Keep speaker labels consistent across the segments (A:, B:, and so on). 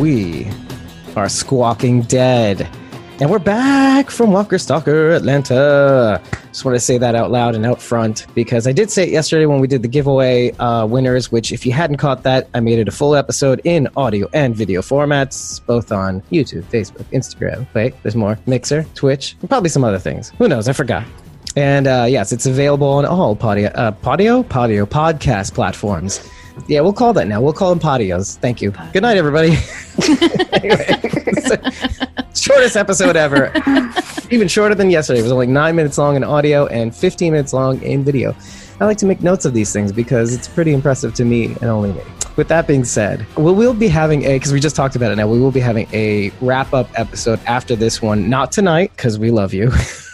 A: we are Squawking Dead. And we're back from Walker Stalker Atlanta. Just want to say that out loud and out front because I did say it yesterday when we did the giveaway uh, winners, which, if you hadn't caught that, I made it a full episode in audio and video formats, both on YouTube, Facebook, Instagram. Wait, there's more. Mixer, Twitch, and probably some other things. Who knows? I forgot. And uh, yes, it's available on all Podio, uh, Podio, Podio podcast platforms. Yeah, we'll call that now. We'll call them patios. Thank you. Good night, everybody. anyway, shortest episode ever. Even shorter than yesterday. It was only nine minutes long in audio and 15 minutes long in video. I like to make notes of these things because it's pretty impressive to me and only me. With that being said, we will be having a, because we just talked about it now, we will be having a wrap up episode after this one. Not tonight, because we love you.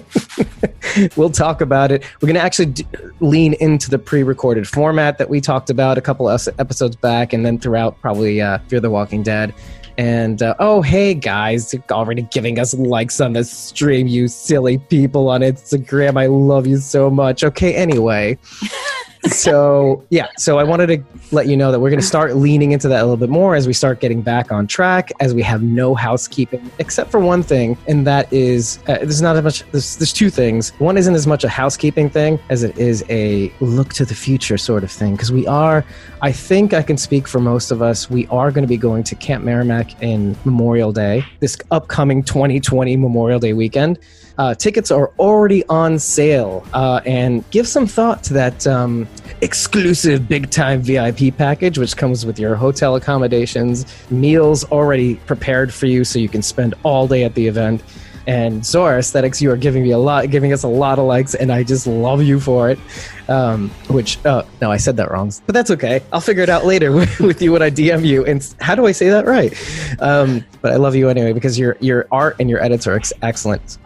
A: we'll talk about it. We're going to actually d- lean into the pre-recorded format that we talked about a couple episodes back, and then throughout probably uh, Fear the Walking Dead. And uh, oh, hey guys, you're already giving us likes on the stream, you silly people on Instagram. I love you so much. Okay, anyway. so yeah so i wanted to let you know that we're going to start leaning into that a little bit more as we start getting back on track as we have no housekeeping except for one thing and that is uh, there's not as much there's, there's two things. One isn't as much a housekeeping thing as it is a look to the future sort of thing because we are i think i can speak for most of us we are going to be going to camp merrimack in memorial day this upcoming 2020 memorial day weekend uh, tickets are already on sale, uh, and give some thought to that um, exclusive big time VIP package, which comes with your hotel accommodations, meals already prepared for you so you can spend all day at the event. And Zora Aesthetics, you are giving me a lot, giving us a lot of likes, and I just love you for it. Um, which, uh, no, I said that wrong, but that's okay. I'll figure it out later with, you when I DM you. And how do I say that right? Um, but I love you anyway because your your art and your edits are ex- excellent.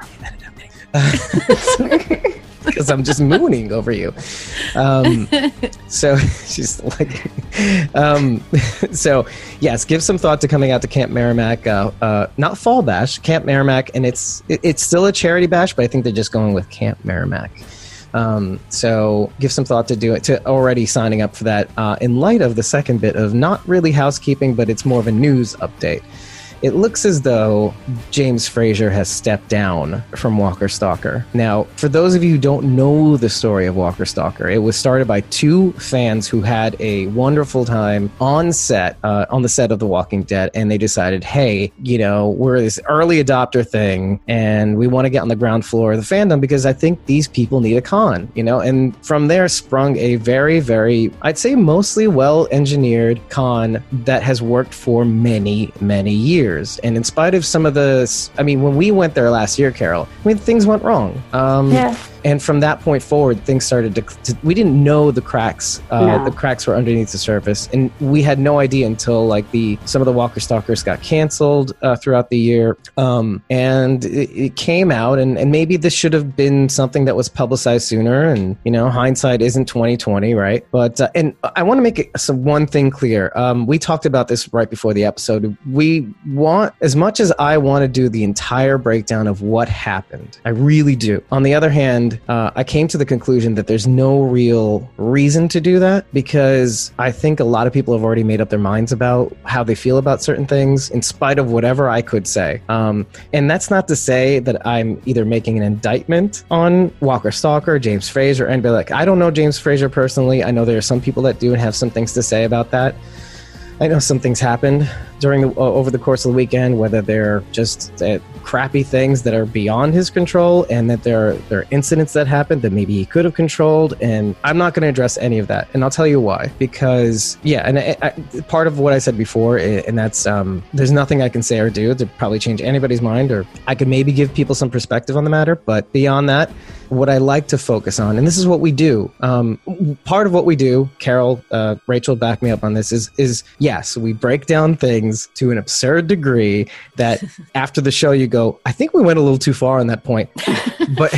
A: because I'm just mooning over you. Um, so she's like, um, so yes, give some thought to coming out to Camp Merrimack. Uh, uh, not Fall Bash, Camp Merrimack, and it's it, it's still a charity bash, but I think they're just going with Camp Merrimack. Um, so give some thought to do it to already signing up for that. Uh, in light of the second bit of not really housekeeping, but it's more of a news update it looks as though James Frazier has stepped down from Walker Stalker. Now, for those of you who don't know the story of Walker Stalker, it was started by two fans who had a wonderful time on set, uh, on the set of The Walking Dead, and they decided, hey, you know, we're this early adopter thing, and we want to get on the ground floor of the fandom because I think these people need a con, you know, and from there sprung a very, very, I'd say mostly well engineered con that has worked for many, many years years. And in spite of some of the, I mean, when we went there last year, Carol, I mean, things went wrong. Um,
B: yeah
A: and from that point forward things started to, to we didn't know the cracks uh, no. the cracks were underneath the surface. And we had no idea until like the some of the walker stalkers got canceled uh, throughout the year. Um, and it, it, came out and, and maybe this should have been something that was publicized sooner and you know hindsight isn't 2020 right? But uh, and i want to make it, some one thing clear. Um, we talked about this right before the episode. We want as much as i want to do the entire breakdown of what happened i really do. On the other hand uh, I came to the conclusion that there's no real reason to do that because I think a lot of people have already made up their minds about how they feel about certain things, in spite of whatever I could say. Um, and that's not to say that I'm either making an indictment on Walker Stalker, James Frazier, and be like, I don't know James Frazier personally. I know there are some people that do and have some things to say about that. I know some things happened during the uh, over the course of the weekend, whether they're just uh, crappy things that are beyond his control, and that there are, there are incidents that happened that maybe he could have controlled. And I'm not going to address any of that, and I'll tell you why. Because yeah, and I, I, part of what I said before, and that's um, there's nothing I can say or do to probably change anybody's mind, or I could maybe give people some perspective on the matter. But beyond that, what I like to focus on, and this is what we do. Um, part of what we do, Carol, uh, Rachel, back me up on this. Is is yes, we break down things to an absurd degree that after the show you go, I think we went a little too far on that point. but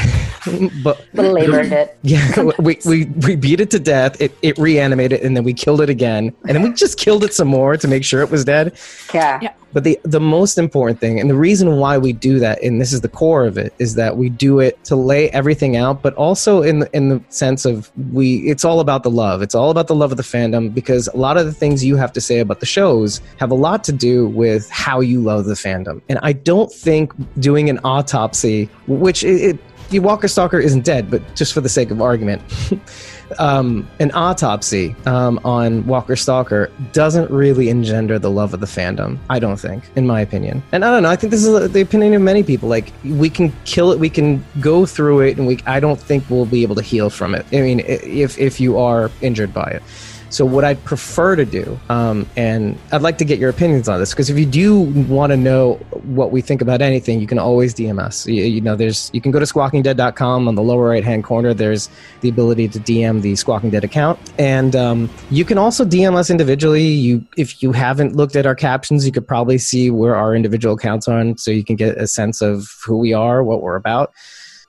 A: but
B: belabored it.
A: Yeah, we, we we beat it to death. It it reanimated, and then we killed it again, and then we just killed it some more to make sure it was dead.
B: Yeah. yeah.
A: But the the most important thing, and the reason why we do that, and this is the core of it, is that we do it to lay everything out, but also in the, in the sense of we. It's all about the love. It's all about the love of the fandom because a lot of the things you have to say about the shows have a lot to do with how you love the fandom. And I don't think doing an autopsy, which it, it Walker Stalker isn't dead, but just for the sake of argument. um, an autopsy um, on Walker Stalker doesn't really engender the love of the fandom. I don't think, in my opinion. And I don't know. I think this is the opinion of many people. Like we can kill it, we can go through it, and we. I don't think we'll be able to heal from it. I mean, if if you are injured by it. So, what I'd prefer to do, um, and I'd like to get your opinions on this, because if you do want to know what we think about anything, you can always DM us. You, you know, there's you can go to squawkingdead.com on the lower right hand corner. There's the ability to DM the Squawking Dead account, and um, you can also DM us individually. You, if you haven't looked at our captions, you could probably see where our individual accounts are, on, so you can get a sense of who we are, what we're about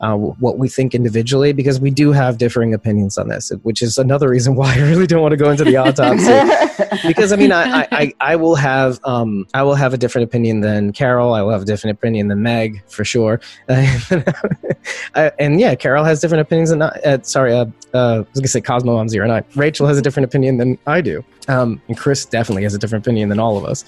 A: uh, what we think individually because we do have differing opinions on this, which is another reason why I really don't want to go into the autopsy. because I mean, I, I, I will have um, I will have a different opinion than Carol. I will have a different opinion than Meg for sure. and yeah, Carol has different opinions than uh, sorry, uh, uh, I was gonna say Cosmo on zero nine. Rachel has a different opinion than I do. Um, and Chris definitely has a different opinion than all of us.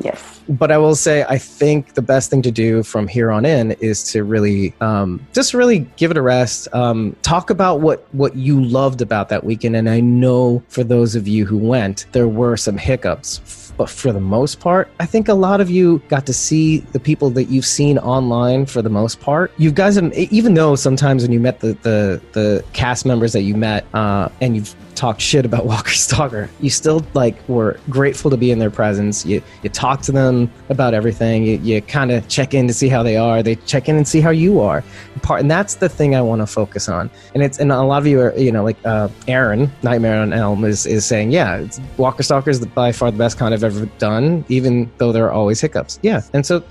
B: Yes.
A: But I will say, I think the best thing to do from here on in is to really um, just really give it a rest. Um, talk about what what you loved about that weekend. And I know for those of you who went, there were some hiccups but for the most part, I think a lot of you got to see the people that you've seen online for the most part. You guys, even though sometimes when you met the the, the cast members that you met, uh, and you've talked shit about Walker Stalker, you still like were grateful to be in their presence. You you talk to them about everything. You, you kind of check in to see how they are. They check in and see how you are. Part and that's the thing I want to focus on. And it's and a lot of you are you know like uh, Aaron Nightmare on Elm is is saying yeah, Walker Stalker is by far the best con I've ever done, even though there are always hiccups. Yeah, and so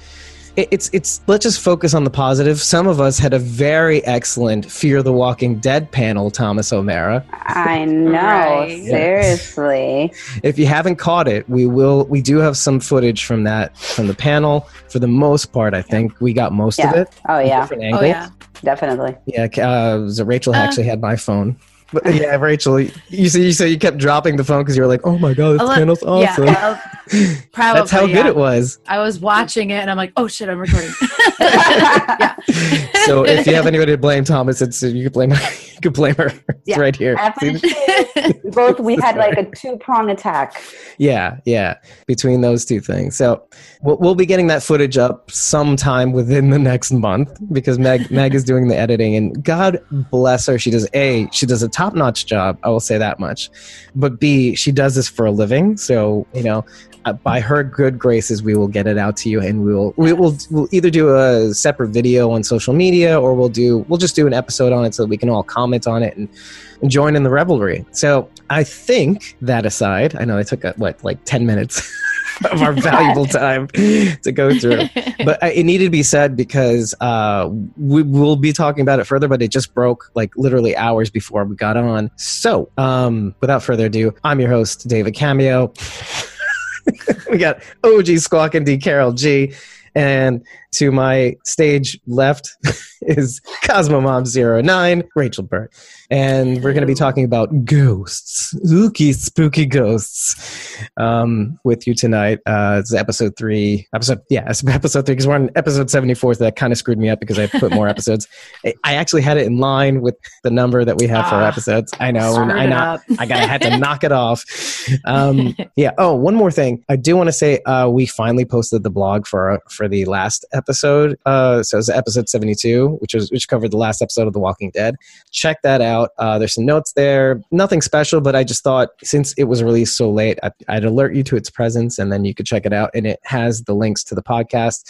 A: it's it's let's just focus on the positive. Some of us had a very excellent Fear the Walking Dead panel, Thomas O'Mara.
B: I know, right. seriously.
A: If you haven't caught it, we will we do have some footage from that from the panel. For the most part, I think we got most
B: yeah.
A: of it.
B: Oh yeah. Oh yeah. Definitely.
A: Yeah, uh, so Rachel uh, actually had my phone. But yeah, Rachel, you see, you say you kept dropping the phone because you were like, "Oh my god, this panel's awesome." Yeah, oh, probably, That's how good it was.
C: I was watching it and I'm like, "Oh shit, I'm recording." yeah.
A: So if you have anybody to blame, Thomas, it's you can blame her. You can blame her. It's yeah. right here.
B: Both we had like a two prong attack.
A: Yeah, yeah, between those two things. So we'll, we'll be getting that footage up sometime within the next month because Meg Meg is doing the editing, and God bless her, she does a she does a top notch job. I will say that much, but b she does this for a living. So you know, uh, by her good graces, we will get it out to you, and we will we will we'll either do a separate video on social media, or we'll do we'll just do an episode on it so that we can all comment on it and, and join in the revelry. So I think that aside, I know I took a, what like ten minutes. of our valuable time to go through. But it needed to be said because uh, we will be talking about it further, but it just broke like literally hours before we got on. So, um, without further ado, I'm your host, David Cameo. we got OG Squawk and D Carol G. And to my stage left is Cosmo Mom 09, Rachel Burt and we're going to be talking about ghosts, spooky, spooky ghosts, um, with you tonight. Uh, it's episode three, episode yeah, it's episode three because we're on episode seventy four. So that kind of screwed me up because I put more episodes. I actually had it in line with the number that we have for ah, episodes. I know, I know, I got, I had to knock it off. Um, yeah. Oh, one more thing, I do want to say uh, we finally posted the blog for for the last episode. Uh, so it's episode seventy two, which was which covered the last episode of The Walking Dead. Check that out out. Uh, there's some notes there, nothing special, but I just thought since it was released so late, I, would alert you to its presence and then you could check it out. And it has the links to the podcast.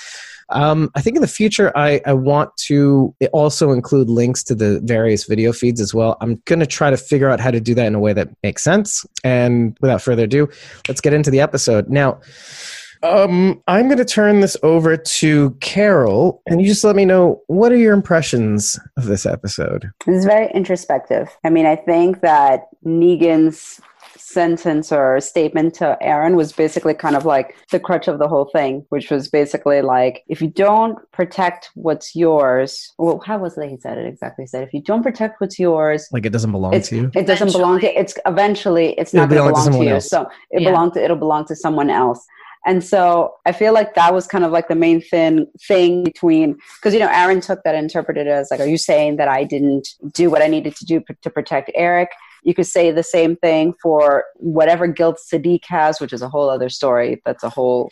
A: Um, I think in the future, I, I want to also include links to the various video feeds as well. I'm going to try to figure out how to do that in a way that makes sense. And without further ado, let's get into the episode. Now, Um, I'm going to turn this over to Carol, and you just let me know what are your impressions of this episode.
B: It's very introspective. I mean, I think that Negan's sentence or statement to Aaron was basically kind of like the crutch of the whole thing, which was basically like, if you don't protect what's yours, well, how was it he said it exactly? He said, if you don't protect what's yours,
A: like it doesn't belong to you.
B: It doesn't belong to. It's eventually it's
A: It'll
B: not going to
A: belong to
B: to, you.
A: else.
B: So it
C: Yeah.
B: belong to it'll belong to someone else. And so I feel like that was kind of like the main thing thing between because you know Aaron took that and interpreted it as like, are you saying that I didn't do what I needed to do p- to protect Eric? You could say the same thing for whatever guilt Siddiq has, which is a whole other story. That's a whole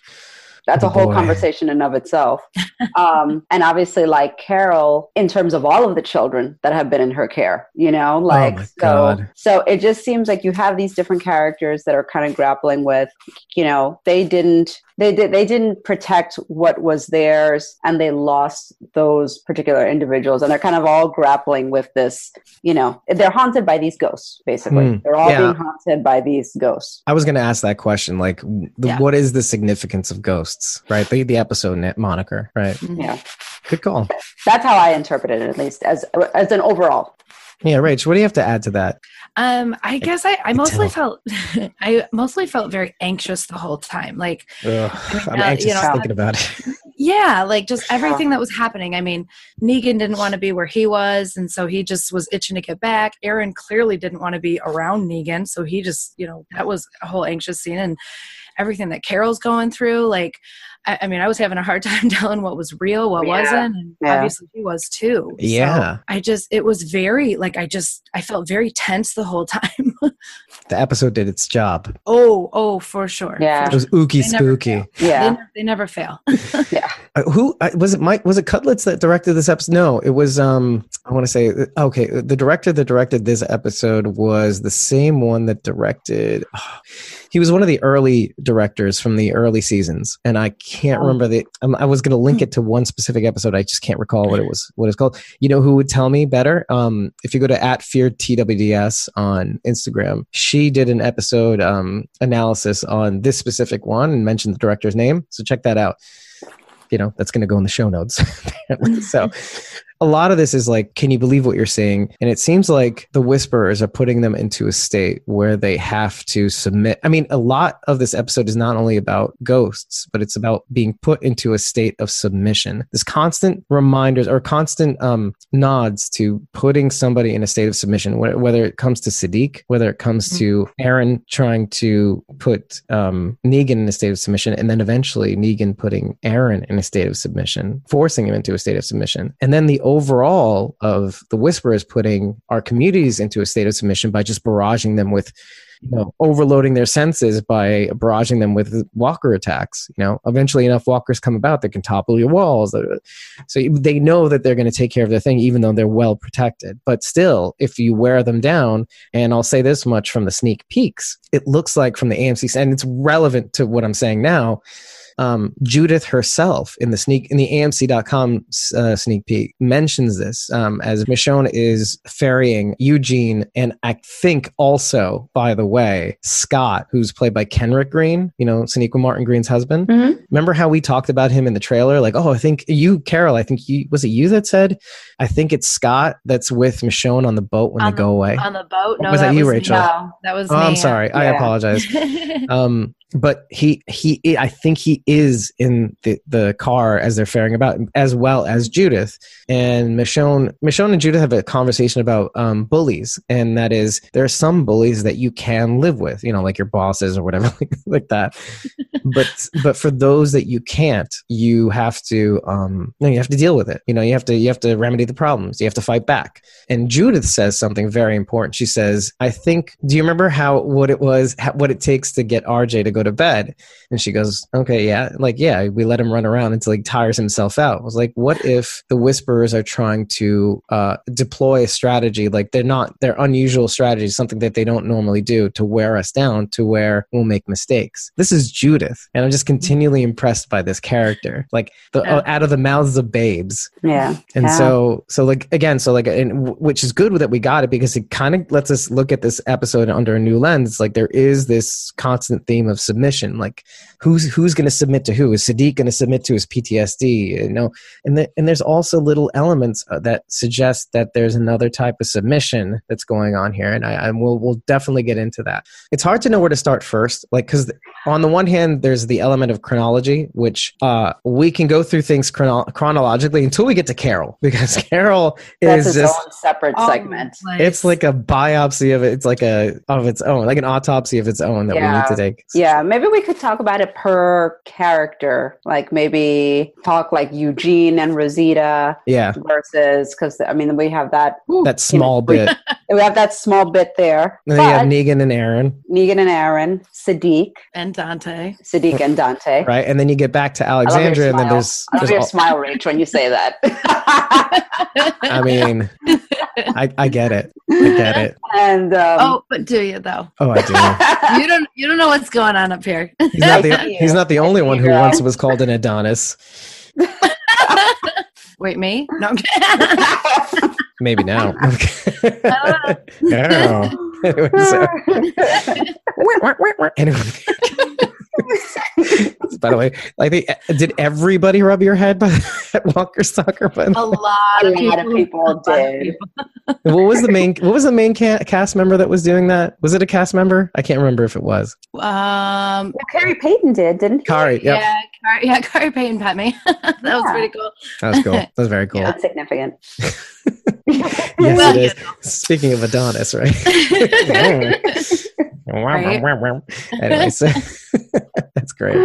B: that's a
A: Oh,
B: whole
A: boy.
B: conversation in of itself. um, and obviously, like Carol, in terms of all of the children that have been in her care, you know, like
A: Oh
B: so.
A: God.
B: So it just seems like you have these different characters that are kind of grappling with, you know, they didn't they did they didn't protect what was theirs and they lost those particular individuals and they're kind of all grappling with this you know they're haunted by these ghosts basically
A: Hmm.
B: they're all
A: Yeah.
B: being haunted by these ghosts
A: I was going to ask that question. Like, the,
C: Yeah.
A: what is the significance of ghosts? Right, the the episode net moniker. Right,
B: yeah
A: good call.
B: that's how i interpreted it at least as as an overall
A: Yeah, Rach, what do you have to add to that?
C: Um, I guess I, I mostly
A: tell.
C: felt I mostly felt very anxious the whole time. Like,
A: Ugh, I'm
C: uh,
A: anxious
C: you know,
A: thinking about it.
C: yeah, like just everything that was happening. I mean, Negan didn't want to be where he was, and so he just was itching to get back. Aaron clearly didn't want to be around Negan, so he just, you know, that was a whole anxious scene and everything that Carol's going through. Like, I, I mean, I was having a hard time telling what was real, what
B: Yeah.
C: wasn't, and
B: Yeah.
C: obviously he was too. So
A: Yeah.
C: I just, it was very like I just, I felt very tense the whole time.
A: The episode did its job.
C: Oh, oh, for sure.
B: Yeah.
A: It was ooky
C: They
A: spooky.
C: fail. They,
B: yeah
C: ne- they never fail.
A: Uh, who uh, was it? Mike was it Cudlitz that directed this episode? No, it was. Um, I want to say okay. The director that directed this episode was the same one that directed. he was one of the early directors from the early seasons, and I can't
B: Oh.
A: remember the. Um, I was going to link it to one specific episode. I just can't recall what it was. What it's called. You know who would tell me better? Um, if you go to at fear twds on Instagram, she did an episode um analysis on this specific one and mentioned the director's name. So check that out you know that's going to go in the show notes so a lot of this is like can you believe what you're seeing? And it seems like the whisperers are putting them into a state where they have to submit. I mean a lot of this episode is not only about ghosts but it's about being put into a state of submission. This constant reminders or constant um, nods to putting somebody in a state of submission wh- whether it comes to siddiq whether it comes
C: Mhm.
A: to aaron trying to put um, negan in a state of submission and then eventually negan putting aaron in a state of submission forcing him into a state of submission. And then the overall of the whisperers putting our communities into a state of submission by just barraging them with you know overloading their senses by barraging them with walker attacks. You know eventually enough walkers come about that can topple your walls. So they know that they're going to take care of their thing even though they're well protected. But still if you wear them down and i'll say this much from the sneak peeks it looks like from the amc and it's relevant to what i'm saying now um, Judith herself in the sneak in the AMC.com uh, sneak peek mentions this um, as Michonne is ferrying Eugene, and I think also, by the way, Scott, who's played by Kenric Green, you know, Sonequa Martin Green's husband.
B: Mhm.
A: Remember how we talked about him in the trailer? Like, oh, I think you, Carol, I think you was it you that said, I think it's Scott that's with Michonne on the boat when
C: On
A: they go away.
C: On the boat? No,
A: Was that you,
C: me.
A: Rachel?
B: no
C: That was
A: Oh,
C: me.
A: I'm sorry. I apologize. um but he he i think he is in the the car as they're faring about as well as judith. And michonne michonne and judith have a conversation about um bullies. And that is there are some bullies that you can live with you know like your bosses or whatever like that. But but for those that you can't you have to um no, you have to deal with it. You know you have to you have to remedy the problems. You have to fight back. And judith says something very important. She says i think do you remember how what it was how, what it takes to get rj to go to bed. And she goes okay yeah. Like yeah we let him run around until he tires himself out. I was like what if the whisperers are trying to uh, deploy a strategy? Like they're not their unusual strategy something that they don't normally do to wear us down to where we'll make mistakes. This is judith and i'm just continually impressed by this character. Like the,
C: Yeah.
A: uh, out of the mouths of babes.
B: Yeah.
A: And
B: Yeah.
A: so, so like again, so like, and which is good that we got it because it kind of lets us look at this episode under a new lens. Like there is this constant theme of submission. Like who's who's going to submit to who? Is Siddiq going to submit to his PTSD? You know, and the, and there's also little elements uh, that suggest that there's another type of submission that's going on here, and I, I will we'll definitely get into that. It's hard to know where to start first, like because on the one hand, there's the element of chronology, which uh, we can go through things chrono- chronologically until we get to Carol, because Carol
B: That's
A: is
B: its
A: just
B: own separate
C: Oh,
B: segment.
C: nice.
A: it's like a biopsy of it. It's like a of its own, like an autopsy of its own that we need to take.
B: Yeah, maybe we could talk about it per character. Like maybe talk like Eugene and Rosita
A: Yeah,
B: versus because I mean we have that
A: that small bit.
B: we have that small bit there.
A: And then you have Negan and Aaron,
B: Negan and Aaron, Siddiq,
C: and Dante.
B: Siddiq and Dante.
A: right? And then you get back to
B: I
A: Alexandria, and then there's,
B: I love
A: there's
B: your
A: all,
B: smile, Rach, when you say that.
A: I mean, I, I get it. I get it.
B: and um,
C: Oh, but do you though?
A: Oh, I do.
C: You don't. You don't know what's going on up here.
A: He's not the he's not the only one who
B: Girl.
A: once was called an Adonis.
C: Wait, me? No. I'm kidding.
A: Maybe now.
C: I
A: no. Anyway, so- anyway. by the way, like they, did everybody rub your head by at Walker Stalker? By
C: a lot
B: a
C: of
B: lot of
C: people.
B: people
C: of
B: did.
C: people.
A: what was the main what was the main ca- cast member that was doing that was it a cast member i can't remember if it was
C: Um.
B: Well, Khary Payton did, didn't he?
A: khary yep
C: Yeah. Car- yeah. Khary Payton pet me. that was pretty cool.
A: that was cool that was very cool
B: That's significant.
A: yes
C: Well,
A: it is speaking of adonis right
C: Right.
A: anyway so that's great.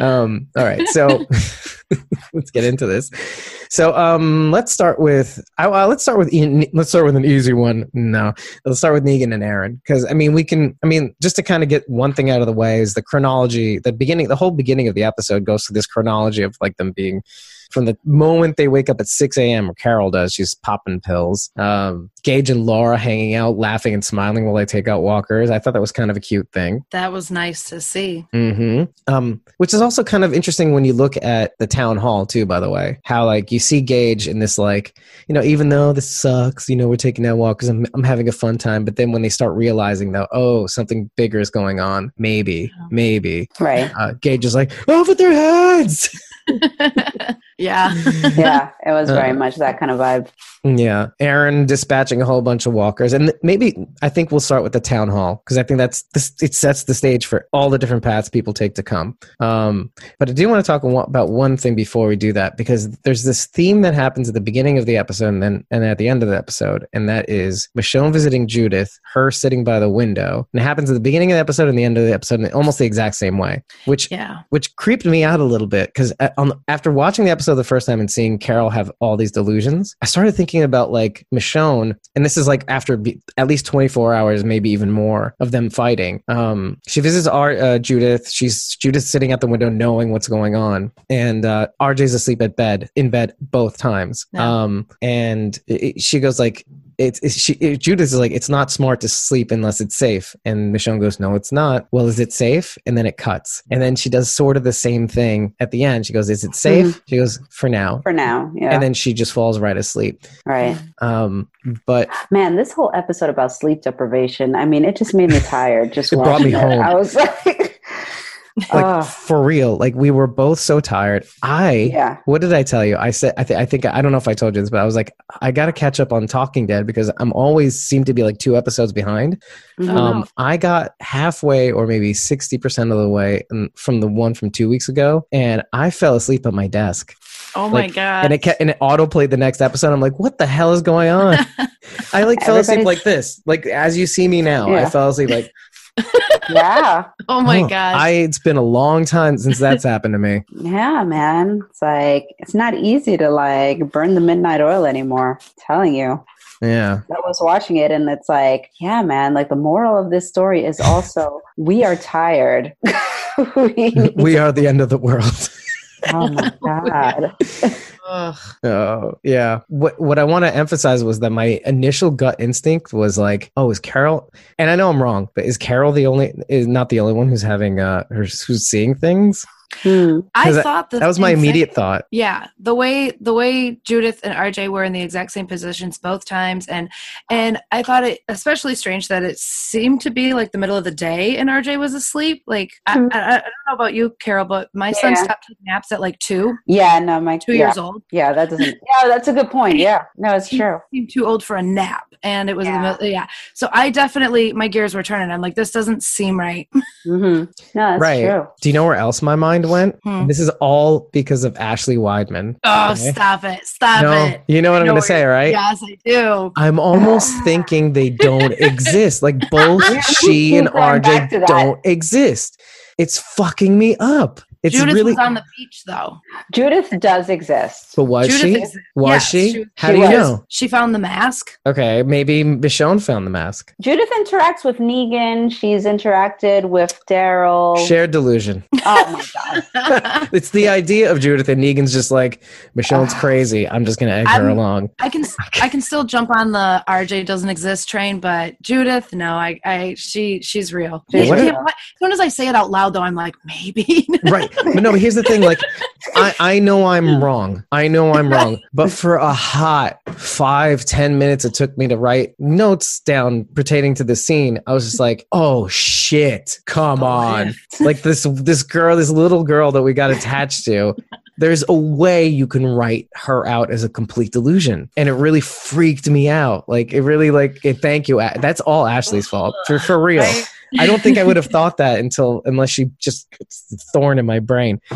A: Um all right so let's get into this. So um let's start with I, uh, let's start with Ian, let's start with an easy one. No let's start with negan and aaron because i mean we can i mean just to kind of get one thing out of the way is the chronology the beginning the whole beginning of the episode goes to this chronology of like them being from the moment they wake up at 6 a.m. or Carol does, she's popping pills. Um, Gage and Laura hanging out, laughing and smiling while they take out walkers. I thought that was kind of a cute thing.
C: That was nice to see.
A: hmm Um, which is also kind of interesting when you look at the town hall too. By the way, how like you see Gage in this like, you know, even though this sucks, you know, we're taking out walkers. I'm I'm having a fun time. But then when they start realizing that, oh, something bigger is going on, maybe, maybe.
B: Right.
A: Uh, Gage is like, over their heads.
C: yeah.
B: Yeah, it was
A: Uh,
B: very much that kind of vibe.
A: Yeah, Aaron dispatching a whole bunch of walkers, and maybe I think we'll start with the town hall because I think that's this. It sets the stage for all the different paths people take to come. Um, but I do want to talk about one thing before we do that because there's this theme that happens at the beginning of the episode and then and at the end of the episode, and that is Michonne visiting Judith, her sitting by the window, and it happens at the beginning of the episode and the end of the episode in almost the exact same way, which
C: Yeah.
A: which creeped me out a little bit because after watching the episode the first time and seeing Carol have all these delusions, I started thinking about like Michonne, and this is like after be, at least 24 hours, maybe even more of them fighting. Um, she visits our uh, Judith. She's Judith sitting at the window, knowing what's going on, and uh, RJ's asleep at bed, in bed both times. Um, and it- she goes like, it's, it's she it, Judith is like it's not smart to sleep unless it's safe. And Michonne goes no it's not. Well is it safe? And then it cuts. And then she does sort of the same thing at the end. She goes is it safe? She goes for now.
B: For now, yeah.
A: and then she just falls right asleep.
B: Right.
A: um but
B: Man, this whole episode about sleep deprivation, I mean, it just made me tired just
A: It brought me
B: it.
A: home.
B: I was like,
A: like
B: Ugh.
A: for real like we were both so tired i
B: yeah.
A: what did i tell you i said i, th- I think i don't know if i told you this but i was like i gotta catch up on talking dead because i'm always seem to be like two episodes behind
B: Mhm.
A: Um, I got halfway or maybe 60% of the way from the one from two weeks ago, and I fell asleep at my desk.
C: Oh my
A: Like,
C: god.
A: And it kept, and it auto played the next episode. I'm like, what the hell is going on? I like fell asleep like this, like as you see me now. I fell asleep like,
B: yeah.
C: oh my
A: oh,
C: god.
A: I, it's been a long time since that's happened to me.
B: Yeah, man. It's like, it's not easy to like burn the midnight oil anymore. I'm telling you.
A: Yeah.
B: I was watching it and it's like, yeah, man, like the moral of this story is also we are tired. we, need
A: we are the end of the world.
B: Oh my god.
A: Oh yeah. What what I want to emphasize was that my initial gut instinct was like, oh, is Carol? And I know I'm wrong, but is Carol the only? Is not the only one who's having uh, who's seeing things?
B: Hmm.
C: I thought the
A: That was my
C: same thing.
A: immediate thought.
C: Yeah, the way the way Judith and RJ were in the exact same positions both times, and and I thought it especially strange that it seemed to be like the middle of the day and RJ was asleep. Like I,
B: Hmm.
C: I, I don't know about you, Carol, but my son stopped taking naps at like two,
B: Yeah, no, my
C: two
B: yeah.
C: years old.
B: Yeah, that doesn't. Yeah, that's a good point. Yeah, no, it's true.
C: Seemed too old for a nap, and it was in the
B: Yeah.
C: middle. Yeah, so I definitely my gears were turning. I'm like, this doesn't seem right.
B: hmm No, that's
A: right.
B: true.
A: Do you know where else my mind went?
C: Hmm.
A: This is all because of Ashley Weidman.
C: Oh,
A: Okay.
C: stop it! Stop
A: no,
C: it!
A: you know what
C: I
A: I'm going to say, right?
C: Yes, I do.
A: I'm almost thinking they don't exist. Like both she and
B: going
A: RJ don't exist. It's fucking me up. It's
C: Judith
A: really.
C: was on the beach though.
B: Judith does exist.
A: but was
C: Judith
A: she?
C: exists.
A: Was
C: Yes,
A: she?
C: she-
A: How
B: she
A: do you know?
C: She found the mask.
A: Okay, maybe Michonne found the mask.
B: Judith interacts with Negan. She's interacted with Daryl.
A: Shared delusion.
B: Oh my god.
A: it's the idea of Judith and Negan's just like Michonne's crazy. I'm just gonna egg her
C: I'm-
A: along.
C: I can I can still jump on the RJ doesn't exist train, but Judith, no, I, I she she's real.
B: She's
C: Yeah,
A: real.
C: yeah, what- As soon as I say it out loud, though, I'm like maybe.
A: right but no but here's the thing like I, I know i'm wrong. I know i'm wrong. But for a hot five ten minutes it took me to write notes down pertaining to the scene i was just like oh shit. Come oh, on. Like this this girl this little girl that we got attached to there's a way you can write her out as a complete delusion. And it really freaked me out. Like it really like it thank you. That's all ashley's fault. For for real.
C: Right?
A: I don't think I would have thought that until unless she just it's a thorn in my brain.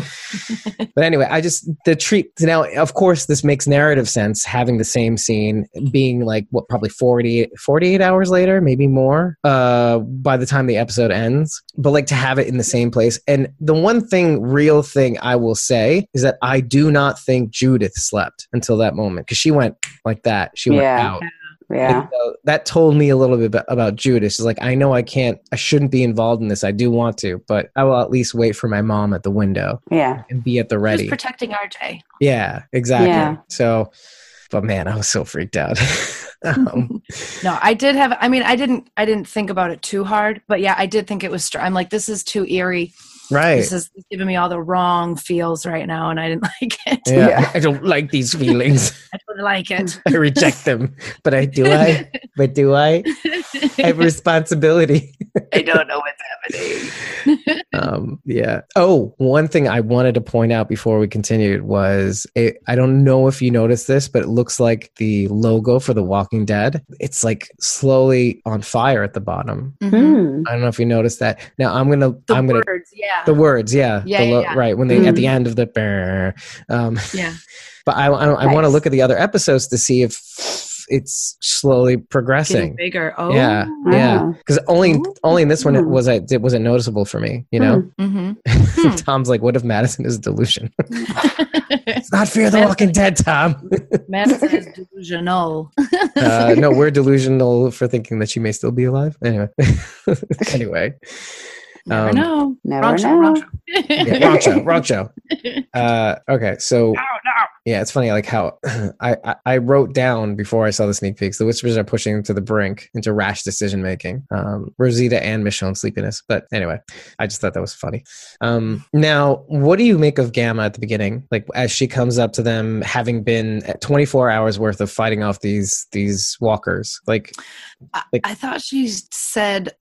A: but anyway, I just the treat now. Of course, this makes narrative sense having the same scene being like what probably 48, 48 hours later, maybe more. Uh, by the time the episode ends, but like to have it in the same place. And the one thing, real thing, I will say is that I do not think Judith slept until that moment because she went like that. She went
B: Yeah.
A: out.
B: Yeah.
A: And so that told me a little bit about, about Judith. She's like, I know I can't, I shouldn't be involved in this. I do want to, but I will at least wait for my mom at the window
B: Yeah.
A: and be at the
C: Who's
A: ready.
C: protecting RJ?
A: yeah, exactly.
B: Yeah.
A: So, but man, I was so freaked out. um,
C: No, I did have. I mean, I didn't. I didn't think about it too hard, but yeah, I did think it was. Str- I'm like, this is too eerie.
A: Right.
C: This is giving me all the wrong feels right now, and I didn't like it.
A: Yeah.
B: Yeah.
A: I don't like these feelings.
C: I don't like it.
A: I reject them. But I do I? But do I? I have responsibility.
C: I don't know what's happening.
A: um yeah oh one thing i wanted to point out before we continued was it, i don't know if you noticed this but it looks like the logo for the walking dead it's like slowly on fire at the bottom
C: Mhm.
B: Hmm.
A: i don't know if you noticed that now i'm gonna
C: The
A: i'm gonna
C: words, yeah,
A: the words yeah,
C: Yeah,
A: the
C: yeah,
A: lo-
C: yeah.
A: right when they at the
B: Mhm.
A: end of the brr, um
C: yeah.
A: but i i, I want to look at the other episodes to see if it's slowly
C: Getting
A: progressing
C: bigger. Oh,
A: yeah yeah because only
C: Ooh.
A: only in this one it
B: Hmm.
A: was it wasn't noticeable for me you know
C: hmm
A: Tom's like, what if Madison is a delusion?
C: Mm-hmm.
A: it's not Fear the Walking Dead, Tom.
C: Madison is delusional.
A: uh, no, we're delusional for thinking that she may still be alive. Anyway, anyway,
C: Never
A: Um,
C: know.
B: Never
C: wrong show.
B: know.
C: Wrong show.
A: yeah, wrong show, wrong show. Uh, okay, so
C: No, no.
A: Yeah, it's funny like how I, I I wrote down before I saw the sneak peeks. The whispers are pushing to the brink into rash decision making. Um, Rosita and Michonne sleepiness. But anyway, I just thought that was funny. Um, now, what do you make of Gamma at the beginning? Like as she comes up to them, having been at 24 hours worth of fighting off these these walkers. Like,
C: I,
A: Like-
C: I thought she said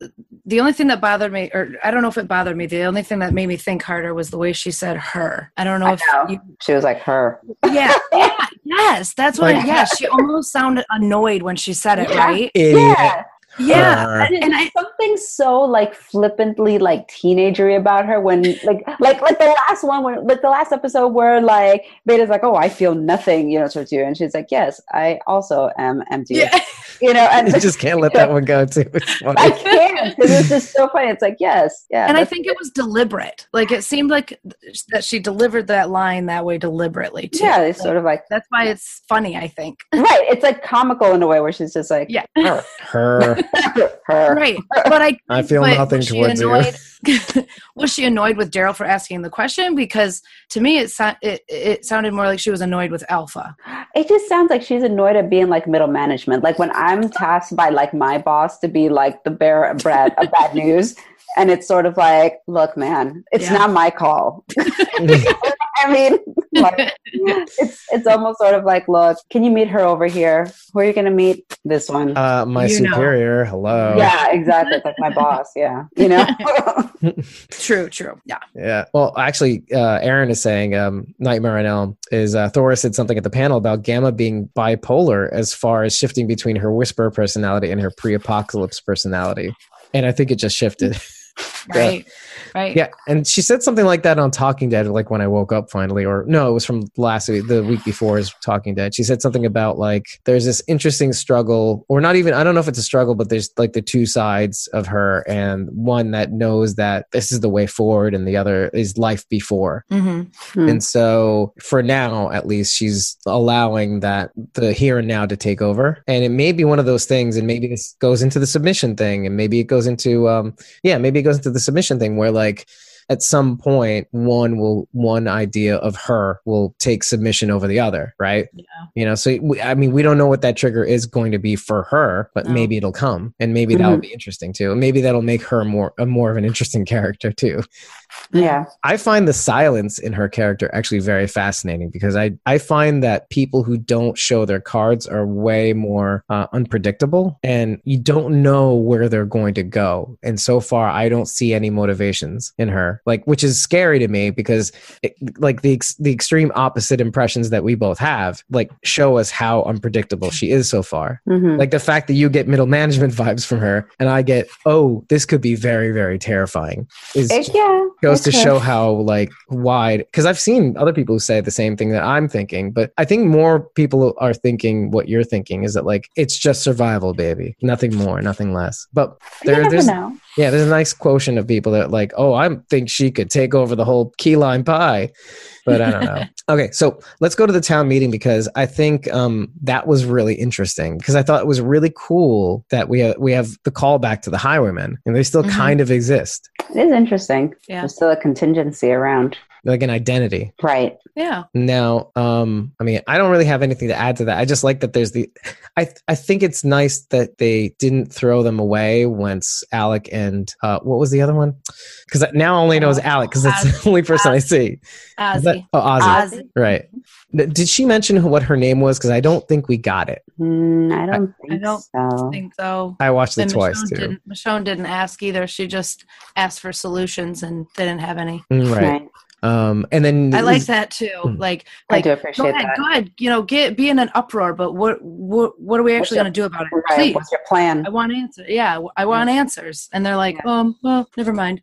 C: the only thing that bothered me, or I don't know if it bothered me. The only thing that made me think harder was the way she said "her." I don't know
B: I
C: if
B: know.
C: you,
B: She was like her.
C: Yeah, yeah, yes, that's what.
A: Like-
C: yeah, she almost sounded annoyed when she said it,
B: Yeah.
C: right?
B: Yeah.
C: Yeah,
A: Her.
B: Uh, and, and I, something so like flippantly like teenagery about her when like like like the last one when like the last episode where like Beta's like, Oh, I feel nothing, you know, towards you. And she's like, Yes, I also am empty.
C: yeah.
B: You know, and
A: you just can't let that one go too. It's funny.
B: I can't. This is so funny. It's like, yes, yeah.
C: And I think it was deliberate. Like it seemed like that she delivered that line that way deliberately too.
B: Yeah, it's like, sort of like
C: that's why it's funny. I think.
B: Right. It's like comical in a way where she's just like,
C: yeah,
A: her, her,
B: her.
C: right. But I,
A: I feel nothing towards
C: annoyed, you. was she annoyed with Daryl for asking the question? Because to me, it, it it sounded more like she was annoyed with Alpha.
B: It just sounds like she's annoyed at being like middle management. Like when I'm tasked by like my boss to be like the bearer of bad, of bad news, and it's sort of like, look, man, it's yeah. not my call. I mean, like, it's it's almost sort of like, look, can you meet her over here? Who are you going to meet? This one.
A: Uh, my you superior. Know. Hello.
B: Yeah, exactly. It's like my boss. Yeah, you know.
C: true. True. Yeah.
A: Yeah. Well, actually, uh, Aaron is saying um, Nightmare on Elm is uh, Thora said something at the panel about Gamma being bipolar as far as shifting between her whisper personality and her pre-apocalypse personality, and I think it just shifted.
C: right right
A: yeah and she said something like that on talking dead like when i woke up finally or no it was from last week the week before is talking dead she said something about like there's this interesting struggle or not even i don't know if it's a struggle but there's like the two sides of her and one that knows that this is the way forward and the other is life before
C: mm-hmm.
A: mm. and so for now at least she's allowing that the here and now to take over and it may be one of those things and maybe this goes into the submission thing and maybe it goes into um yeah maybe it goes into the submission thing where like at some point one will one idea of her will take submission over the other right
C: yeah.
A: you know so we, i mean we don't know what that trigger is going to be for her but no. maybe it'll come and maybe mm-hmm. that'll be interesting too and maybe that'll make her more a more of an interesting character too
B: yeah.
A: I find the silence in her character actually very fascinating because i i find that people who don't show their cards are way more uh, unpredictable and you don't know where they're going to go. And so far i don't see any motivations in her like which is scary to me because it, like the the extreme opposite impressions that we both have like show us how unpredictable she is so far.
B: Mm-hmm.
A: like the fact that you get middle management vibes from her and i get oh this could be very very terrifying is
B: yeah
A: goes to show how like wide because i've seen other people who say the same thing that i'm thinking but i think more people are thinking what you're thinking is that like it's just survival baby nothing more nothing less but there, there's
B: know.
A: yeah there's a nice quotient of people that like oh i'm think she could take over the whole key lime pie but I don't know. okay, so let's go to the town meeting because I think um, that was really interesting because I thought it was really cool that we have, we have the callback to the highwaymen and they still mm-hmm. kind of exist.
B: It is interesting.
C: Yeah,
B: there's still a contingency around
A: like an identity.
B: Right.
C: Yeah.
A: Now, um, I mean, I don't really have anything to add to that. I just like that there's the I I think it's nice that they didn't throw them away once Alec and uh what was the other one? Because now I only know is Alec because that's the only person I see.
C: Ozzy.
A: oh, Ozzy. Ozzy. Right. Did she mention what her name was? Because I don't think we got it.
B: Mm, I don't I, think
C: I don't
B: so.
C: think so.
A: I watched it twice
C: Michonne
A: too.
C: Didn't, Michonne didn't ask either. She just asked for solutions and didn't have any.
A: Mm, right. right. Um, and then
C: I like that too. Hmm. Like,
B: like,
C: I
B: do appreciate
C: go ahead,
B: that.
C: Go ahead, you know, get be in an uproar. But what what what are we actually going to do about it?
B: Right.
C: Please,
B: What's your plan?
C: I want answers. Yeah, I want answers. And they're like, yeah. um, well, never mind.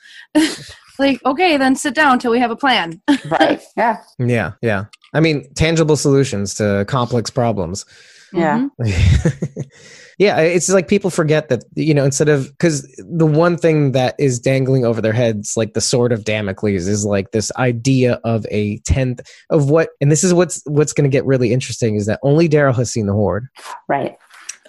C: like, okay, then sit down until we have a plan.
B: right. Yeah.
A: Yeah. Yeah. I mean, tangible solutions to complex problems.
B: Yeah.
A: Mm-hmm. yeah, it's like people forget that you know instead of because the one thing that is dangling over their heads, like the sword of Damocles, is like this idea of a tenth of what, and this is what's what's going to get really interesting is that only Daryl has seen the horde,
B: right?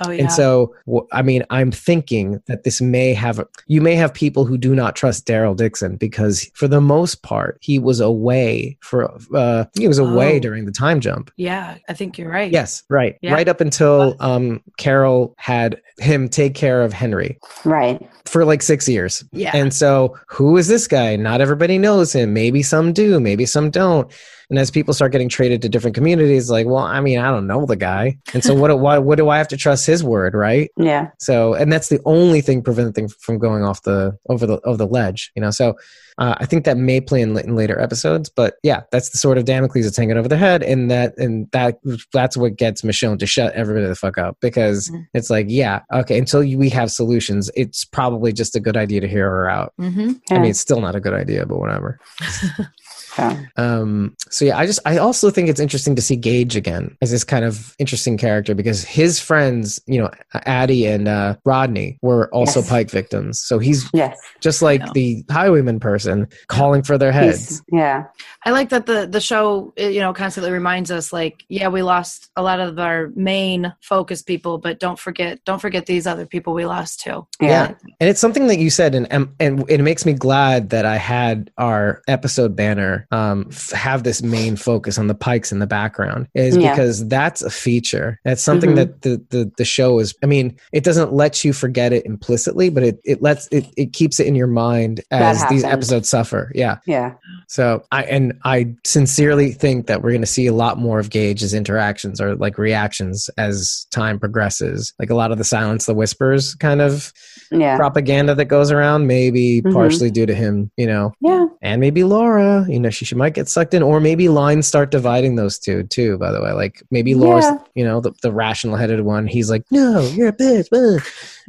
C: Oh, yeah.
A: And so, I mean, I'm thinking that this may have, you may have people who do not trust Daryl Dixon because for the most part, he was away for, uh, he was away oh. during the time jump.
C: Yeah, I think you're right.
A: Yes, right.
C: Yeah.
A: Right up until um, Carol had him take care of Henry.
B: Right.
A: For like six years.
C: Yeah.
A: And so, who is this guy? Not everybody knows him. Maybe some do, maybe some don't. And as people start getting traded to different communities, like, well, I mean, I don't know the guy, and so what? what, what do I have to trust his word, right?
B: Yeah.
A: So, and that's the only thing preventing from going off the over the over the ledge, you know. So, uh, I think that may play in, in later episodes, but yeah, that's the sort of Damocles that's hanging over their head, and that and that that's what gets Michonne to shut everybody the fuck up because mm-hmm. it's like, yeah, okay, until we have solutions, it's probably just a good idea to hear her out.
C: Mm-hmm.
A: Yeah. I mean, it's still not a good idea, but whatever.
B: Yeah.
A: Um, so yeah, I just I also think it's interesting to see Gage again as this kind of interesting character because his friends, you know, Addie and uh, Rodney were also
B: Yes.
A: Pike victims. So he's
B: Yes.
A: just like the highwayman person calling for their heads.
B: He's- yeah.
C: I like that the the show you know constantly reminds us like yeah we lost a lot of our main focus people but don't forget don't forget these other people we lost too.
B: Yeah.
A: And it's something that you said, and and, and it makes me glad that I had our episode banner um, f- have this main focus on the pikes in the background, is
B: Yeah.
A: because that's a feature. That's something
B: Mhm.
A: that the, the the show is. I mean, it doesn't let you forget it implicitly, but it it lets it it keeps it in your mind as these episodes suffer. Yeah.
B: Yeah.
A: So I and I sincerely think that we're going to see a lot more of Gage's interactions or like reactions as time progresses. Like a lot of the silence, the whispers kind of
B: Yeah.
A: propaganda that goes around, maybe
B: Mhm.
A: partially due to him, you know,
B: Yeah.
A: and maybe Laura, you know, she, she might get sucked in, or maybe lines start dividing those two too. By the way, like maybe Laura's,
B: Yeah.
A: you know, the, the rational headed one. He's like, no, you're a bitch, uh,"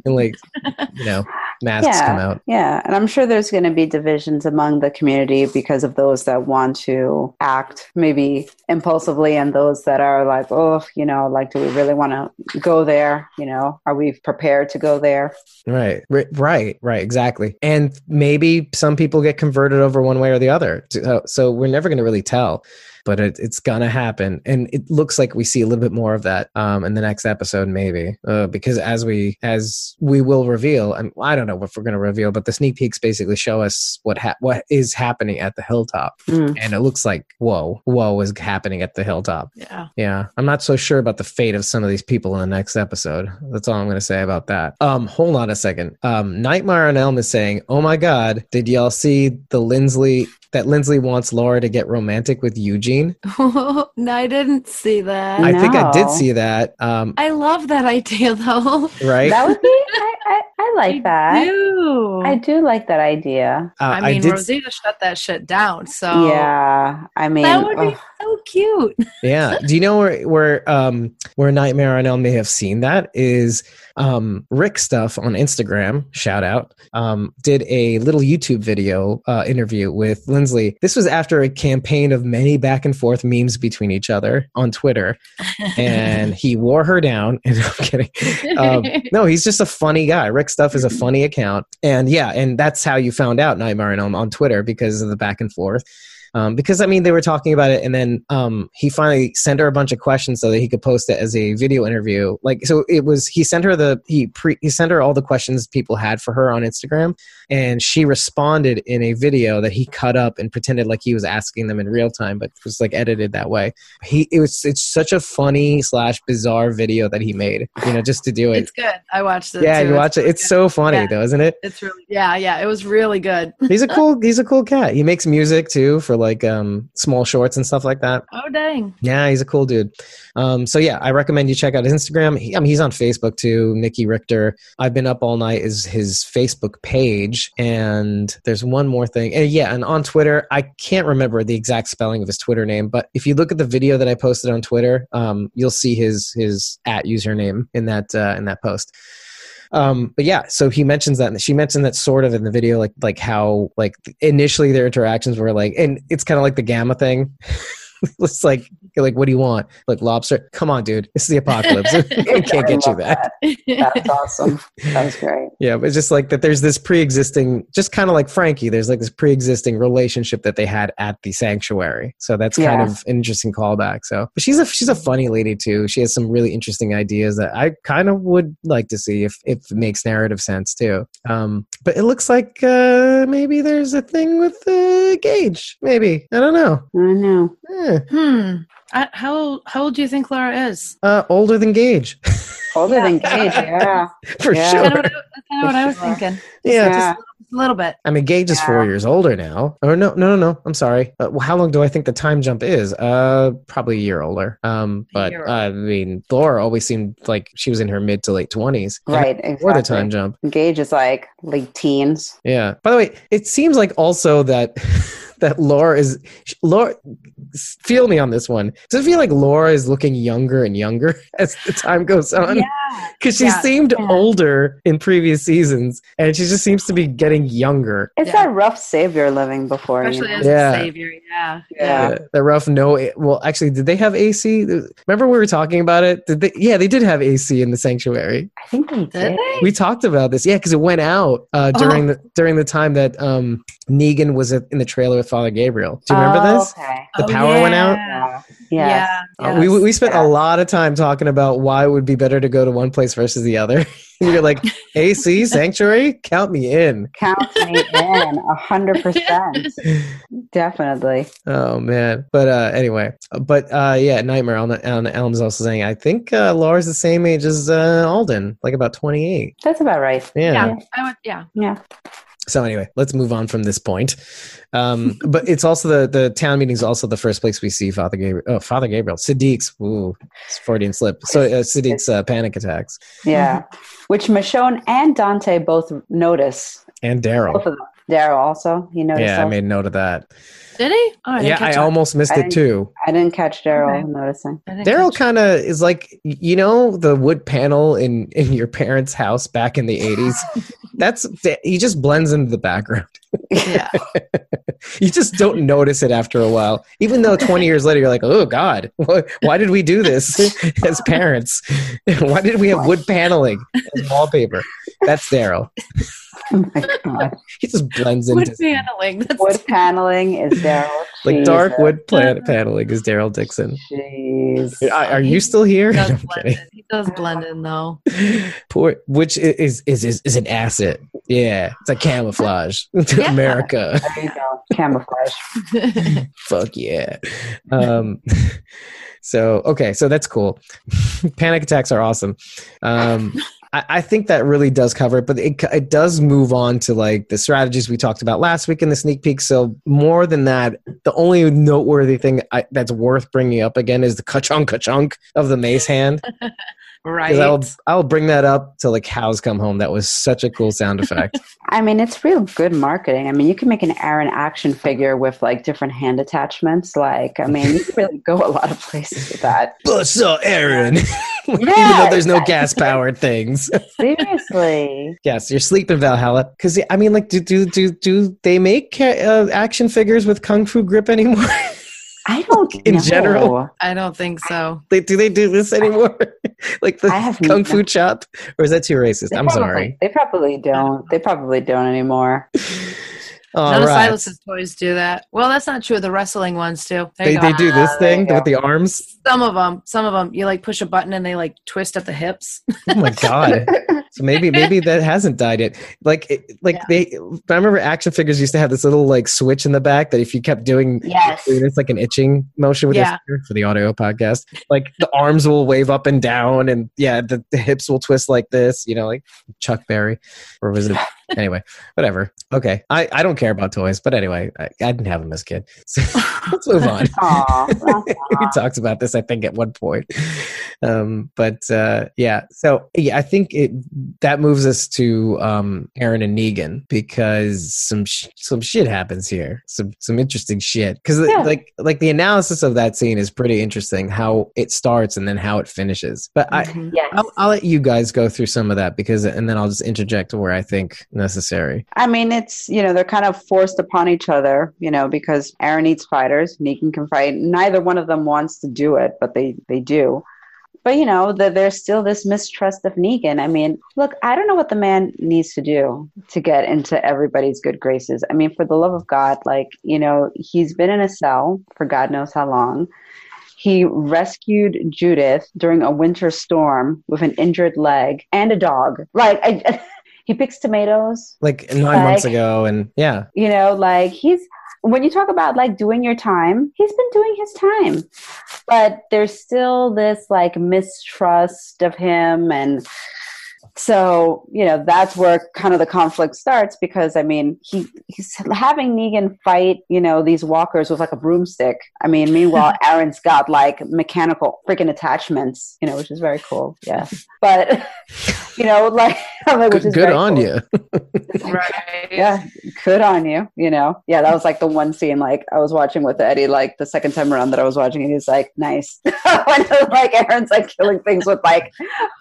A: and like, you know, masks
B: Yeah.
A: come out.
B: Yeah, and I'm sure there's going to be divisions among the community because of those that want to act maybe impulsively and those that are like, oh, you know, like, do we really want to go there? You know, are we prepared to go there?
A: Right, right, right, right, exactly. And maybe some people get converted over one way or the other. So, so we're never going to really tell, but it, it's gonna happen. And it looks like we see a little bit more of that um, in the next episode, maybe, uh, because as we as we will reveal, and I don't know if we're going to reveal, but the sneak peeks basically show us what ha- what is happening at the hilltop,
B: Mm.
A: and it looks like whoa, whoa is happening at the hilltop.
C: Yeah.
A: Yeah, I'm not so sure about the fate of some of these people in the next episode. That's all I'm going to say about that. Um, hold on a second. Um, Nightmare on Elm is saying, "Oh my God, did y'all see the Lindsley that Lindsley wants Laura to get romantic with Eugene?"
C: no, I didn't see that.
A: I think I did see that. Um,
C: I love that idea though.
A: right?
B: That would be, I, I, I like that.
C: do.
B: I do like that idea.
A: Uh,
C: I mean,
A: did.
C: Rosita shut that shit down. So
B: yeah, I mean,
C: that would be
B: ugh,
C: so cute.
A: yeah. Do you know where where um where Nightmare on Elm may have seen that is um Rick stuff on Instagram, shout out, um, did a little YouTube video uh interview with Lindsley. This was after a campaign of many back and forth memes between each other on Twitter. And he wore her down. And I'm kidding. Um, no, he's just a funny guy. Rick Stuff is a funny account. And yeah, and that's how you found out Nightmare on Elm on Twitter because of the back and forth. Um, because I mean, they were talking about it, and then um, he finally sent her a bunch of questions so that he could post it as a video interview. Like, so it was he sent her the he pre he sent her all the questions people had for her on Instagram, and she responded in a video that he cut up and pretended like he was asking them in real time, but was like edited that way. He it was it's such a funny slash bizarre video that he made, you know, just to do it.
C: it's good. I watched it.
A: yeah,
C: too.
A: you watch it. It's
C: good.
A: so funny
C: Yeah.
A: though, isn't it?
C: It's really yeah, yeah. It was really good.
A: He's a cool he's a cool cat. He makes music too for like um small shorts and stuff like that.
C: Oh dang.
A: Yeah, he's a cool dude. Um, so yeah, I recommend you check out his Instagram. He, I mean, he's on Facebook too. Nikki Richter. I've been up all night is his Facebook page, and there's one more thing. And yeah, and on Twitter, I can't remember the exact spelling of his Twitter name, but if you look at the video that I posted on Twitter, um, you'll see his his at username in that uh, in that post. Um, but yeah, so he mentions that, and she mentioned that sort of in the video, like like how like initially their interactions were like, and it's kind of like the gamma thing. it's like like what do you want? Like lobster? Come on, dude, it's the apocalypse. I can't get you that.
B: That's awesome. That's great.
A: Yeah, but it's just like that. There's this pre-existing, just kind of like Frankie. There's like this pre-existing relationship that they had at the sanctuary. So that's kind of an interesting callback. So, but she's a she's a funny lady too. She has some really interesting ideas that I kind of would like to see if if it makes narrative sense too. Um, but it looks like uh, maybe there's a thing with uh, Gage. Maybe I don't know.
B: I know.
A: Eh,
C: Hmm. I, how how old do you think Laura is?
A: uh, older than Gage
B: Older than Gage, yeah.
A: for
B: Yeah.
A: sure.
C: Kind of what I, that's kind of what I was thinking.
A: Yeah,
B: Yeah.
C: Just a little bit.
A: I mean, Gage is four years older now. Or no, no, no, no. I'm sorry. Uh, well, how long do I think the time jump is? Uh, probably a year older. Um, but
C: year
A: uh, I mean, Laura always seemed like she was in her mid to late twenties.
B: Right,
A: Before the time jump.
B: Gage is like late teens.
A: Yeah. By the way, it seems like also that that Laura is Laura. Feel me on this one. Does it feel like Laura is looking younger and younger as the time goes on?
B: Yeah.
A: Because she
C: Yeah.
A: seemed
B: Yeah.
A: older in previous seasons, and she just seems to be getting younger.
B: It's
C: Yeah.
B: that rough savior living before. you know?
C: as
A: Yeah.
C: a savior. Yeah.
B: Yeah.
A: The rough no. Well, actually, did they have AC? Remember we were talking about it? Did they? Yeah, they did have AC in the sanctuary.
B: I think they did.
C: Did they?
A: We talked about this. Yeah, because it went out uh, during the during the time that um, Negan was in the trailer with Father Gabriel. Do you remember
B: Oh,
A: this?
B: Okay.
A: The
C: Oh,
A: power went out.
C: yeah.
B: Yeah. Yes.
C: Yeah.
A: Uh, we we spent
B: Yeah.
A: a lot of time talking about why it would be better to go to one place versus the other. you're like, AC sanctuary, count me in.
B: Count me in a hundred percent. Definitely.
A: Oh man, but uh, anyway, but uh, yeah, Nightmare on, the on Elm's also saying I think uh, Laura's the same age as uh, Alden, like about 28.
B: That's about right.
A: Yeah.
C: Yeah. I would. Yeah.
B: Yeah.
A: So anyway, let's move on from this point. Um, but it's also the the town meeting is also the first place we see Father Gabriel. Oh, Father Gabriel, Siddiq's. Ooh, it's Freudian slip. So uh, Siddiq's uh, panic attacks
B: Yeah. Which Michonne and Dante both notice.
A: and Daryl.
B: Daryl also. You noticed
A: Yeah, I made note of that.
C: Did he? Oh, I
A: yeah, I
C: catch on.
A: almost missed
B: I
A: it too.
B: I didn't catch Daryl
C: Okay.
B: noticing.
A: Daryl kind of is like you know the wood panel in in your parents' house back in the eighties. That's he just blends into the background.
C: Yeah.
A: You just don't notice it after a while, even though twenty years later you're like, oh God, why, why did we do this as parents? Why did we have wood paneling as wallpaper? That's Daryl.
B: Oh my god.
A: He just blends
C: Wood
A: into
C: paneling. That's
B: Wood paneling is Daryl.
A: like dark wood plan- paneling is Daryl Dixon.
B: Jeez.
A: Are are you still here?
C: He does
A: I'm
C: blend
A: kidding.
C: in. He does blend in though.
A: Poor, which is is is, is an asset. Yeah, it's a camouflage to
C: Yeah.
A: America.
B: There you go. Camouflage.
A: Fuck yeah. Um, so okay, so that's cool. Panic attacks are awesome. Um, I, I think that really does cover it, but it it does move on to like the strategies we talked about last week in the sneak peek. So more than that, the only noteworthy thing I, that's worth bringing up again is the ka-chunk ka-chunk of the mace hand. 'Cause
C: right.
A: I'll I'll bring that up till the cows come home. That was such a cool sound effect.
B: I mean, it's real good marketing. I mean, you can make an Aaron action figure with like different hand attachments. Like, I mean, you can really go a lot of places with that.
A: Bust up, Aaron. Even though there's no gas powered things.
B: Seriously.
A: yes, you're sleeping Valhalla. Because I mean, like, do do do do they make uh, action figures with kung fu grip anymore?
B: I don't
A: In
B: know.
A: general?
C: I don't think so.
A: they, do they do this anymore? like the
B: have
A: kung
B: no-
A: fu chop, or is that too racist?
B: They
A: I'm
B: probably-
A: sorry.
B: They probably don't. They probably don't anymore.
A: All
C: None of. Silas's toys do that. Well, that's not true. The wrestling ones do. There
A: They, they do this
B: Ah,
A: thing with the arms.
C: Some of them. Some of them. You like push a button and they like twist at the hips.
A: Oh my god! so maybe maybe that hasn't died yet. Like it- like
C: Yeah.
A: they. I remember action figures used to have this little like switch in the back that if you kept doing
B: Yes.
A: it's like an itching motion with
C: Yeah.
A: your finger for the audio podcast. Like the arms will wave up and down, and yeah, the, the hips will twist like this. You know, like Chuck Berry, or was it? Anyway, whatever. Okay, I I don't care about toys, but anyway, I, I didn't have them as a kid. So let's move on.
B: Aw,
A: we talked about this, I think, at one point. Um, but uh, yeah, so yeah, I think it that moves us to um, Aaron and Negan because some sh- some shit happens here, some some interesting shit. Because
B: Yeah.
A: like like the analysis of that scene is pretty interesting, how it starts and then how it finishes. But I.
C: Mhm.
B: yes.
A: I'll, I'll let you guys go through some of that because, and then I'll just interject where I think necessary.
B: I mean, it's, you know, they're kind of forced upon each other, you know, because Aaron needs fighters, Negan can fight. Neither one of them wants to do it, but they, they do. But, you know, the, there's still this mistrust of Negan. I mean, look, I don't know what the man needs to do to get into everybody's good graces. I mean, for the love of God, like, you know, he's been in a cell for God knows how long. He rescued Judith during a winter storm with an injured leg and a dog. Like, I, he picks tomatoes
A: Like nine
B: Like-
A: months ago, and yeah,
B: you know like he's when you talk about like doing your time he's been doing his time. But there's still this like mistrust of him and so you know that's where kind of the conflict starts because i mean he he's having negan fight you know these walkers with like a broomstick i mean meanwhile aaron's got like mechanical freaking attachments you know which is very cool yeah but you know like like,
A: good, good on cool. you.
B: right. Yeah, good on you. You know, yeah, that was like the one scene like I was watching with Eddie like the second time around that I was watching, and he's like, nice. when like Aaron's like killing things with like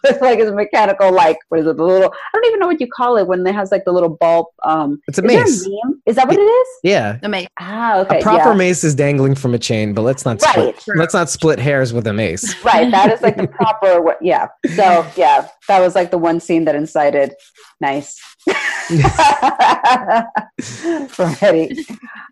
B: with like his mechanical like what is it the little I don't even know what you call it when it has like the little bulb. Um,
A: it's a mace. A
B: is that what it is?
A: Yeah,
C: a mace.
B: Ah, okay.
A: A proper
B: yeah.
A: mace is dangling from a chain, but let's not split, right. let's not split hairs with a mace.
B: Right. That is like the proper. Yeah. So yeah, that was like the one scene that incited nice for Eddie.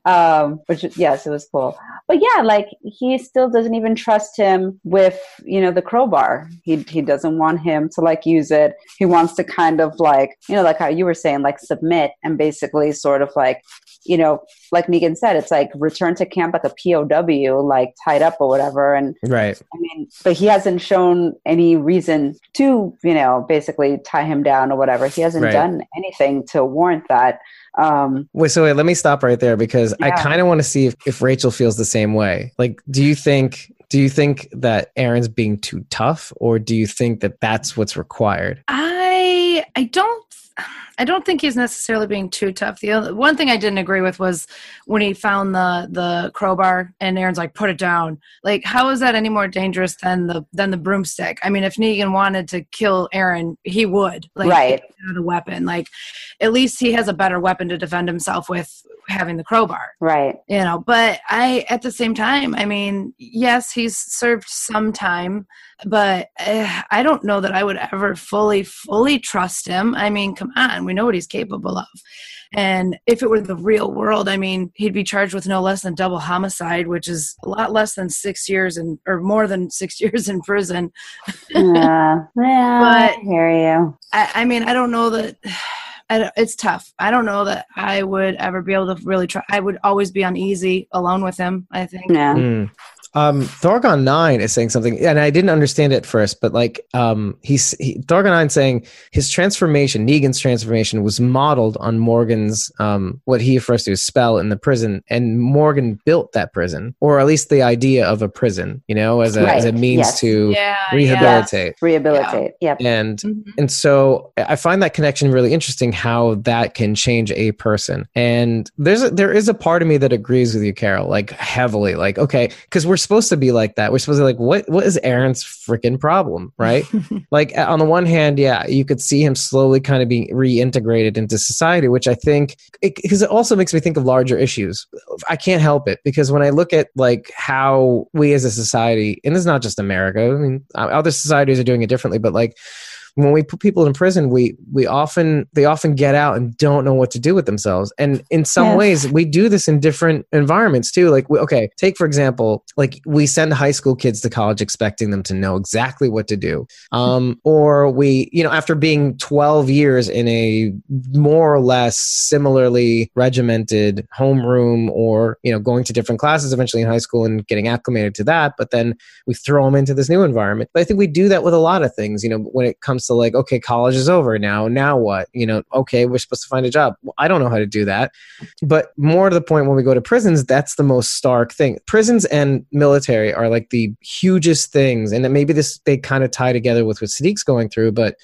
B: Um, which yes, it was cool. But yeah, like he still doesn't even trust him with you know the crowbar. He he doesn't want him to like use it. He wants to kind of like you know like how you were saying like submit and basically sort of like you know, like Negan said, it's like return to camp like a POW, like tied up or whatever. And
A: right.
B: I mean, but he hasn't shown any reason to, you know, basically tie him down or whatever. He hasn't right. done anything to warrant that. Um,
A: wait, so wait, let me stop right there because yeah. I kind of want to see if, if Rachel feels the same way. Like, do you think do you think that Aaron's being too tough, or do you think that that's what's required?
C: I I don't I don't think he's necessarily being too tough. The other, one thing I didn't agree with was when he found the the crowbar and Aaron's like, "Put it down." Like, how is that any more dangerous than the than the broomstick? I mean, if Negan wanted to kill Aaron, he would. Like,
B: right.
C: The weapon, like, at least he has a better weapon to defend himself with having the crowbar.
B: Right.
C: You know, but I at the same time, I mean, yes, he's served some time, but uh, I don't know that I would ever fully fully trust him. I mean, come on, we know what he's capable of. And if it were the real world, I mean, he'd be charged with no less than double homicide, which is a lot less than six years and or more than six years in prison.
B: yeah, yeah. but I hear you.
C: I, I mean, I don't know that it's tough. I don't know that I would ever be able to really try. I would always be uneasy alone with him. I think.
B: Yeah. Mm.
A: Um, Thorgon Nine is saying something, and I didn't understand it at first, but like, um, he's he, Thorgon Nine saying his transformation, Negan's transformation, was modeled on Morgan's um, what he refers to as spell in the prison, and Morgan built that prison, or at least the idea of a prison, you know, as a right. as a means yes. to yeah, rehabilitate, yes.
B: rehabilitate, yeah.
A: Yep. And mm-hmm. and so I find that connection really interesting. How that can change a person, and there's a, there is a part of me that agrees with you, Carol, like heavily, like okay, because we're supposed to be like that. We're supposed to be like, what what is Aaron's freaking problem, right? like on the one hand, yeah, you could see him slowly kind of being reintegrated into society, which I think because it, it also makes me think of larger issues. I can't help it because when I look at like how we as a society, and is not just America. I mean, other societies are doing it differently, but like when we put people in prison, we we often they often get out and don't know what to do with themselves. And in some yes. ways, we do this in different environments too. Like, we, okay, take for example, like we send high school kids to college expecting them to know exactly what to do, um, or we, you know, after being twelve years in a more or less similarly regimented homeroom, or you know, going to different classes eventually in high school and getting acclimated to that, but then we throw them into this new environment. But I think we do that with a lot of things. You know, when it comes comes to like, okay, college is over now. Now what? You know, okay, we're supposed to find a job. Well, I don't know how to do that. But more to the point, when we go to prisons, that's the most stark thing. Prisons and military are like the hugest things, and maybe this they kind of tie together with what Siddiq's going through, but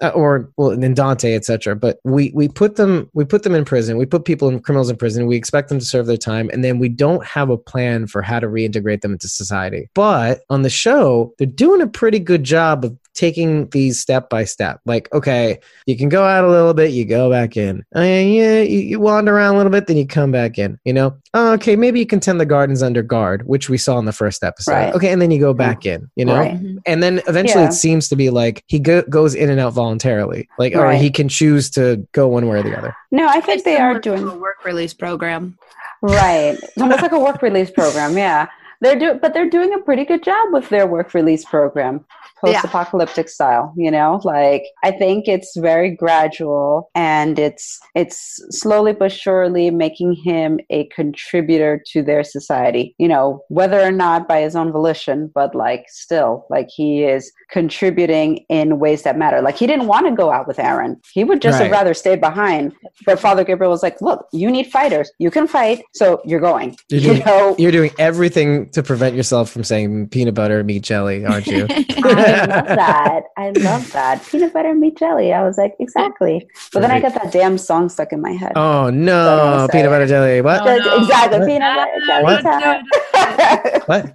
A: uh, or well, in Dante, etc. But we we put them we put them in prison. We put people in criminals in prison. We expect them to serve their time, and then we don't have a plan for how to reintegrate them into society. But on the show, they're doing a pretty good job of taking these step by step. Like, okay, you can go out a little bit, you go back in. Uh, yeah, you, you, wander around a little bit, then you come back in. You know, oh, okay, maybe you can tend the gardens under guard, which we saw in the first episode. Right. Okay, and then you go back in. You know, right. Mm-hmm. and then eventually yeah. it seems to be like he go- goes in and out voluntarily, like, right. or he can choose to go one way or the other.
B: No, I think they are doing
C: a work release program.
B: Right, it's almost like a work release program. Yeah, they're doing, but they're doing a pretty good job with their work release program post-apocalyptic yeah. style you know? Like i think it's very gradual and it's it's slowly but surely making him a contributor to their society you know? Whether or not by his own volition but like still like he is contributing in ways that matter. Like he didn't want to go out with aaron he would just right. have rather stayed behind. But father gabriel was like look you need fighters. You can fight so you're going.
A: You're doing, you know? you're doing everything to prevent yourself from saying peanut butter meat jelly aren't you
B: I love that. I love that. Peanut butter and meat jelly. I was like, exactly. But then I got that damn song stuck in my head.
A: Oh no, peanut butter jelly. What?
C: Oh, no.
B: Exactly.
A: What?
B: Peanut butter jelly
A: What?
B: time.
A: What?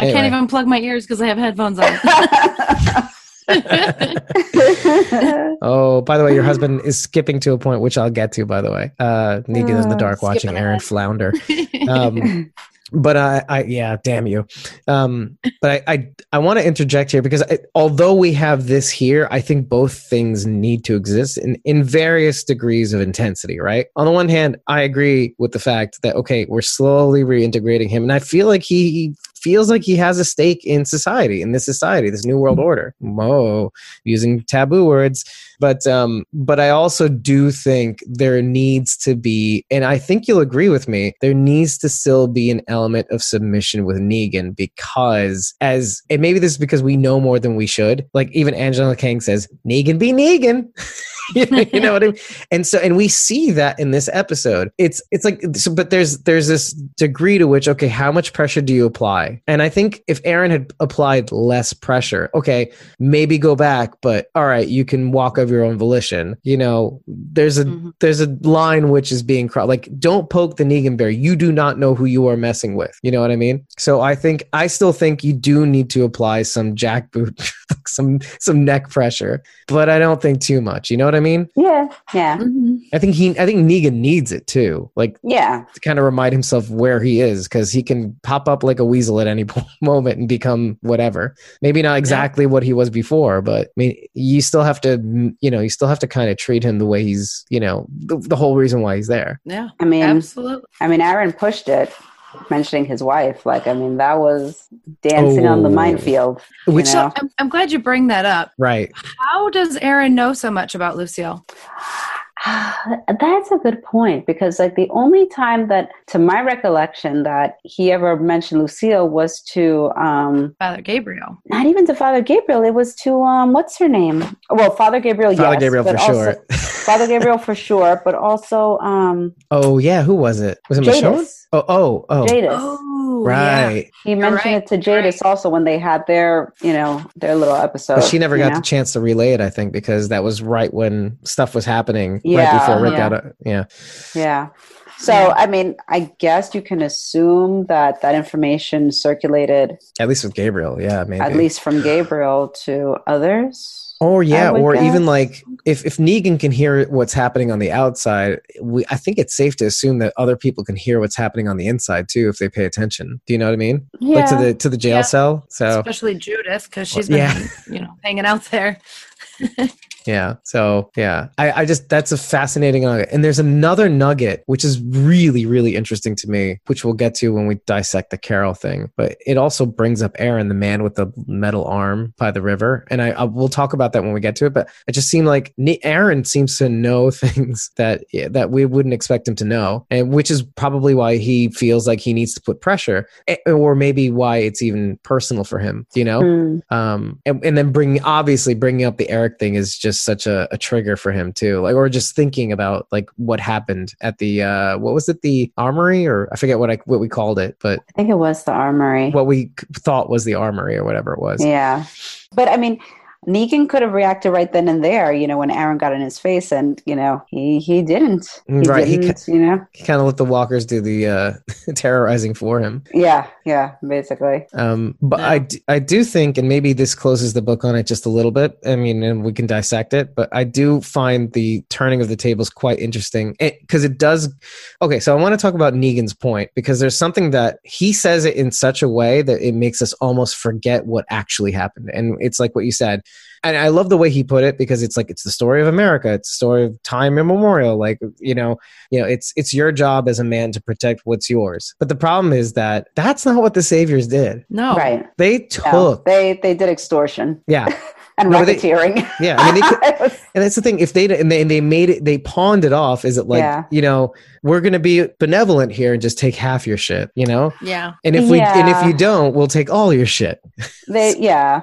C: I can't even plug my ears because I have headphones on.
A: Oh, by the way, your husband is skipping to a point which I'll get to. By the way, uh, Negan in the
B: Uh,
A: dark watching Aaron
C: ahead.
A: flounder. Um, but I, I, yeah, damn you. Um, but I, I, I want to interject here because I, although we have this here, I think both things need to exist in in various degrees of intensity. Right. On the one hand, I agree with the fact that okay, we're slowly reintegrating him, and I feel like he feels like he has a stake in society, in this society, this new world order. Whoa, using taboo words. But um but i also do think there needs to be and i think you'll agree with me there needs to still be an element of submission with negan because as and maybe this is because we know more than we should. Like even angela kang says negan be negan you, know, what i mean? And so and we see that in this episode. It's it's like so, but there's there's this degree to which okay how much pressure do you apply? And i think if aaron had applied less pressure okay maybe go back but all right you can walk of your own volition. You know there's a
C: Mhm.
A: there's a line which is being crossed. Like don't poke the negan bear you do not know who you are messing with. You know what i mean? So i think i still think you do need to apply some jackboot some some neck pressure but i don't think too much. You know what i mean
B: yeah. Yeah.
C: Mhm.
A: i think he i think negan needs it too like
B: Yeah.
A: to kind of remind himself where he is because he can pop up like a weasel at any moment and become whatever. Maybe not exactly what he was before, but I mean, you still have to, you know, you still have to kind of treat him the way he's, you know, the, the whole reason why he's there.
C: Yeah,
B: I mean,
C: absolutely.
B: I mean, Aaron pushed it, mentioning his wife. Like, I mean, that was dancing on the
A: Oh.
B: minefield. you
A: Which,
B: know?
C: I'm, I'm glad you bring that up.
A: right.
C: How does Aaron know so much about Lucille?
B: That's a good point because, like, the only time that, to my recollection, that he ever mentioned Lucille was to, um,
C: Father Gabriel.
B: not even to Father Gabriel. It was to, um, what's her name? Well, Father Gabriel,
A: Father
B: yes,
A: Gabriel
B: but
A: for
B: also-
A: sure.
B: Father Gabriel for sure, but also um,
A: oh, yeah. Who was it? Was it Michonne? Oh, oh, oh.
B: Jadis.
C: Oh, yeah.
A: right.
B: He mentioned
C: right,
B: it to
C: you're
B: Jadis
C: right.
B: also when they had their, you know, their little episode.
A: But she never got
B: know?
A: the chance to relay it, I think, because that was right when stuff was happening. right before Rick
B: yeah.
A: got a, yeah.
B: Yeah. So,
C: Yeah.
B: I mean, I guess you can assume that that information circulated
A: At least with Gabriel. Yeah, maybe.
B: at least from Gabriel to others.
A: Or yeah, or even like if if Negan can hear what's happening on the outside, we I think it's safe to assume that other people can hear what's happening on the inside too if they pay attention. Do you know what I mean?
B: Yeah.
A: Like to the to the jail
C: Yeah.
A: cell. So
C: Especially Judith, because she's been,
A: Yeah.
C: you know, hanging out there.
A: yeah, so yeah, I I just that's a fascinating nugget. And there's another nugget which is really really interesting to me, which we'll get to when we dissect the Carol thing. But it also brings up Aaron, the man with the metal arm by the river, and I, I we'll talk about that when we get to it. But it just seemed like Aaron seems to know things that that we wouldn't expect him to know, and which is probably why he feels like he needs to put pressure, or maybe why it's even personal for him. You know,
B: Hmm.
A: um and, and then bringing obviously bringing up the eric thing is just such a, a trigger for him too like or just thinking about like what happened at the uh what was it the armory or i forget what i what we called it but
B: I think it was the armory.
A: what we thought was the armory or whatever it was
B: Yeah. But I mean, Negan could have reacted right then and there, you know, when Aaron got in his face, and you know, he he didn't. He
A: Right, he
B: didn't. you know.
A: he kind of let the walkers do the uh terrorizing for him
B: Yeah. Yeah. Basically.
A: Um, but
C: Yeah.
A: I, d- I do think, and maybe this closes the book on it just a little bit. I mean, and we can dissect it, but I do find the turning of the tables quite interesting because it, does. Okay, so I want to talk about Negan's point because there's something that he says it in such a way that it makes us almost forget what actually happened. And it's like what you said. And I love the way he put it because it's like it's the story of America. It's the story of time immemorial. Like you know, you know, it's it's your job as a man to protect what's yours. But the problem is that that's not what the saviors did.
C: No.
B: Right.
A: They
B: No,
A: took,
B: they they did extortion
A: yeah,
B: and
A: No, they- yeah. I mean, they could,
B: was-
A: and that's the thing. If they and they and they made it, they pawned it off. Is it like
B: Yeah.
A: you know we're going to be benevolent here and just take half your shit, you know?
C: Yeah.
A: And if we and if you don't, we'll take all your shit.
B: they yeah.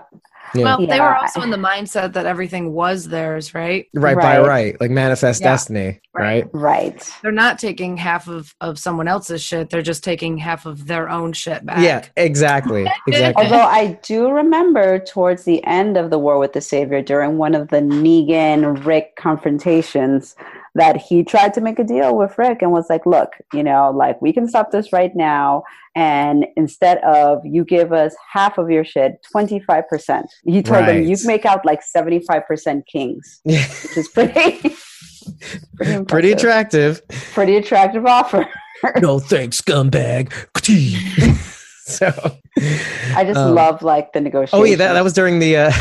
A: Yeah.
C: Well, they were also in the mindset that everything was theirs, right?
A: right, by
B: Right.
A: right, like manifest
C: Yeah.
A: destiny, right?
C: Right.
B: Right.
C: They're not taking half of, of someone else's shit. They're just taking half of their own shit back.
A: Yeah, exactly, exactly.
B: Although I do remember towards the end of the War with the Savior, during one of the Negan Rick confrontations, that he tried to make a deal with Rick and was like, look, you know, like we can stop this right now. And instead of you give us half of your shit, 25%. He told
A: Right.
B: them, you make out like 75% kings, which is pretty, pretty,
A: Pretty attractive.
B: pretty attractive offer.
A: no thanks, scumbag. so,
B: I just
A: um,
B: love like the negotiation.
A: Oh yeah, that, that was during the. Uh,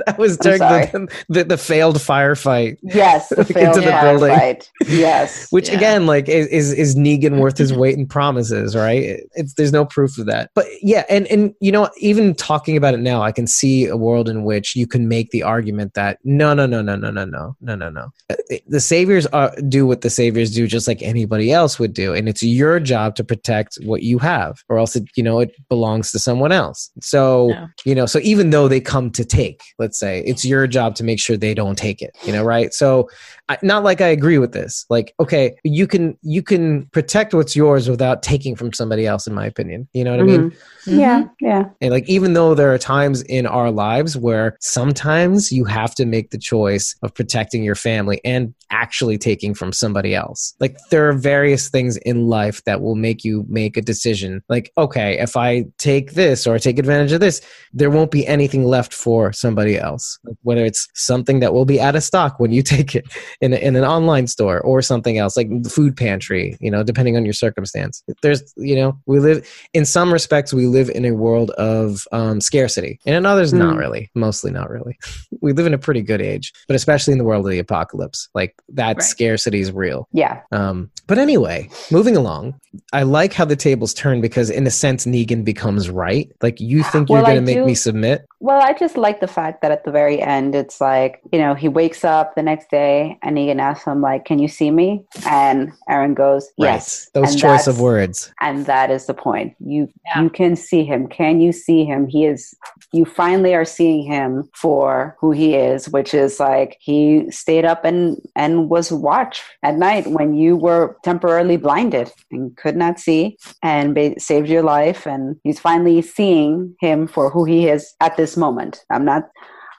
A: that was during the, the the failed firefight.
B: Yes, the
A: Into the
B: firefight.
A: building.
B: Yes.
A: Which
C: Yeah.
A: again, like, is, is is Negan worth his weight in promises? Right? It's there's no proof of that. But yeah, and and you know, even talking about it now, I can see a world in which you can make the argument that no, no, no, no, no, no, no, no, no, no. Uh, The saviors are, do what the saviors do, just like anybody else would do, and it's your job to protect what you have, or else it, you know, it belongs to someone else. So
C: Yeah.
A: you know, so even though they come to take, let's say, it's your job to make sure they don't take it. You know, right? So I, not like I agree with this. Like, okay, you can you can protect what's yours without taking from somebody else. In my opinion, you know what I mean.
B: Mhm. Yeah, yeah.
A: And like, even though there are times in our lives where sometimes you have to make the choice of protecting your family and actually taking from somebody else. Like, there are various things in life that will make you make a decision. Like, okay, if I take this or I take advantage of this, there won't be anything left for somebody else. Whether it's something that will be out of stock when you take it in, a, in an online store or something else, like the food pantry, you know, depending on your circumstance. There's, you know, we live in some respects we live in a world of um, scarcity and in others not
B: Mm.
A: really mostly not really we live in a pretty good age but especially in the world of the apocalypse like that
C: Right.
A: scarcity is real
B: Yeah.
A: um, but anyway moving along i like how the tables turn because in a sense negan becomes right like you think you're
B: Well,
A: going to make
B: do-
A: me submit
B: Well, I just like the fact that at the very end, it's like, you know, he wakes up the next day and Negan asks him, like, can you see me? And Aaron goes, yes.
A: right those
B: And
A: choice of words
B: And that is the point. You
C: Yeah.
B: you can see him. Can you see him? He is you finally are seeing him for who he is, which is like he stayed up and and was watched at night when you were temporarily blinded and could not see and ba- saved your life and he's finally seeing him for who he is at this moment. I'm not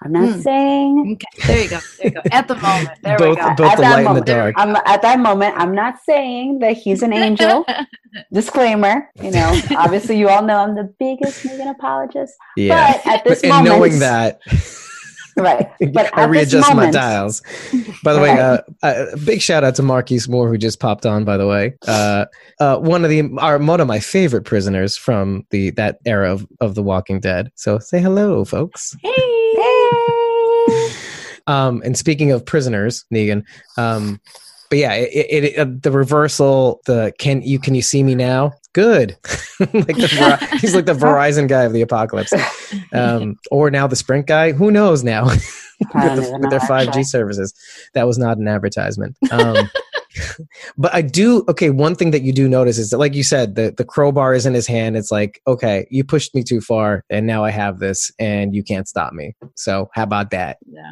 B: I'm not
C: Hmm.
B: saying
C: Okay, there you go. There you go. At the moment, there
A: both
C: we go.
A: both
B: At
A: the
B: that
A: light and the dark
B: I'm at that moment I'm not saying that he's an angel. disclaimer, you know, obviously you all know I'm the biggest Negan apologist.
A: yeah
B: But at this
A: and
B: moment,
A: knowing that
B: right? But
A: I
B: at this
A: readjust my dials. By the way, uh, uh, a big shout out to Marquise Moore who just popped on. By the way, uh, uh, one of the our one of my favorite prisoners from the that era of, of The Walking Dead. So say hello, folks.
B: Hey.
A: Um, and speaking of prisoners, Negan. Um, but yeah, it, it, it, uh, the reversal. The can you can you see me now? Good. like the, he's like the Verizon guy of the apocalypse, um, or now the Sprint guy. Who knows now? With, the, with their 5G services. That was not an advertisement. Um, but I do okay. One thing that you do notice is that, like you said, the the crowbar is in his hand. It's like, okay, you pushed me too far, and now I have this, and you can't stop me. So how about that?
C: Yeah.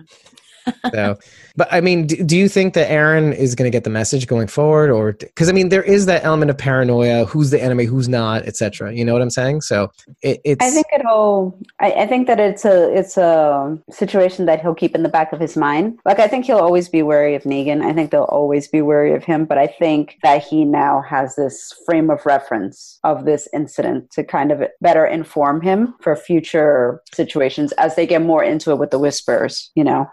A: So, but I mean, do, do you think that Aaron is going to get the message going forward, or because I mean, there is that element of paranoia: who's the enemy, who's not, etc. You know what I'm saying? So it, it's
B: I think it'll. I, I think that it's a it's a situation that he'll keep in the back of his mind. Like I think he'll always be wary of Negan. I think they'll always be wary of him. But I think that he now has this frame of reference of this incident to kind of better inform him for future situations as they get more into it with the whispers. You know,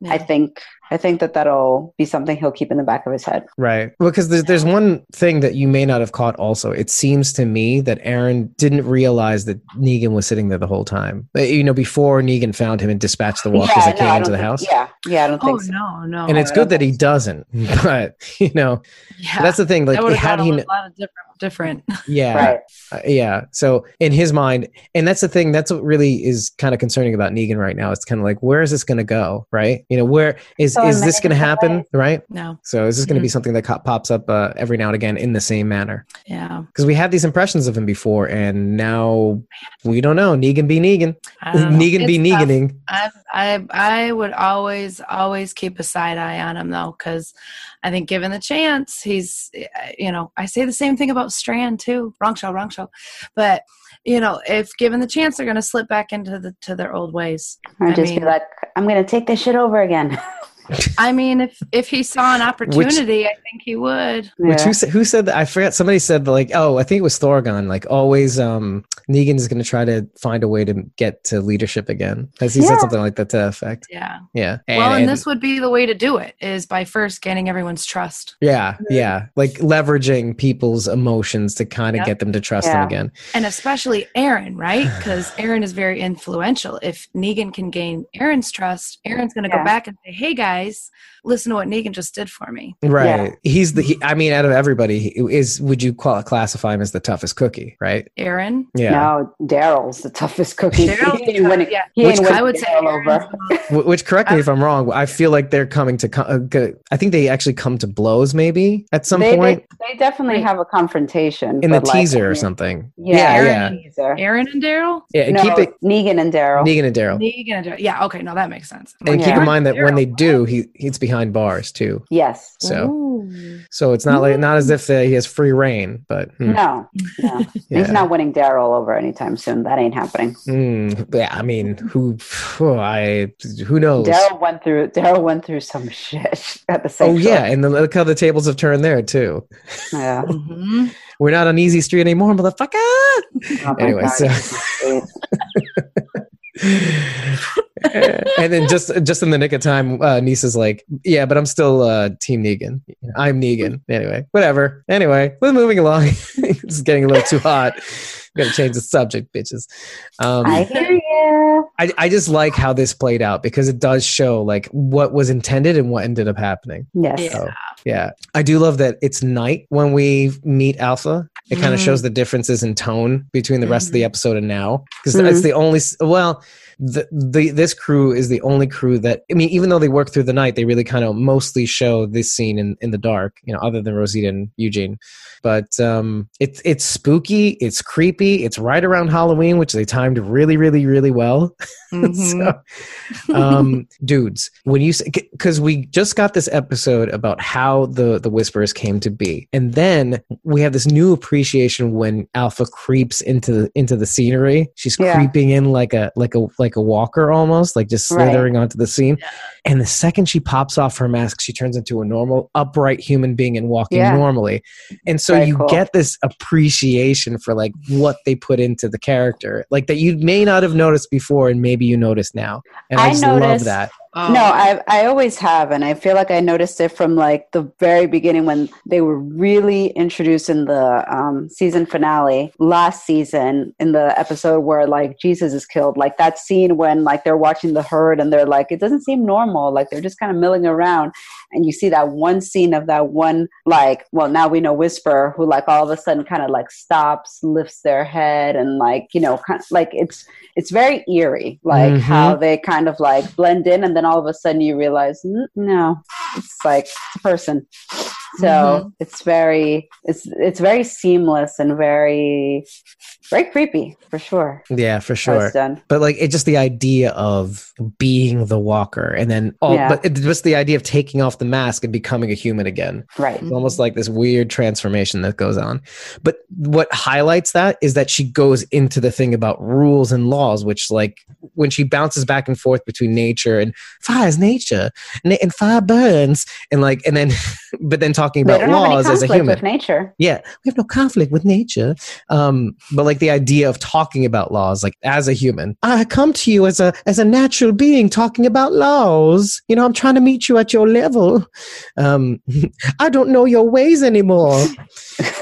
C: Yeah.
B: I think I think that that'll be something he'll keep in the back of his head.
A: Right. Well, Because there's, there's one thing that you may not have caught also. It seems to me that Aaron didn't realize that Negan was sitting there the whole time. Uh, You know, before Negan found him and dispatched the walkers that
B: no,
A: came
B: I
A: into
B: don't
A: the
B: think-
A: house.
B: Yeah, yeah, I don't
C: Oh
B: think so.
C: no, no.
A: And it's good that he doesn't. But, you know,
C: yeah.
A: that's the thing. Like,
C: that
A: had
C: got
A: he.
C: a lot of different different.
A: Yeah.
B: Right.
A: Uh, yeah. So in his mind, and that's the thing. That's what really is kind of concerning about Negan right now. It's kind of like, where is this going to go? Right. You know, where is
B: So
A: is this going to happen?
B: amazing.
A: Right.
C: No.
A: So is this going to be
C: Mhm.
A: something that co- pops up uh, every now and again in the same manner?
C: Yeah.
A: Because we had these impressions of him before, and now we don't know. Negan be Negan.
C: I don't know.
A: Negan be
C: It's tough.
A: Neganing.
C: I I I would always always keep a side eye on him though, because I think given the chance, he's uh, you know I say the same thing about Strand too. Wrong show, wrong show, but you know if given the chance, they're going to slip back into the to their old ways.
B: Or
C: I
B: just
C: mean-
B: be like, I'm going to take this shit over again.
C: I mean, if if he saw an opportunity, I think he would.
A: Which
B: Yeah.
A: who said, who said that? I forgot. Somebody said like, oh, I think it was Thorgon. Like always, um, Negan is going to try to find a way to get to leadership again. Has he
B: Yeah.
A: said something like that to that effect?
C: Yeah.
A: Yeah.
C: well, and, this would be the way to do it is by first gaining everyone's trust.
A: Yeah, yeah, like leveraging people's emotions to kind of
C: Yep.
A: get them to trust him
B: Yeah.
A: again.
C: And especially Aaron, right? Because Aaron is very influential. If Negan can gain Aaron's trust, Aaron's going to
B: Yeah.
C: go back and say, "Hey guys, listen to what Negan just did for me."
A: Right. He's the. He, I mean, out of everybody, is would you qual- classify him as the toughest cookie? Right.
C: Aaron,
A: Yeah.
B: No, Daryl's the toughest cookie.
C: Daryl's
B: he ain't winning,
C: yeah.
B: he
A: Which
B: ain't
C: I would say
B: Daryl over.
A: Which, correct me if I'm wrong. I feel like they're coming to. co- uh, I think they actually come to blows, maybe at some
B: they,
A: point
B: they, they definitely have a confrontation
A: in the
B: like,
A: teaser
B: I
A: or something.
B: Yeah,
A: yeah,
C: Aaron
A: yeah.
B: the.
C: Aaron and Daryl.
A: Yeah, and
B: no,
A: keep it
B: Negan and Daryl.
A: Negan and Daryl.
C: Negan and Daryl. Yeah. Okay. No, that makes sense.
A: And keep in mind that when they do, he he's behind bars too.
B: Yes.
A: So
C: Ooh.
A: so it's not like not as if uh, he has free reign, but hmm,
B: No, no.
A: yeah.
B: He's not winning Daryl over anytime soon. That ain't happening.
A: Mm, yeah, I mean, who? phew, I who knows?
B: Daryl went through. Daryl went through some shit at the same.
A: Oh yeah, and then look how the tables have turned there too.
B: yeah.
C: Mhm.
A: We're not on easy street anymore, motherfucker.
B: Oh
A: Anyway,
B: God,
A: so-
B: it's-
A: and then just just in the nick of time, uh, niece is like, "Yeah, but I'm still uh, Team Negan. I'm Negan." Anyway, whatever. Anyway, we're moving along. it's getting a little too hot. Gotta change the subject, bitches. Um,
B: I hear you.
A: I, I just like how this played out because it does show like what was intended and what ended up happening.
B: Yes.
C: Yeah.
A: So yeah, I do love that it's night when we meet Alpha. It kind of
C: Mhm.
A: shows the differences in tone between the rest of the
C: Mhm.
A: episode and now because
B: Mhm.
A: it's the only well. The, the this crew is the only crew that I mean, even though they work through the night, they really kind of mostly show this scene in, in the dark, you know, other than Rosita and Eugene. But um, it's it's spooky, it's creepy, it's right around Halloween, which they timed really, really, really well.
C: Mhm.
A: so, um, dudes, when you because we just got this episode about how the the whispers came to be, and then we have this new appreciation when Alpha creeps into the into the scenery. She's
B: Yeah.
A: creeping in like a like a like a walker almost, like just
B: Right.
A: slithering onto the scene. And the second she pops off her mask, she turns into a normal, upright human being and walking
B: Yeah.
A: normally. And so
B: Very
A: you
B: cool.
A: get this appreciation for like what they put into the character, like that you may not have noticed before, and maybe you notice now. And I,
B: I
A: just love that.
C: Oh.
B: No, I I always have, and I feel like I noticed it from like the very beginning when they were really introduced in the um, season finale last season in the episode where like Jesus is killed. Like that scene when like they're watching the herd and they're like, it doesn't seem normal. Like they're just kind of milling around, and you see that one scene of that one like, well, now we know Whisper who like all of a sudden kind of like stops, lifts their head, and like you know, kind of like it's it's very eerie, like
A: Mhm.
B: how they kind of like blend in, and then all of a sudden you realize, "Mm, no, it's like it's a person. So
C: Mhm.
B: it's very, it's it's very seamless and very, very creepy for sure.
A: Yeah, for sure.
B: done.
A: But like, it's just the idea of being the walker, and then all,
B: Yeah.
A: but it's just the idea of taking off the mask and becoming a human again.
B: Right.
A: It's almost like this weird transformation that goes on. But what highlights that is that she goes into the thing about rules and laws, which, like, when she bounces back and forth between nature and fire is nature na- and fire burns, and like, and then, but then talking about
B: don't have any
A: laws as a human.
B: with nature.
A: Yeah, we have no conflict with nature. Um, but like the idea of talking about laws, like as a human, I come to you as a as a natural being talking about laws. You know, I'm trying to meet you at your level. Um, I don't know your ways anymore.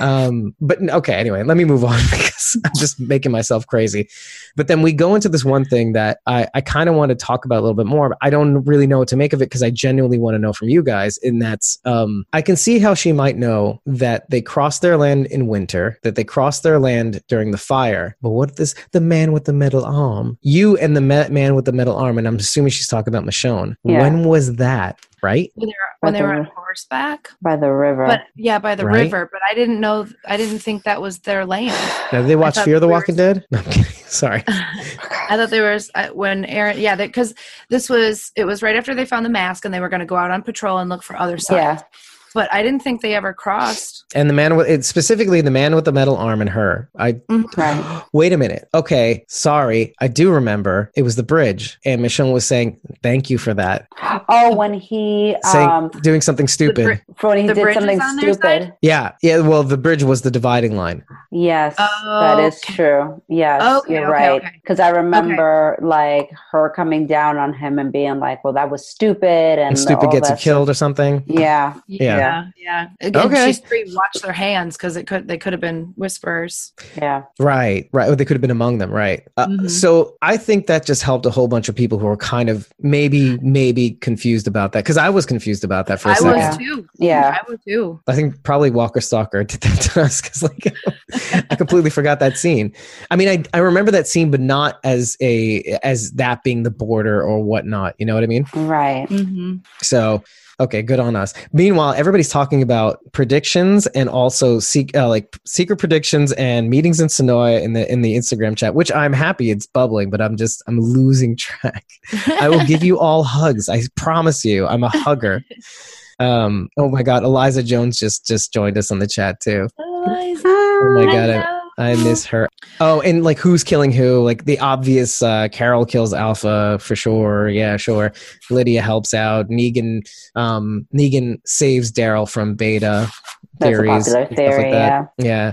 A: um, but okay, anyway, let me move on because I'm just making myself crazy. But then we go into this one thing that I, I kind of want to talk about a little bit more. But I don't really know what to make of it because I genuinely want to know from you guys. And that's um, I can see see how she might know that they crossed their land in winter, that they crossed their land during the fire. But what if this the man with the metal arm? You and the me- man with the metal arm, and I'm assuming she's talking about Michonne.
B: Yeah.
A: When was that? Right?
C: when they were, when they were on horseback.
B: by the river.
C: But yeah, by the
A: Right.
C: river. But I didn't know. I didn't think that was their land.
A: Now, did they watch
C: thought
A: Fear the
C: we were-
A: Walking Dead? No, I'm kidding. Sorry.
C: I thought there was uh, when Aaron, yeah, because this was it was right after they found the mask and they were going to go out on patrol and look for other signs.
B: yeah,
C: But I didn't think they ever crossed.
A: And the man with it, specifically the man with the metal arm and her. I
B: right.
A: wait a minute. Okay, sorry. I do remember. It was the bridge, and Michonne was saying, "Thank you for that."
B: Oh, when he
A: Saying
B: um
A: doing something stupid.
C: bri-
B: for when he
C: the
B: did something stupid.
A: yeah, yeah. Well, the bridge was the dividing line.
B: Yes, that
C: Oh,
B: is
C: okay.
B: true. Yes,
C: Okay,
B: you're
C: okay,
B: right.
C: okay.
B: Because I remember like her coming down on him and being like, "Well, that was stupid," and,
A: And stupid gets
B: that
A: killed or something.
B: stuff. Yeah,
A: Yeah.
C: Yeah, yeah. Again,
A: Okay.
C: she's three. Watch their hands because it could they could have been whispers.
B: yeah.
A: Right, right. Oh, they could have been among them, right? Uh,
C: Mhm.
A: So I think that just helped a whole bunch of people who were kind of maybe, maybe confused about that because I was confused about that for a
C: I
A: second.
C: was
B: Yeah.
C: too.
B: Yeah.
C: I was too.
A: I think probably Walker Stalker did that to us because like I completely forgot that scene. I mean, I I remember that scene, but not as a as that being the border or whatnot. You know what I mean?
B: Right.
C: Mm-hmm.
A: So okay, good on us. Meanwhile, everybody's talking about predictions and also seek uh, like secret predictions and meetings in Sonoya in the in the Instagram chat, which I'm happy it's bubbling, but I'm just I'm losing track. I will give you all hugs. I promise you. I'm a hugger. Um, oh my god, Eliza Jones just just joined us on the chat too. Oh my god, I, I miss her. Oh, and like who's killing who? Like the obvious uh Carol kills Alpha for sure. Yeah, sure. Lydia helps out. Negan um Negan saves Daryl from beta
B: That's a
A: theories.
B: popular
A: and stuff
B: theory,
A: that. Yeah.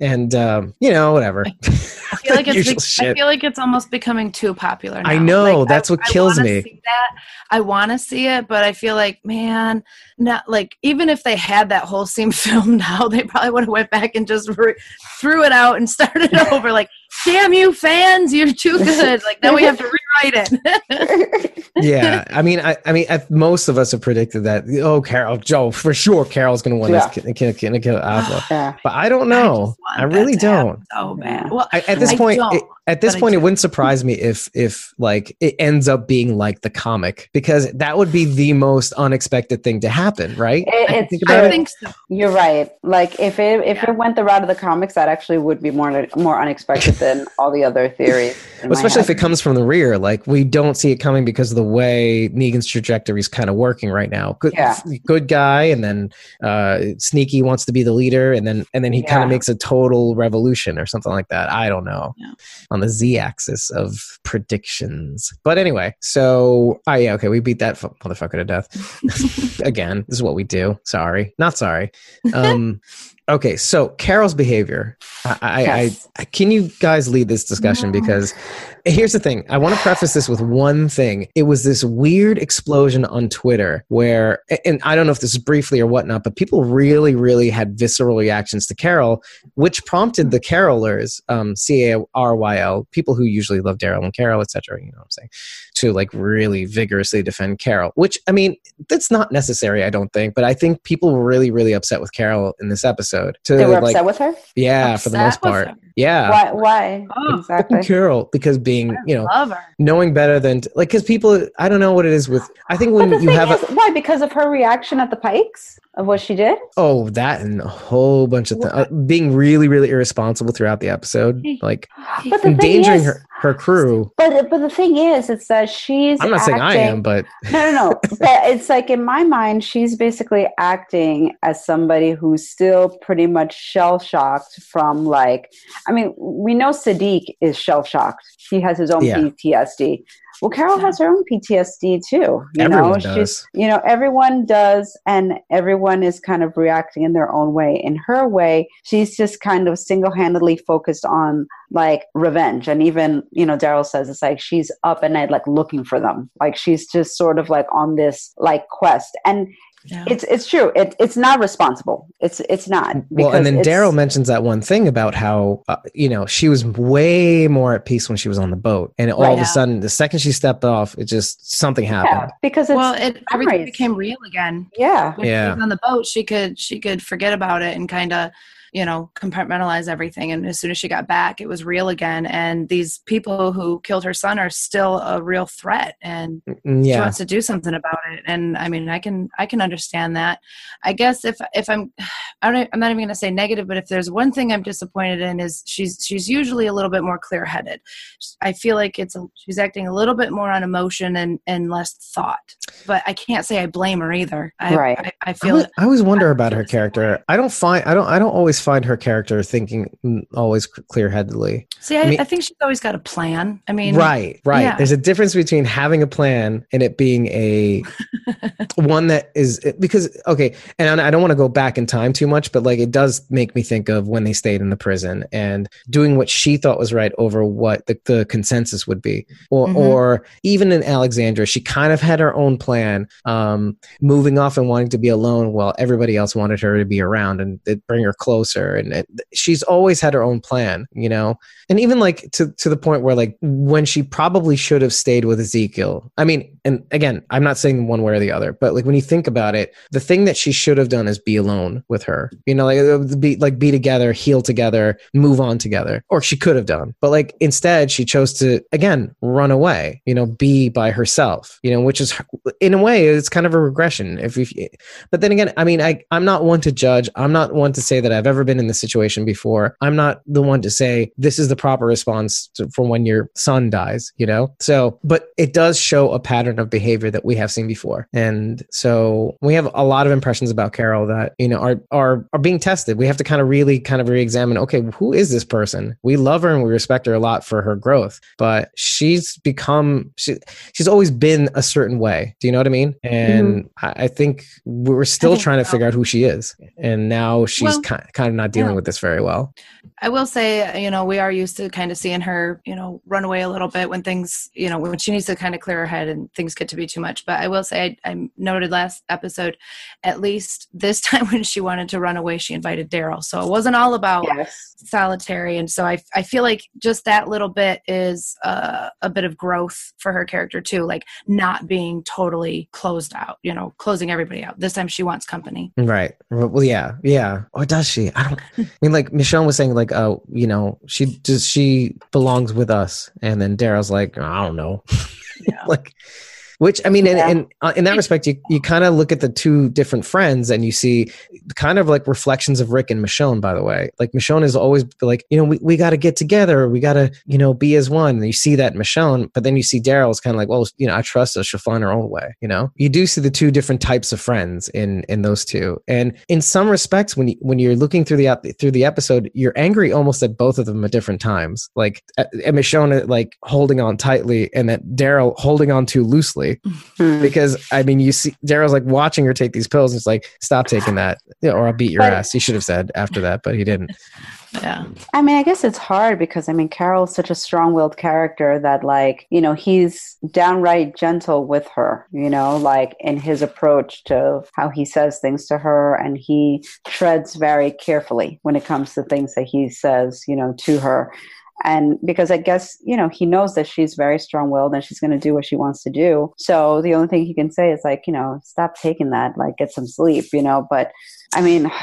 A: And um, you know, whatever.
C: I feel like it's I feel like it's almost becoming too popular. Now.
A: I know, that's what kills me.
C: See that I want to see it, but I feel like, man, not like even if they had that whole scene filmed now, they probably would have went back and just re- threw it out and started over. Like, damn you fans, you're too good. Like now we have to rewrite it.
A: yeah. I mean, I, I mean, I, most of us have predicted that. Oh, Carol, Joe, for sure, Carol's going to win
B: Yeah.
A: this kill, kill, kill Alpha.
B: yeah.
A: But I don't know.
C: just want
A: I, really don't.
C: So bad.
B: Yeah.
C: Well,
A: I, at this
C: I
A: point,
C: don't,
A: it, at this
C: but
A: point, it wouldn't surprise me if, if like it ends up being like the comic because that would be the most unexpected thing to happen, right?
B: It,
A: I think
C: I think so.
B: You're right. Like if it if
C: Yeah.
B: it went the route of the comics, that actually would be more more unexpected than all the other theories. in
A: Especially if it comes from the rear, like we don't see it coming because of the way Negan's trajectory is kind of working right now. Good,
B: Yeah.
A: good guy, and then uh, sneaky wants to be the leader, and then and then he kind of makes a total revolution or something like that. I don't know
C: Yeah.
A: On the z-axis of predictions. But anyway, so oh yeah, okay, we beat that fu- motherfucker to death again. This is what we do. Sorry, not sorry. Um, okay, so Carol's behavior. I, I,
B: Yes.
A: I, can you guys lead this discussion because here's the thing. I want to preface this with one thing. It was this weird explosion on Twitter where, and I don't know if this is briefly or whatnot, but people really, really had visceral reactions to Carol, which prompted the Carolers, um, C A R Y L, people who usually love Daryl and Carol, etc. You know what I'm saying? To like really vigorously defend Carol, which I mean, that's not necessary, I don't think, but I think people were really, really upset with Carol in this episode. To
B: they were
A: like,
B: upset with her.
A: yeah, for the most part.
C: her?
A: Yeah.
B: Why? Why
C: Oh,
B: exactly?
A: Carol, because being, you know,
C: Love her.
A: knowing better than like because people i don't know what it is with i think
B: But
A: when
B: the
A: you
B: thing
A: have
B: is,
A: a
B: why? Because of her reaction at the Pikes of what she did.
A: oh that and a whole bunch of things uh, being really really irresponsible throughout the episode like
B: But the thing
A: endangering
B: is,
A: her, her crew
B: But but the thing is, it's that she's.
A: i'm not saying i am but
B: No, no, no. but it's like in my mind, she's basically acting as somebody who's still pretty much shell shocked from like. I mean, we know Siddiq is shell shocked. He has his own
A: Yeah.
B: PTSD. Well, Carol has her own PTSD too. You
A: Everyone
B: know,
A: does.
B: she's you know everyone does, and everyone is kind of reacting in their own way. In her way, she's just kind of single handedly focused on like revenge, and even you know Daryl says it's like she's up at night like looking for them, like she's just sort of like on this like quest, and yeah. it's it's true. It, it's not responsible. It's it's not.
A: Well, and then Daryl mentions that one thing about how uh, you know she was way more at peace when she was on the boat, and all right of a sudden, the second she stepped off, it just something happened. Yeah,
B: because
C: well, it everything became real again.
B: Yeah,
C: when
A: yeah.
C: on the boat, she could she could forget about it and kind of you know compartmentalize everything. And as soon as she got back it was real again. And these people who killed her son are still a real threat. And yeah. she wants to do something about it. And i mean i can i can understand that. I guess if if i'm I don't, i'm not even going to say negative but if there's one thing i'm disappointed in is she's she's usually a little bit more clear-headed. I feel like it's a, she's acting a little bit more on emotion and and less thought. But i can't say i blame her either. I,
B: right.
C: I, I feel
A: I always, I always wonder about her character. i don't find i don't i don't always find her character thinking always clear headedly.
C: See, I, I, mean, I, think she's always got a plan. I mean,
A: right, right. Yeah. There's a difference between having a plan and it being a one that is because okay, and I don't want to go back in time too much, but like it does make me think of when they stayed in the prison and doing what she thought was right over what the, the consensus would be, or mm-hmm. or even in Alexandria, she kind of had her own plan, um, moving off and wanting to be alone while everybody else wanted her to be around and bring her and she's always had her own plan, you know, and even like to to the point where like when she probably should have stayed with Ezekiel. I mean, and again, I'm not saying one way or the other, but like when you think about it, the thing that she should have done is be alone with her. You know, like uh, be like be together, heal together, move on together, or she could have done. But like instead, she chose to again run away. You know, be by herself. You know, which is in a way it's kind of a regression. If you, but then again, I mean, I I'm not one to judge. I'm not one to say that I've ever been in this situation before. I'm not the one to say this is the proper response to, from when your son dies. You know, so but it does show a pattern of behavior that we have seen before. And so we have a lot of impressions about Carol that, you know, are are are being tested. We have to kind of really kind of re-examine, okay, who is this person? We love her and we respect her a lot for her growth, but she's become she, she's always been a certain way. Do you know what I mean? And mm-hmm. I, I, think we're still trying to figure out who she is. And now she's well, kind, kind of not dealing yeah. with this very well.
C: I will say, you know, we are used to kind of seeing her, you know, run away a little bit when things, you know, when she needs to kind of clear her head and things get to be too much. But I will say, I, I noted last episode, at least this time when she wanted to run away, she invited Daryl. So it wasn't all about yes. solitary. And so I, I feel like just that little bit is uh, a bit of growth for her character too, like not being totally closed out, you know, closing everybody out. This time she wants company.
A: Right. Well, yeah, yeah. Or does she? I don't. I mean, like Michonne was saying, like, oh, you know, she just she belongs with us, and then Daryl's like, I don't know, yeah. like which I mean, yeah. in, uh, in that respect, you, you kind of look at the two different friends and you see kind of like reflections of Rick and Michonne, by the way. Like Michonne is always like, you know, we, we got to get together. We got to, you know, be as one. And you see that in Michonne, but then you see Daryl's kind of like, well, you know, I trust her. She'll find her own way, you know? You do see the two different types of friends in, in those two. And in some respects, when you, when you're looking through the, through the episode, you're angry almost at both of them at different times. Like, at, at Michonne, like holding on tightly and that Daryl holding on too loosely Hmm. because I mean, you see, Daryl's like watching her take these pills. And it's like, stop taking that, or I'll beat your but, ass. He should have said after that, but he didn't.
C: Yeah.
B: I mean, I guess it's hard because I mean, Carol's such a strong-willed character that, like, you know, he's downright gentle with her. You know, like in his approach to how he says things to her, and he treads very carefully when it comes to things that he says, you know, to her and because i guess you know he knows that she's very strong-willed and she's going to do what she wants to do so the only thing he can say is like you know stop taking that like get some sleep you know but i mean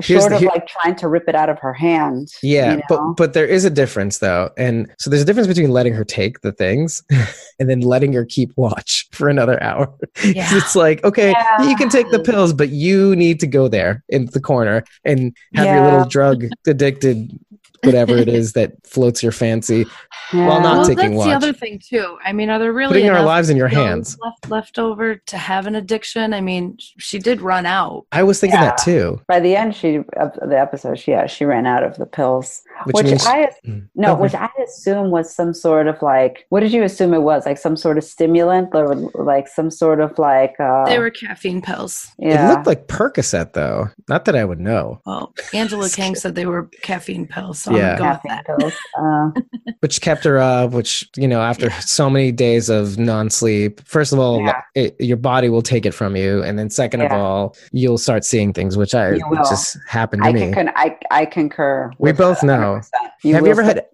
B: Here's short the, of like trying to rip it out of her hand
A: yeah you know? but but there is a difference though and so there's a difference between letting her take the things and then letting her keep watch for another hour yeah. it's like okay yeah. you can take the pills but you need to go there in the corner and have yeah. your little drug addicted whatever it is that floats your fancy yeah. while not
C: well,
A: taking
C: that's
A: watch.
C: the other thing too. I mean, are there really
A: putting our lives in your hands
C: left left over to have an addiction? I mean, she did run out.
A: I was thinking yeah. that too.
B: By the end, she of the episode, she yeah, she ran out of the pills. which, which means, I mm. no, which I assume was some sort of like what did you assume it was like some sort of stimulant or like some sort of like uh,
C: they were caffeine pills.
A: Yeah, it looked like Percocet though. Not that I would know.
C: Well, Angela Kang said they were caffeine pills, so yeah. I'm that. Pills.
A: Uh, which kept her up. Which you know, after yeah. so many days of non-sleep, first of all, yeah. it, your body will take it from you, and then second yeah. of all, you'll start seeing things, which I just happened to
B: I
A: me.
B: Can, I I concur.
A: We both know. You Have you ever had?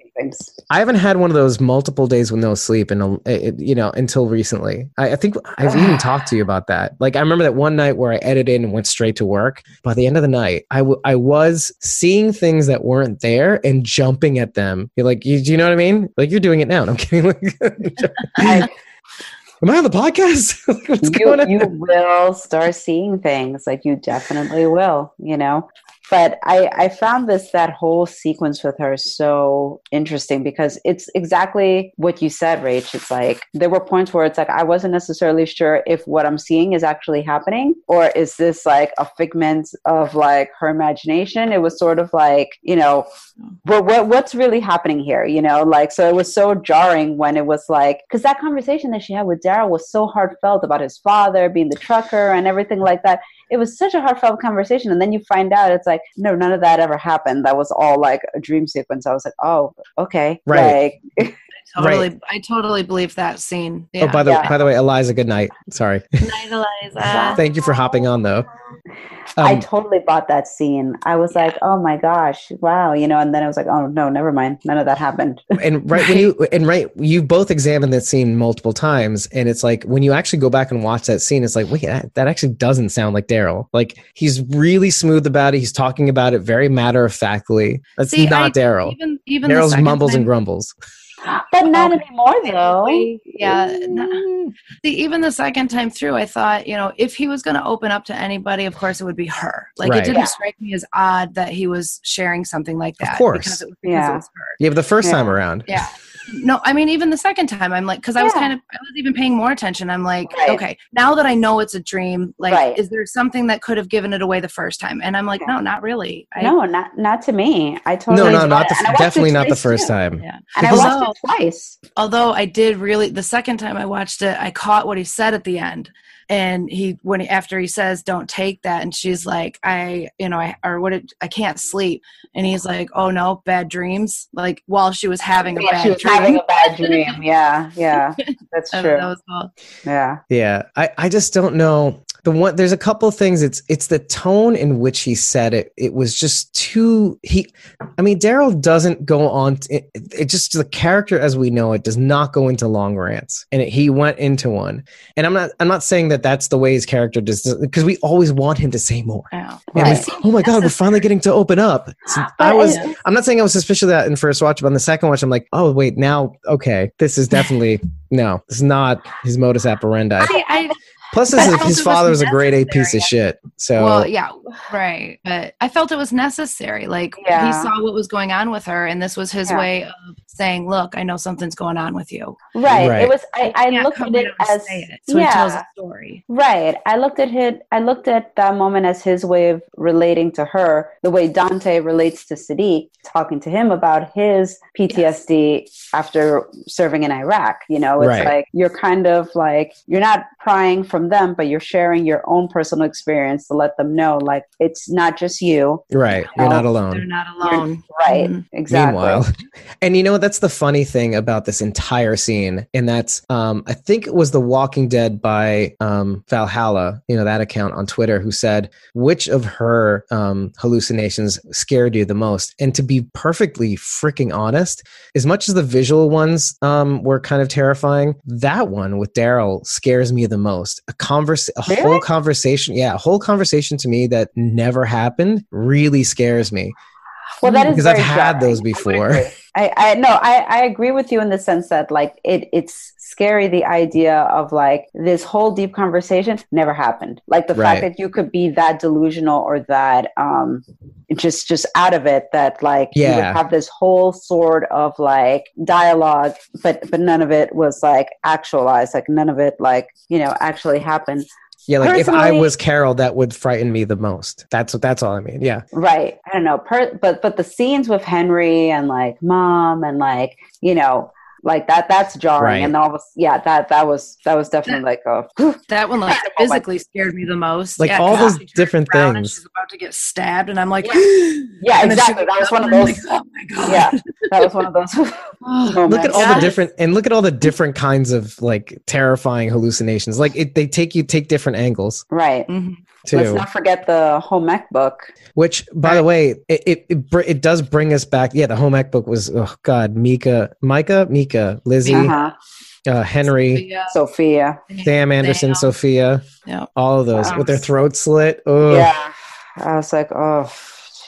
A: I haven't had one of those multiple days with no sleep, and you know, until recently. I, I think I've even talked to you about that. Like, I remember that one night where I edited and went straight to work. By the end of the night, I, w- I was seeing things that weren't there and jumping at them. You're like, you, do you know what I mean? Like, you're doing it now. And I'm kidding. I, Am I on the podcast?
B: What's you, going on? You will start seeing things like you definitely will, you know but I, I found this that whole sequence with her so interesting because it's exactly what you said, Rach. It's like there were points where it's like I wasn't necessarily sure if what I'm seeing is actually happening or is this like a figment of like her imagination. It was sort of like you know, what, what what's really happening here? You know, like so it was so jarring when it was like because that conversation that she had with Daryl was so heartfelt about his father being the trucker and everything like that. It was such a heartfelt conversation, and then you find out it's like no, none of that ever happened. That was all like a dream sequence. I was like, oh, okay,
A: right.
C: Like, totally right. I totally believe that scene.
A: Yeah. Oh, by the yeah. by the way, Eliza, good night. Sorry.
C: Good night, Eliza.
A: Thank you for hopping on though.
B: Um, I totally bought that scene. I was yeah. like, "Oh my gosh, wow!" You know, and then I was like, "Oh no, never mind. None of that happened."
A: And right when you and right, you both examined that scene multiple times, and it's like when you actually go back and watch that scene, it's like, wait, that, that actually doesn't sound like Daryl. Like he's really smooth about it. He's talking about it very matter of factly. That's See, not Daryl. Even even Daryl's mumbles time- and grumbles
B: but not anymore though
C: yeah mm. See, even the second time through i thought you know if he was going to open up to anybody of course it would be her like right. it didn't yeah. strike me as odd that he was sharing something like that
A: of course because it was, because yeah. it was her yeah but the first yeah. time around
C: yeah no i mean even the second time i'm like because i was kind of i was even paying more attention. I'm like right. okay now that i know it's a dream like right. is there something that could have given it away the first time? And i'm like no not really.
B: I, no not not to me. I totally
A: no no not the, definitely not the first too. time.
C: Yeah. And i watched it twice. although i did really the second time i watched it i caught what he said at the end and he when he, after he says don't take that and she's like i you know i or what it, i can't sleep. And he's like oh no bad dreams. Like while she was having a bad she was dream.
B: having a bad dream. Yeah yeah that's true. that was cool. yeah.
A: Yeah i i just don't know the one there's a couple things. It's it's the tone in which he said it. It was just too he i mean daryl doesn't go on to, it, it, just the character as we know it does not go into long rants and it, he went into one. And i'm not i'm not saying that that's the way his character does because we always want him to say more. Oh, right. oh my god we're finally getting to open up. So i was i'm not saying i was suspicious of that in first watch but on the second watch i'm like oh wait now okay this is definitely no this is not his modus operandi. I, I, Plus, his, his father was a grade A piece of shit. So,
C: well, yeah, right. But I felt it was necessary. Like yeah. he saw what was going on with her, and this was his yeah. way of saying, "Look, I know something's going on with you."
B: Right. right. It was. I, I looked at it as
C: it, so yeah. he tells a story.
B: Right. I looked at it. I looked at that moment as his way of relating to her, the way Dante relates to Siddiq, talking to him about his PTSD yes. after serving in Iraq. You know, it's right. like you're kind of like you're not prying from from them, but you're sharing your own personal experience to let them know, like it's not just you.
A: Right. You are not alone.
C: They're not alone.
B: You're, right. Mm-hmm. Exactly. Meanwhile,
A: and you know what? That's the funny thing about this entire scene, and that's um, I think it was The Walking Dead by um, Valhalla, you know that account on Twitter, who said which of her um, hallucinations scared you the most. And to be perfectly freaking honest, as much as the visual ones um, were kind of terrifying, that one with Daryl scares me the most a converse a really? whole conversation yeah a whole conversation to me that never happened really scares me
B: well that is
A: because i've had those before.
B: I, I no I, I agree with you in the sense that like it it's scary the idea of like this whole deep conversation never happened. Like the right. fact that you could be that delusional or that um just just out of it that like yeah. you would have this whole sort of like dialogue but but none of it was like actualized. Like none of it like you know actually happened
A: Yeah, like if I was Carol, that would frighten me the most. That's what. That's all I mean. Yeah.
B: Right. I don't know. Per- but but the scenes with Henry and like mom and like you know like that that's jarring
A: Right.
B: and all of a, yeah that that was that was definitely like a
C: That one like
B: my-
C: physically scared me the most.
A: Like,
C: Yeah,
A: all
C: 'cause
A: those different things.
C: She's about to get stabbed, and I'm like,
B: Yeah.
C: yeah,
B: yeah exactly that was one of those
C: oh my god,
B: yeah that was one of those
C: Oh.
A: Look at all the different and look at all the different kinds of like terrifying hallucinations. Like it, they take you take different angles
B: right
C: Mhm.
B: let's not forget the home ec book
A: Which, by the way, it it it, it does bring us back. Yeah, the home ec book was oh god, Mika, Micah, Mika, Lizzie,
B: uh-huh.
A: uh, Henry,
C: Yeah.
B: Sophia
A: Sam Anderson,
C: Sam.
A: Sophia,
C: Yeah.
A: all of those
B: Wow.
A: with their throats slit. Oh
B: yeah I was like oh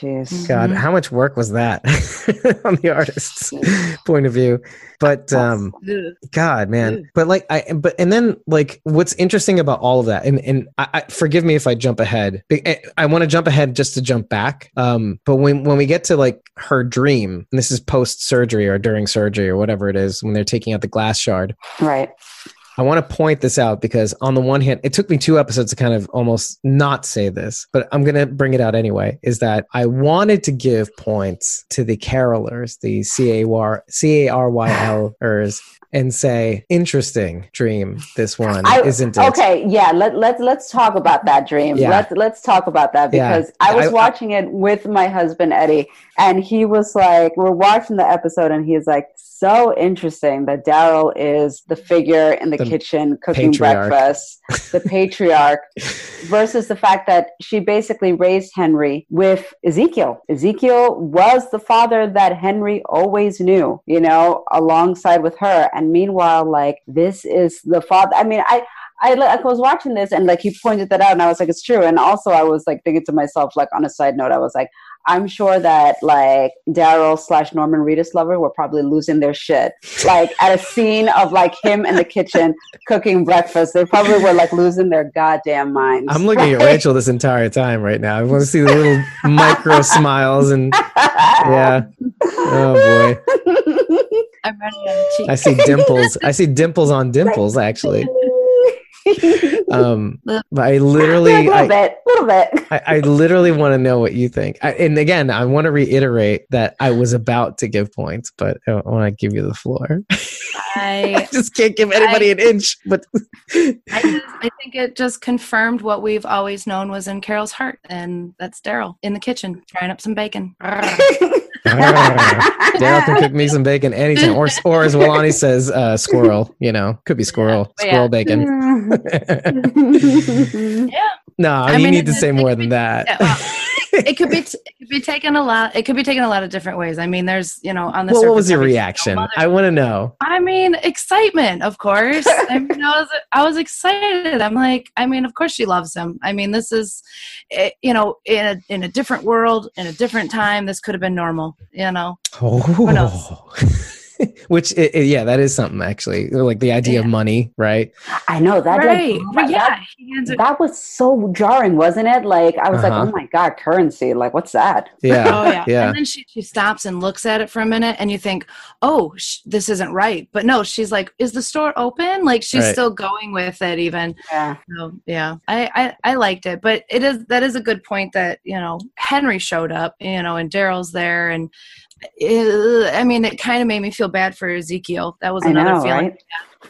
B: jeez
A: God,
C: Mhm.
A: how much work was that on the artist's point of view? But um, God, man. But like, I but and then like, what's interesting about all of that, and and I, I forgive me if I jump ahead. I, I want to jump ahead just to jump back. Um, but when when we get to like her dream, and this is post surgery or during surgery or whatever it is, when they're taking out the glass shard.
B: right
A: I want to point this out because on the one hand, it took me two episodes to kind of almost not say this, but I'm going to bring it out anyway. Is that I wanted to give points to the carolers, the C A R C A R Y L-ers, and say, interesting dream, this one,
B: I-
A: isn't it?
B: Okay, yeah, let let let's talk about that dream.
A: Yeah.
B: Let's let's talk about that
A: Yeah.
B: because I was
A: I-
B: watching it with my husband Eddie, and he was like, we're watching the episode, and he's like, so interesting that Daryl is the figure in the,
A: The
B: kitchen cooking
A: patriarch.
B: breakfast, the patriarch, versus the fact that she basically raised Henry with Ezekiel. Ezekiel was the father that Henry always knew, you know, alongside with her. And meanwhile, like this is the father. I mean, I. I, I was watching this and like he pointed that out and I was like it's true and also I was like thinking to myself like on a side note I was like I'm sure that like Daryl slash Norman Reedus lover were probably losing their shit like at a scene of like him in the kitchen cooking breakfast they probably were like losing their goddamn minds
A: I'm looking at Rachel this entire time right now. I want to see the little micro smiles and yeah. Oh boy.
C: I'm running on the cheek.
A: I see dimples. I see dimples on dimples actually. Um, but I literally,
B: a little
A: I,
B: bit, little bit.
A: I, I literally want to know what you think. I, and again, I want to reiterate that I was about to give points, but I want to give you the floor. I
C: I,
A: just can't give anybody an inch. But
C: I, just, I think it just confirmed what we've always known was in Carol's heart, and that's Daryl in the kitchen frying up some bacon.
A: Daryl can cook me some bacon anytime, or or as Walani says, uh, squirrel. You know, could be squirrel,
C: Yeah.
A: squirrel bacon.
C: yeah,
A: no,
C: I
A: you
C: mean,
A: need to say more than that.
C: yeah, well, it could be it could be taken a lot. It could be taken a lot of different ways. I mean, there's you know on the
A: well, what was your reaction? I want to know.
C: I mean, excitement, of course. I mean, I was, I was excited. I'm like, I mean, of course she loves him. I mean, this is, eh, you know, in a in a different world, in a different time, this could have been normal. You know,
A: Oh. Which, i i- yeah, that is something actually. Like the idea of money, right?
B: I know that
C: right?
B: like,
C: But
B: that-
C: yeah, he
B: that was so jarring, wasn't it? Like I was
A: Uh-huh.
B: like, oh my god, currency! Like what's that?
A: Yeah.
C: Oh yeah.
A: Yeah.
C: And then she, she stops and looks at it for a minute, and you think, oh, sh- this isn't right. But no, she's like, is the store open? Like she's
A: Right.
C: still going with it, even.
B: Yeah,
C: So yeah, I, I I liked it, but it is that is a good point that you know Henry showed up, you know, and Daryl's there, and I mean, it kind of made me feel bad for Ezekiel. That was another
B: know,
C: feeling.
B: right?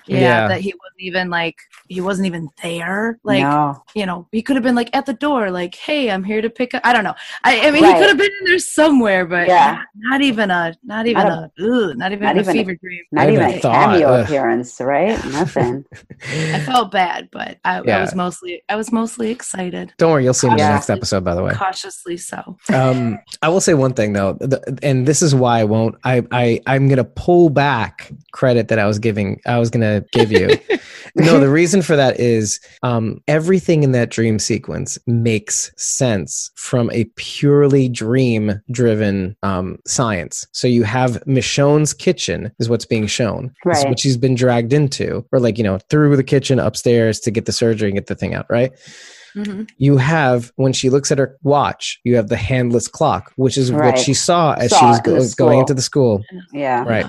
C: Yeah,
A: Yeah.
C: that he wasn't even like he wasn't even there. Like
B: no,
C: you know, he could have been like at the door, like, "Hey, I'm here to pick up." I don't know. I, I mean,
B: Right.
C: he could have been in there somewhere, but
B: Yeah.
C: not, not even a, not even
B: Not
C: a, ugh, not even
B: not
C: a
B: even a-
C: fever dream.
B: not
A: I
B: even
A: even
B: a
A: thought,
B: cameo
A: ugh.
B: appearance, right? Nothing.
C: I felt bad, but I,
A: Yeah.
C: I was mostly, I was mostly excited,
A: Don't worry, you'll see him in the next episode, by the way.
C: cautiously so.
A: um, I will say one thing though, the, and this is why I won't. I, I I'm gonna pull back credit that I was giving. I was gonna give you. no, the reason for that is um, everything in that dream sequence makes sense from a purely dream-driven um, science. So you have Michonne's kitchen is what's being shown. This is
B: Right.
A: what she's been dragged into, or like you know through the kitchen upstairs to get the surgery and get the thing out, right?
C: Mm-hmm.
A: You have when she looks at her watch, you have the handless clock, which is
B: Right.
A: what she saw as
B: Saw
A: she was go- going into the school.
B: Yeah.
A: Right.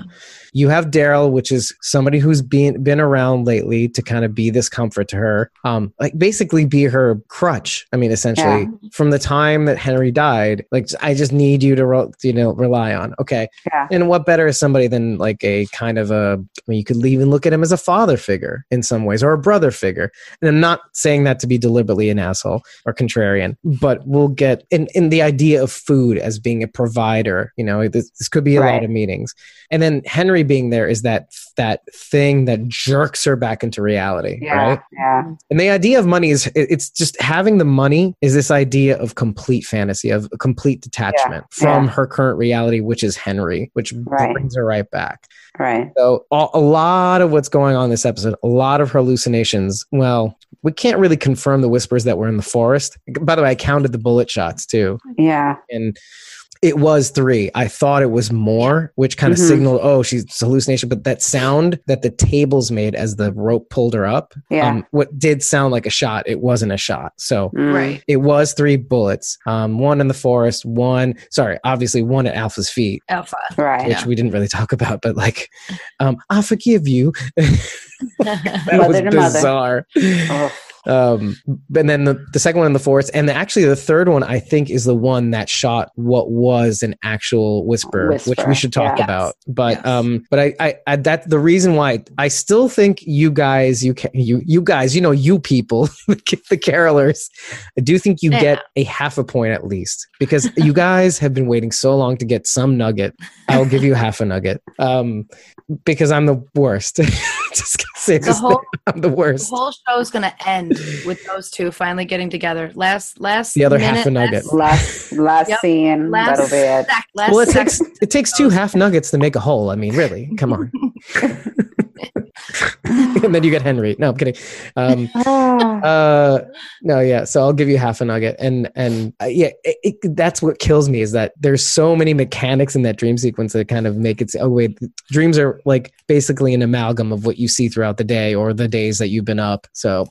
A: You have Daryl, which is somebody who's been been around lately to kind of be this comfort to her, um, like basically be her crutch. I mean, essentially, from the time that Henry died, like I just need you to ro- you know rely on. Okay,
B: Yeah.
A: and what better is somebody than like a kind of a? I mean, you could even look at him as a father figure in some ways, or a brother figure. And I'm not saying that to be deliberately an asshole or contrarian, but we'll get in in the idea of food as being a provider. You know, this, this could be a lot of meanings and then henry being there is that that thing that jerks her back into reality
B: Yeah.
A: right
B: Yeah.
A: and the idea of money is it's just having the money is this idea of complete fantasy of complete detachment from
B: yeah.
A: her current reality which is henry which
B: Right.
A: brings her right back
B: Right.
A: so a, a lot of what's going on in this episode a lot of her hallucinations well we can't really confirm the whispers that were in the forest by the way i counted the bullet shots too
B: Yeah.
A: and it was three. I thought it was more, which kind of
B: Mhm.
A: signaled, oh, she's hallucination. But that sound that the tables made as the rope pulled her up,
B: Yeah.
A: um, what did sound like a shot, it wasn't a shot. So
B: Mm.
C: Right.
A: it was three bullets. Um, one in the forest, one, sorry, obviously one at Alpha's feet,
C: Alpha.
B: Right.
A: which we didn't really talk about, but like, um, I forgive you. that
B: Mother
A: was
B: to mother.
A: bizarre.
B: Oh,
A: Um, and then the, the second one and the fourth, and actually the third one, I think, is the one that shot what was an actual whisper, which we should talk
B: yeah.
A: about. But
C: Yes.
A: um, but I, I, I that the reason why I still think you guys, you can, you you guys, you know, you people, the carolers, I do think you
C: Yeah.
A: get a half a point at least because you guys have been waiting so long to get some nugget. I'll give you half a nugget. Um, because I'm the worst. Just gonna
C: the whole
A: I'm the
C: the whole show is going to end with those two finally getting together. Last last
A: The other
C: minute,
A: half a nugget.
B: last last
C: Yep.
B: scene.
C: Last,
B: That'll be it.
C: sec- last
A: well, it takes it takes two half nuggets to make a whole. I mean, really, come on. and then you get Henry. No, I'm kidding. Um,
B: Ah,
A: uh, no, yeah. So I'll give you half a nugget, and and uh, yeah, it, it, that's what kills me is that there's so many mechanics in that dream sequence that kind of make it. Oh wait, dreams are like basically an amalgam of what you see throughout the day or the days that you've been up. So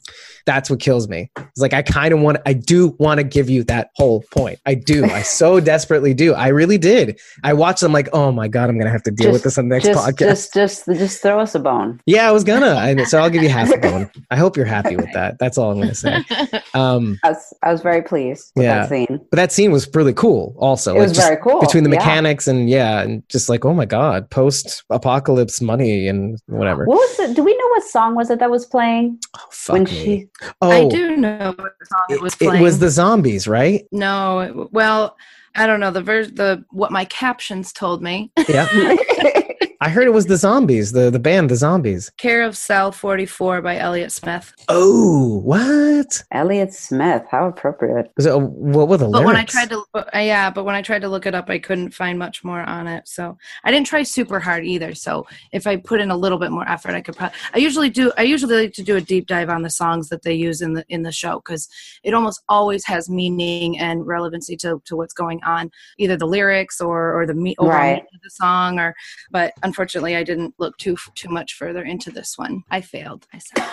A: that's what kills me. It's like I kind of want, I do want to give you that whole point. I do. I so desperately do. I really did. I watched them like, oh my god, I'm gonna have to deal with this on the next
B: just,
A: podcast.
B: just, just, just throw us a bone.
A: Yeah, I was gonna. I, so I'll give you half a bone. I hope you're happy with that. That's all I'm gonna say. Um,
B: I was, I was very pleased with
A: Yeah.
B: that scene.
A: but that scene was really cool. Also,
B: It
A: like
B: was very cool.
A: between the
B: yeah.
A: mechanics and yeah, and just like oh my god, post apocalypse money and whatever.
B: What was it? Do we know what song was it that was playing
A: Oh, fuck
B: when
A: me.
B: she?
A: oh,
C: I do know what song it was
A: it, was the zombies, right?
C: no, well, I don't know the ver- the what my captions told me.
A: Yeah, I heard it was the zombies, the the band, the zombies.
C: Care of Cell 44 by Elliott Smith.
A: Oh, what?
B: Elliott Smith. How appropriate.
A: Was it, what were the
C: But
A: lyrics?
C: when I tried to, uh, yeah, but when I tried to look it up, I couldn't find much more on it. So I didn't try super hard either. So if I put in a little bit more effort, I could. Probably, I usually do. I usually like to do a deep dive on the songs that they use in the in the show because it almost always has meaning and relevancy to to what's going on, either the lyrics or or the me
B: Right.
C: meaning of the song. Or, but unfortunately, I didn't look too too much further into this one. I failed. I said,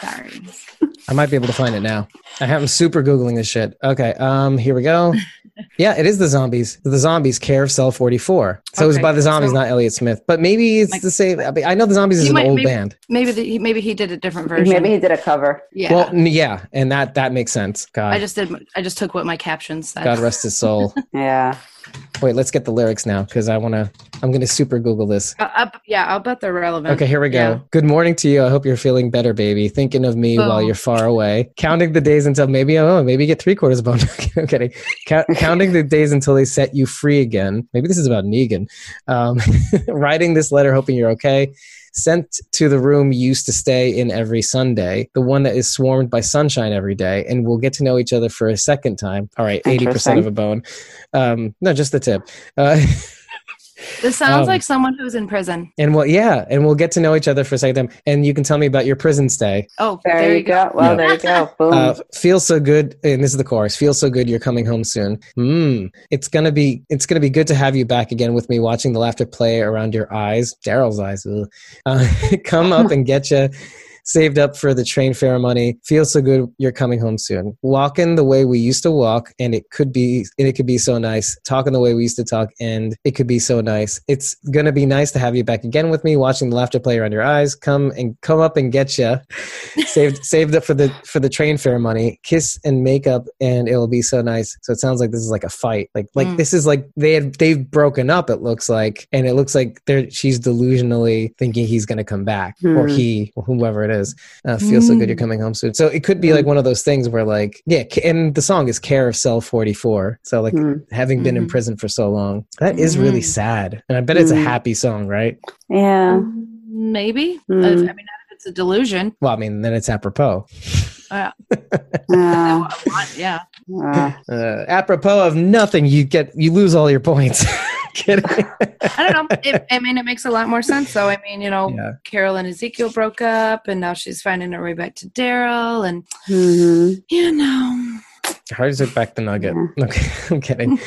C: sorry.
A: I might be able to find it now. I am super googling this shit. Okay, um, here we go. Yeah, it is the zombies. The zombies care of Cell 44. So it was by the zombies,
C: so-
A: not Elliott Smith. But maybe it's
C: Like-
A: the same. I, mean, I know the zombies is an
C: might-
A: old
C: maybe-
A: band.
C: Maybe the, maybe he did a different version.
B: Maybe he did a cover.
C: yeah.
A: Well, yeah, and that that makes sense. God,
C: I just did. I just took what my captions said.
A: God rest his soul.
B: Yeah.
A: Wait, let's get the lyrics now because I want to. I'm going to super Google this.
C: Uh, uh, yeah, I'll bet they're relevant.
A: Okay, here we go.
C: Yeah.
A: Good morning to you. I hope you're feeling better, baby. Thinking of me while
C: Oh.
A: you're far away. Counting the days until maybe oh maybe you get three quarters of a bone. I'm kidding. Count, counting the days until they set you free again. Maybe this is about Negan. Um, writing this letter, hoping you're okay. Sent to the room you used to stay in every Sunday, the one that is swarmed by sunshine every day, and we'll get to know each other for a second time. All right, eighty percent of a bone. Um, no, just the tip. Uh,
C: This sounds
A: Um,
C: like someone who's in prison.
A: and well, yeah, and we'll get to know each other for a second time, and you can tell me about your prison stay.
C: Oh,
B: There, you go. Well,
A: Yeah.
B: there you go. Boom.
A: Uh, feels so good, and this is the chorus. Feels so good, you're coming home soon. Mm, it's gonna be, it's gonna be good to have you back again with me, watching the laughter play around your eyes, Daryl's eyes. Uh, come up and get you saved up for the train fare money. Feels so good. You're coming home soon. Walking the way we used to walk, and it could be, and it could be so nice. Talking the way we used to talk, and it could be so nice. It's gonna be nice to have you back again with me. Watching the laughter play around your eyes. Come and come up and get you. saved saved up for the for the train fare money. Kiss and makeup, and it'll be so nice. So it sounds like this is like a fight. Like like
C: Mm.
A: this is like they had they've broken up. It looks like, and it looks like they're she's delusionally thinking he's gonna come back or
B: Hmm.
A: he or whoever it is. Uh, feels so good you're
C: Mm.
A: coming home soon. So it could be like one of those things where like yeah, and the song is Care of Cell 44. So like
B: Hmm.
A: having been in
C: Mhm.
A: prison for so long, that is really
C: Mhm.
A: sad. And I bet it's a
B: Mm.
A: happy song, right?
B: Yeah.
C: Maybe.
B: Mm.
C: I, I mean, if it's a delusion.
A: Well, I mean, then it's apropos.
C: Uh,
B: Uh,
C: yeah.
B: Uh,
A: apropos of nothing, you get you lose all your points. Kidding.
C: I don't know. It, I mean, it makes a lot more sense. So, I mean, you know,
A: Yeah.
C: Carol and Ezekiel broke up, and now she's finding her way back to Daryl, and
B: mhm.
C: you know,
A: Hard to take back the nugget. Okay, I'm kidding.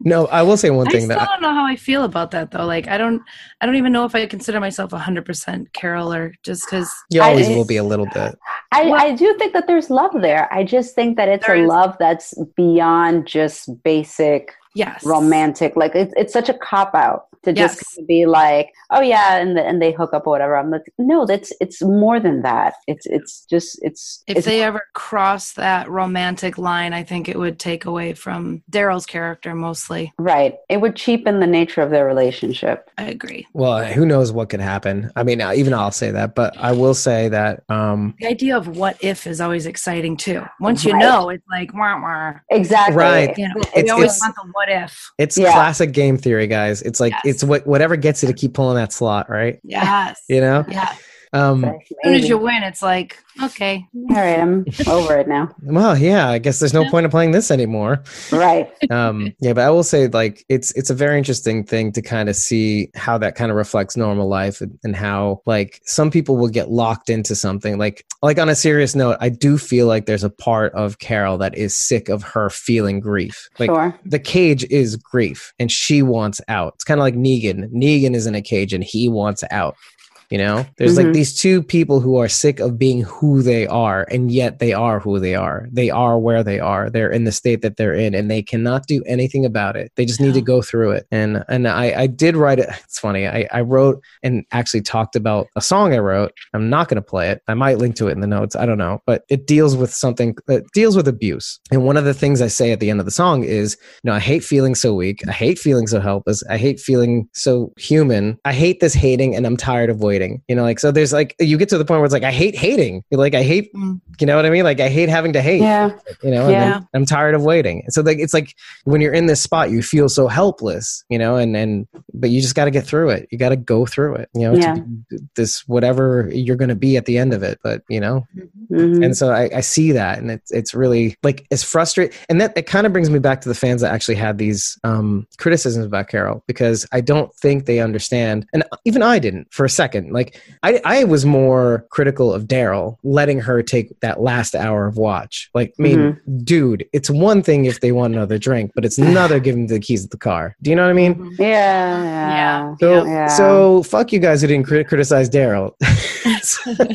A: No, I will say one
C: I
A: thing
C: still
A: that
C: don't know how I feel about that though. Like, I don't, I don't even know if I consider myself hundred percent Carol or just because.
A: you always
B: I-
A: will be a little bit.
B: I,
C: Well-
B: I do think that there's love there. I just think that it's a
C: is.
B: love that's beyond just basic
C: Yes.
B: romantic. Like it's it's such a cop out to just
C: Yes.
B: kind of be like, oh yeah, and the, and they hook up or whatever. I'm like, no, that's it's more than that. It's it's just it's
C: If
B: it's,
C: they ever cross that romantic line, I think it would take away from Daryl's character mostly.
B: right. It would cheapen the nature of their relationship.
C: I agree.
A: Well, who knows what could happen? I mean, uh, even I'll say that, but I will say that um,
C: The idea of what if is always exciting too. Once you
B: Right.
C: know, it's like wah wah.
B: Exactly.
A: Right.
C: You know,
A: It's-
C: we always
A: it's-
C: want the what if.
A: it's
B: Yeah.
A: classic game theory, guys. It's like
C: Yes.
A: It's what whatever gets you to keep pulling that slot, right?
C: Yes.
A: You know.
C: Yeah.
A: Um,
C: As soon as you win, it's like okay.
B: All right, I'm over it now.
A: well, yeah. I guess there's no point of playing this anymore.
B: Right.
A: um yeah but i will say like it's it's a very interesting thing to kind of see how that kind of reflects normal life and, and how like some people will get locked into something like like on a serious note i do feel like there's a part of carol that is sick of her feeling grief like
B: sure.
A: the cage is grief and she wants out it's kind of like negan negan is in a cage and he wants out you know there's like
B: Mhm.
A: these two people who are sick of being who they are and yet they are who they are they are where they are they're in the state that they're in and they cannot do anything about it they just need to go through it and and i i did write it it's funny i i wrote and actually talked about a song i wrote i'm not going to play it i might link to it in the notes i don't know but it deals with something it deals with abuse and one of the things i say at the end of the song is you know, I hate feeling so weak. I hate feeling so helpless. I hate feeling so human. I hate this hating and I'm tired of waiting. You know, like, so there's like, you get to the point where it's like, I hate hating. You're like, I hate,
C: Mm.
A: you know what I mean? Like, I hate having to hate,
B: Yeah.
A: you know, and
B: Yeah.
A: I'm tired of waiting. So like, it's like when you're in this spot, you feel so helpless, you know, and, and, but you just got to get through it. You got to go through it, you know,
B: Yeah.
A: to this, whatever you're going to be at the end of it. But, you know,
B: Mhm.
A: and so I, I see that and it's it's really like it's frustrating and that it kind of brings me back to the fans that actually had these um criticisms about carol because i don't think they understand and even i didn't for a second like i i was more critical of daryl letting her take that last hour of watch like i mean dude it's one thing if they want another drink but it's another giving the keys of the car do you know what i mean
C: Mhm.
B: Yeah. Yeah.
A: so,
B: Yeah.
A: so fuck you guys who didn't crit- criticize Daryl.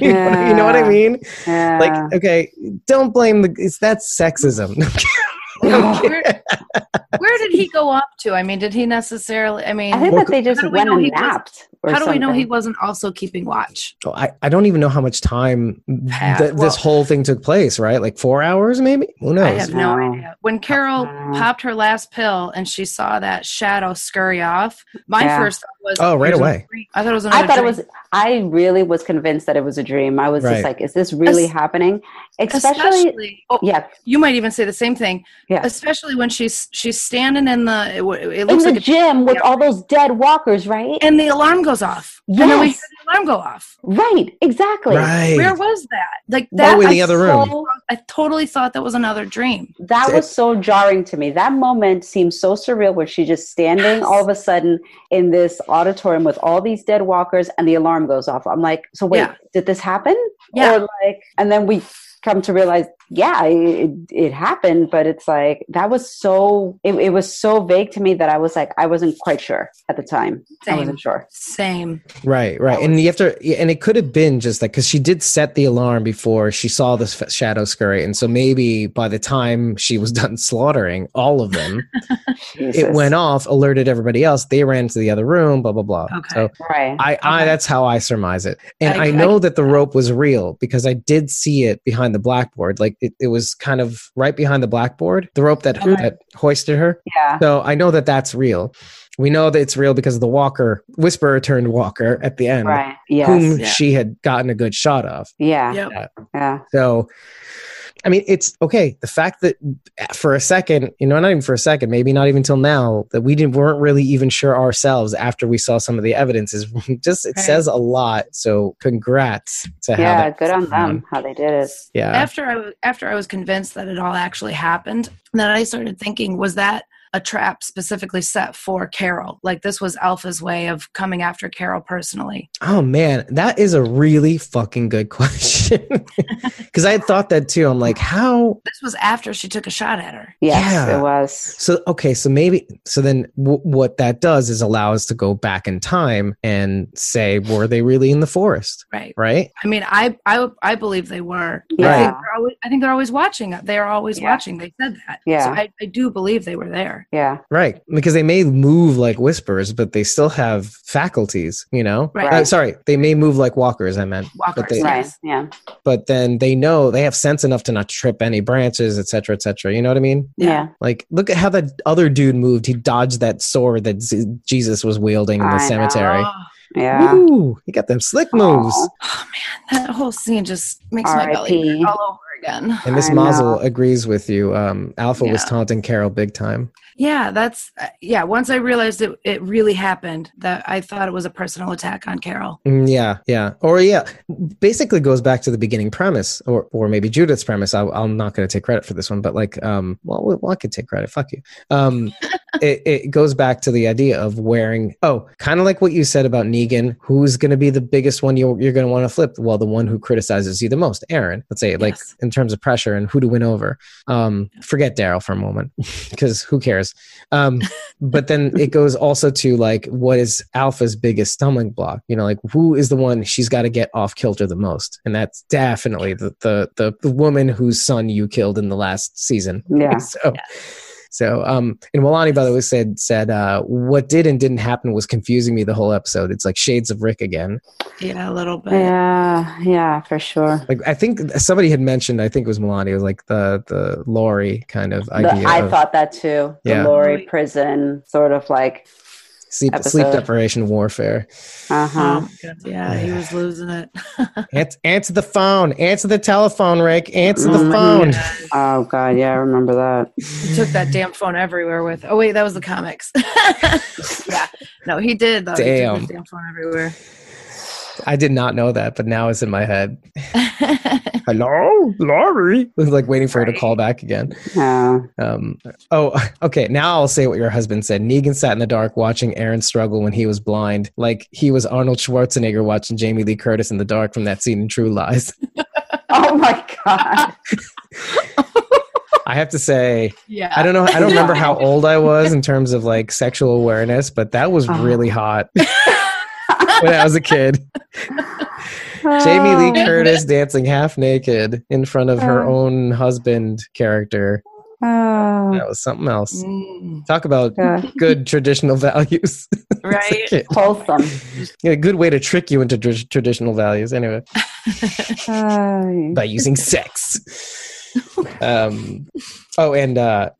A: you, know, you know what I mean?
B: Yeah.
A: like okay don't blame the it's that's sexism
C: Where, where did he go up to? I mean, did he necessarily? I mean,
B: I think
A: Well,
B: that they just
C: how do we
B: went
C: know
B: and
C: he
B: napped.
C: How do we know he wasn't also keeping watch?
A: Oh, I, I don't even know how much time
C: Passed.
A: th- this whole thing took place right like four hours maybe who knows
C: I have no
B: No.
C: idea. When Carol
B: Uh,
C: popped her last pill and she saw that shadow scurry off, my
B: Yeah.
C: first thought was,
A: Oh, right away.
C: I thought it was
B: I thought it was. I really was convinced that it was a dream. I was
A: Right.
B: just like, "Is this really
C: Es-
B: happening?" Especially,
C: especially. Oh,
B: yeah,
C: you might even say the same thing.
B: Yeah.
C: Especially when she's she's standing in the. It, w- it
B: in
C: looks
B: the
C: like, a,
B: gym with
C: yeah.
B: all those dead walkers, right?
C: and the alarm goes off. And then we
B: Yes.
C: hear the alarm go off.
B: right, exactly.
A: right
C: Where was that? Like that.
A: oh in
C: I
A: the other room
B: So-
C: I totally thought that was another dream.
B: that was so jarring to me. That moment seemed so surreal, where she's just standing
C: Yes.
B: all of a sudden in this auditorium with all these dead walkers, and the alarm goes off. I'm like, "So wait,
C: Yeah.
B: did this happen?"
C: Yeah.
B: Or like, and then we come to realize, yeah, it, it happened, but it's like that was so it, it was so vague to me that I was like I wasn't quite sure at the time.
C: Same.
B: I wasn't sure.
C: Same.
A: Right, right, and you have to, and it could have been just like because she did set the alarm before she saw this f- shadow scurry, and so maybe by the time she was done slaughtering all of them, it went off, alerted everybody else. They ran to the other room, blah blah blah.
C: Okay.
A: So
B: right.
A: I, I
C: Okay.
A: that's how I surmise it, and
C: I-
A: I,
C: I-
A: know that the rope was real because I did see it behind the blackboard. Like it, it was kind of right behind the blackboard, the rope that
C: Okay.
A: that hoisted her.
B: yeah.
A: So I know that that's real. We know that it's real because of the Walker Whisperer turned Walker at the end,
B: Right. Yes.
A: whom
C: Yeah.
A: she had gotten a good shot of.
B: yeah.
C: Yep.
B: Yeah.
A: So, I mean, it's okay. The fact that for a second, you know, not even for a second, maybe not even till now, that we didn't weren't really even sure ourselves after we saw some of the evidence is just it
C: Right.
A: says a lot. So, congrats to how
B: Yeah.
A: that
B: Good on
A: went.
B: them. Um, how they did it.
A: Yeah,
C: After I was after I was convinced that it all actually happened, then I started thinking, was that a trap specifically set for Carol? Like this was Alpha's way of coming after Carol personally.
A: Oh man, that is a really fucking good question. Because I had thought that too. I'm like, how?
C: This was after she took a shot at her.
B: Yes,
A: Yeah.
B: it was.
A: So okay, so maybe so then w- what that does is allow us to go back in time and say, were they really in the forest?
C: Right.
A: Right?
C: I mean, I I I believe they were. I
B: Yeah.
C: think they're always, I think they're always watching. Uh, they are always
B: Yeah.
C: watching. They said that.
B: Yeah.
C: So I, I do believe they were there.
B: Yeah.
A: Right. Because they may move like whispers, but they still have faculties. You know?
C: Right.
A: Uh, sorry, they may move like walkers. I meant.
C: Walkers.
A: they-
B: Right. Yeah.
A: But then they know they have sense enough to not trip any branches, et cetera, et cetera. You know what I mean?
B: Yeah.
A: Like, look at how that other dude moved. He dodged that sword that Z- Jesus was wielding in the
B: I
A: cemetery.
C: Oh,
B: Yeah.
A: Woo! He got them slick moves.
B: Aw.
C: oh, man, that whole scene just makes my belly all over again.
A: And Miss
B: I
A: Mazel
B: know.
A: agrees with you. Um, Alpha was taunting Carol big time.
C: Yeah, that's uh, yeah. Once I realized it, it really happened. That I thought it was a personal attack on Carol.
A: Mm, yeah, yeah, or yeah, basically goes back to the beginning premise, or or maybe Judith's premise. I, I'm not going to take credit for this one, but like, um, well, well, I could take credit. Fuck you. Um, it, it goes back to the idea of wearing. Oh, kind of like what you said about Negan. Who's going to be the biggest one you're you're going to want to flip? Well, the one who criticizes you the most, Aaron. Let's say, like
C: Yes.
A: in terms of pressure and who to win over. Um, forget Daryl for a moment, because who cares? Um, but then it goes also to like what is alpha's biggest stumbling block you know like who is the one she's got to get off kilter the most and that's definitely the, the the the woman whose son you killed in the last season
B: Yeah.
A: so so um and Walani by the way said said uh what did and didn't happen was confusing me the whole episode it's like shades of rick again
C: Yeah, a little bit.
B: Yeah. Yeah. For sure.
A: like i think somebody had mentioned i think it was Milani, it was like the the Lori kind of
B: The-
A: idea
B: I
A: of
B: thought that too. The
A: Yeah.
B: Lori prison sort of like.
A: Sleep
B: episode.
A: sleep deprivation warfare
B: Uh
C: Oh
B: huh.
C: my God. Yeah, he was losing it.
A: Answer, answer the phone. Answer the telephone, Rick. Answer the
B: Mm,
A: phone.
B: Oh God. Yeah. I remember that.
C: He took that damn phone everywhere with. Oh wait, that was the comics. yeah, no, he did though. He took damn phone everywhere.
A: I did not know that, but now it's in my head. Hello, Lori. Was like waiting for her to call back again.
B: Yeah.
A: Um, oh, okay. Now I'll say what your husband said. Negan sat in the dark watching Aaron struggle when he was blind, like he was Arnold Schwarzenegger watching Jamie Lee Curtis in the dark from that scene in True Lies.
B: Oh my God.
A: I have to say,
C: yeah,
A: I don't know. I don't remember how old I was in terms of like sexual awareness, but that was
B: Oh.
A: really hot when I was a kid. Jamie Lee
B: Oh.
A: Curtis dancing half naked in front of her
B: Oh.
A: own husband character.
B: Oh.
A: That was something else.
C: Mm,
A: Talk about
B: God.
A: good traditional values.
C: Right.
A: kid.
B: Wholesome.
A: Yeah, a good way to trick you into tr- traditional values, anyway,
B: Oh.
A: by using sex. Um, oh, and uh,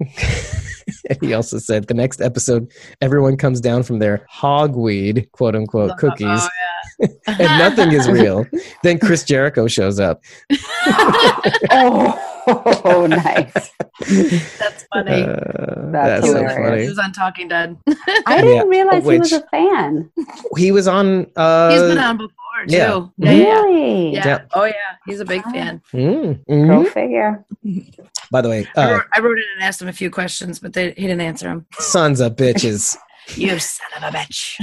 A: he also said the next episode, everyone comes down from their hogweed, quote unquote, cookies,
C: Oh,
A: and nothing is real. Then Chris Jericho shows up.
B: oh, nice.
C: That's funny.
A: Uh,
B: That's
A: that's so
C: was,
B: hilarious.
C: he was on Talking Dead.
B: I didn't
A: Yeah,
B: realize he was a fan.
A: He was on. Uh,
C: He's been on before too.
A: yeah.
C: Yeah, yeah,
B: Really?
C: yeah.
A: Yeah.
C: Oh yeah, he's a big fan.
A: mm,
B: Go figure.
A: By the way,
C: I,
A: uh,
C: wrote, I wrote in and asked him a few questions, but they, he didn't answer them.
A: sons of bitches.
C: You son of a bitch.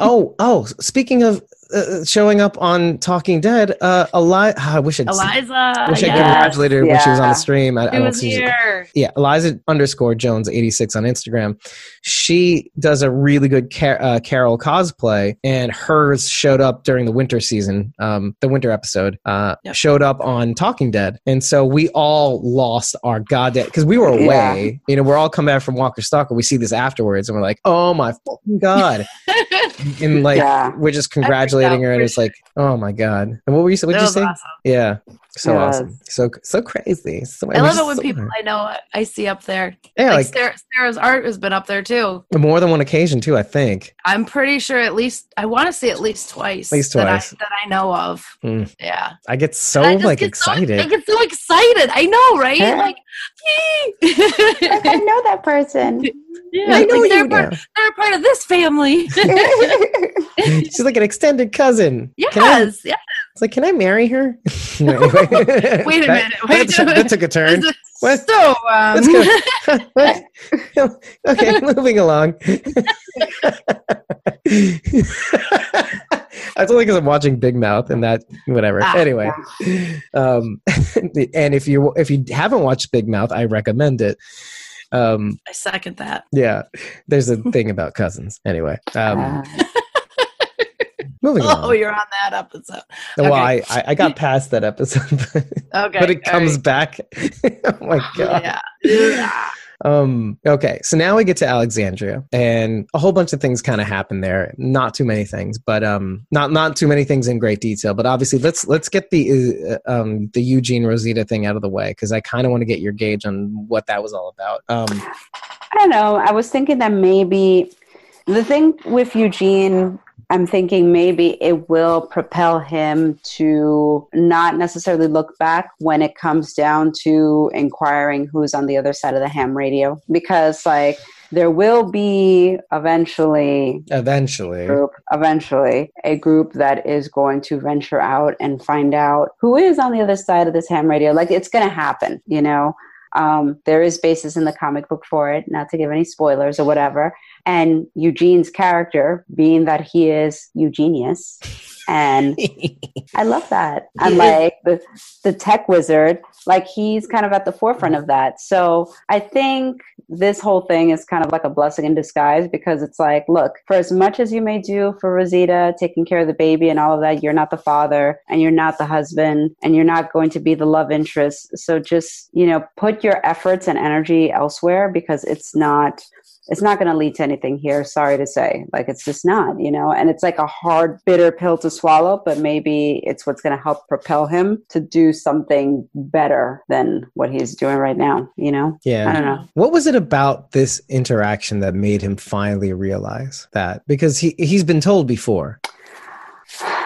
A: Oh, oh, speaking of uh, showing up on Talking Dead. Uh, Eli- I wish I'd
C: Eliza.
A: I wish I
C: yes.
A: congratulated her when she was on
B: Yeah.
A: the stream. I, I
C: She
A: don't
C: was
A: see-
C: here.
A: yeah, Eliza underscore Jones eighty six on Instagram. She does a really good Car- uh, Carol cosplay, and hers showed up during the winter season, um, the winter episode. Uh,
C: Yep.
A: Showed up on Talking Dead, and so we all lost our goddamn because we were away. You know, we're all coming back from Walker Stalker. We see this afterwards, and we're like, "Oh my fucking god!" and like
B: Yeah.
A: we're just congratulating her, and it's like, "Oh my god!" And what were you? What did you say?
C: awesome.
A: Yeah, so
B: Yes.
A: awesome, so so crazy. So
C: I love it when
A: so-
C: people I know I see up there.
A: Yeah,
C: like,
A: like
C: Sarah, Sarah's art has been up there too.
A: more than one occasion too. I think.
C: I'm pretty sure at least I want to see at least twice.
A: At least
C: that
A: twice.
C: I, that I know of.
A: Mm.
C: Yeah.
A: I get so
C: I
A: like
C: get so-
A: excited.
C: I get so excited. I know, right?
B: Yeah.
C: Like,
B: Like, I know that person.
C: yeah,
A: I know
C: like, they're,
A: you
C: part, they're a part of this family.
A: She's like an extended cousin. Can I-
C: yes. Yeah.
A: it's like, can I marry her? Wait
C: Wait a minute, wait
A: that,
C: a minute.
A: that took a turn. What?
C: So, um,
A: Let's go. Okay, moving along. That's only because I'm watching Big Mouth and that whatever.
C: Ah,
A: anyway, um, and if you if you haven't watched Big Mouth, I recommend it. Um,
C: I second that.
A: yeah, there's a thing about cousins. Anyway, um,
B: Uh,
A: moving
C: Oh,
A: on.
C: you're on that episode.
A: Well,
C: okay.
A: I, I I got past that episode, but,
C: Okay.
A: but it comes
C: right.
A: back. oh my god.
C: Yeah.
A: Um, okay, so now we get to Alexandria, and a whole bunch of things kind of happen there. Not too many things, but um, not not too many things in great detail. But obviously, let's let's get the uh, um the Eugene Rosita thing out of the way because I kind of want to get your gauge on what that was all about. Um,
B: I don't know. I was thinking that maybe the thing with Eugene, I'm thinking maybe it will propel him to not necessarily look back when it comes down to inquiring who's on the other side of the ham radio. Because, like, there will be eventually
A: eventually,
B: group eventually a group that is going to venture out and find out who is on the other side of this ham radio. Like it's going to happen you know um, there is basis in the comic book for it not to give any spoilers or whatever. And eugene's character being that he is eugenius and I love that.
A: Yeah.
B: like the the tech wizard, like he's kind of at the forefront of that. So I think this whole thing is kind of like a blessing in disguise because it's like, look, for as much as you may do for Rosita, taking care of the baby and all of that, you're not the father and you're not the husband and you're not going to be the love interest. So just, you know, put your efforts and energy elsewhere because it's not it's not going to lead to anything here sorry to say like it's just not you know and it's like a hard bitter pill to swallow but maybe it's what's going to help propel him to do something better than what he's doing right now you know
A: yeah.
B: i don't know
A: What was it about this interaction that made him finally realize that? Because he he's been told before.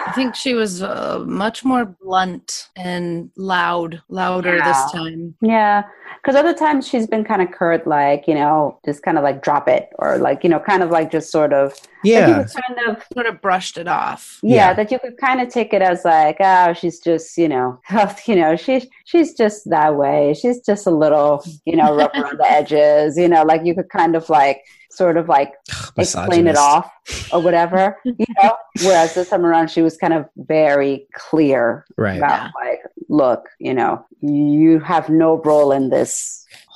C: I think she was uh, much more blunt and loud, louder
B: Yeah.
C: this time.
B: yeah because other times she's been kind of curt like you know just kind of like drop it or like you know kind of like just sort of like you
A: Yeah,
B: could kind of
C: Sort of brushed it off.
B: yeah,
A: Yeah.
B: that you could kind of take it as like oh she's just you know you know she's she's just that way she's just a little you know rough around the edges you know like you could kind of like sort of like explain it off or whatever you know whereas this time around she was kind of very clear
A: Right.
B: about like look you know you have no role in this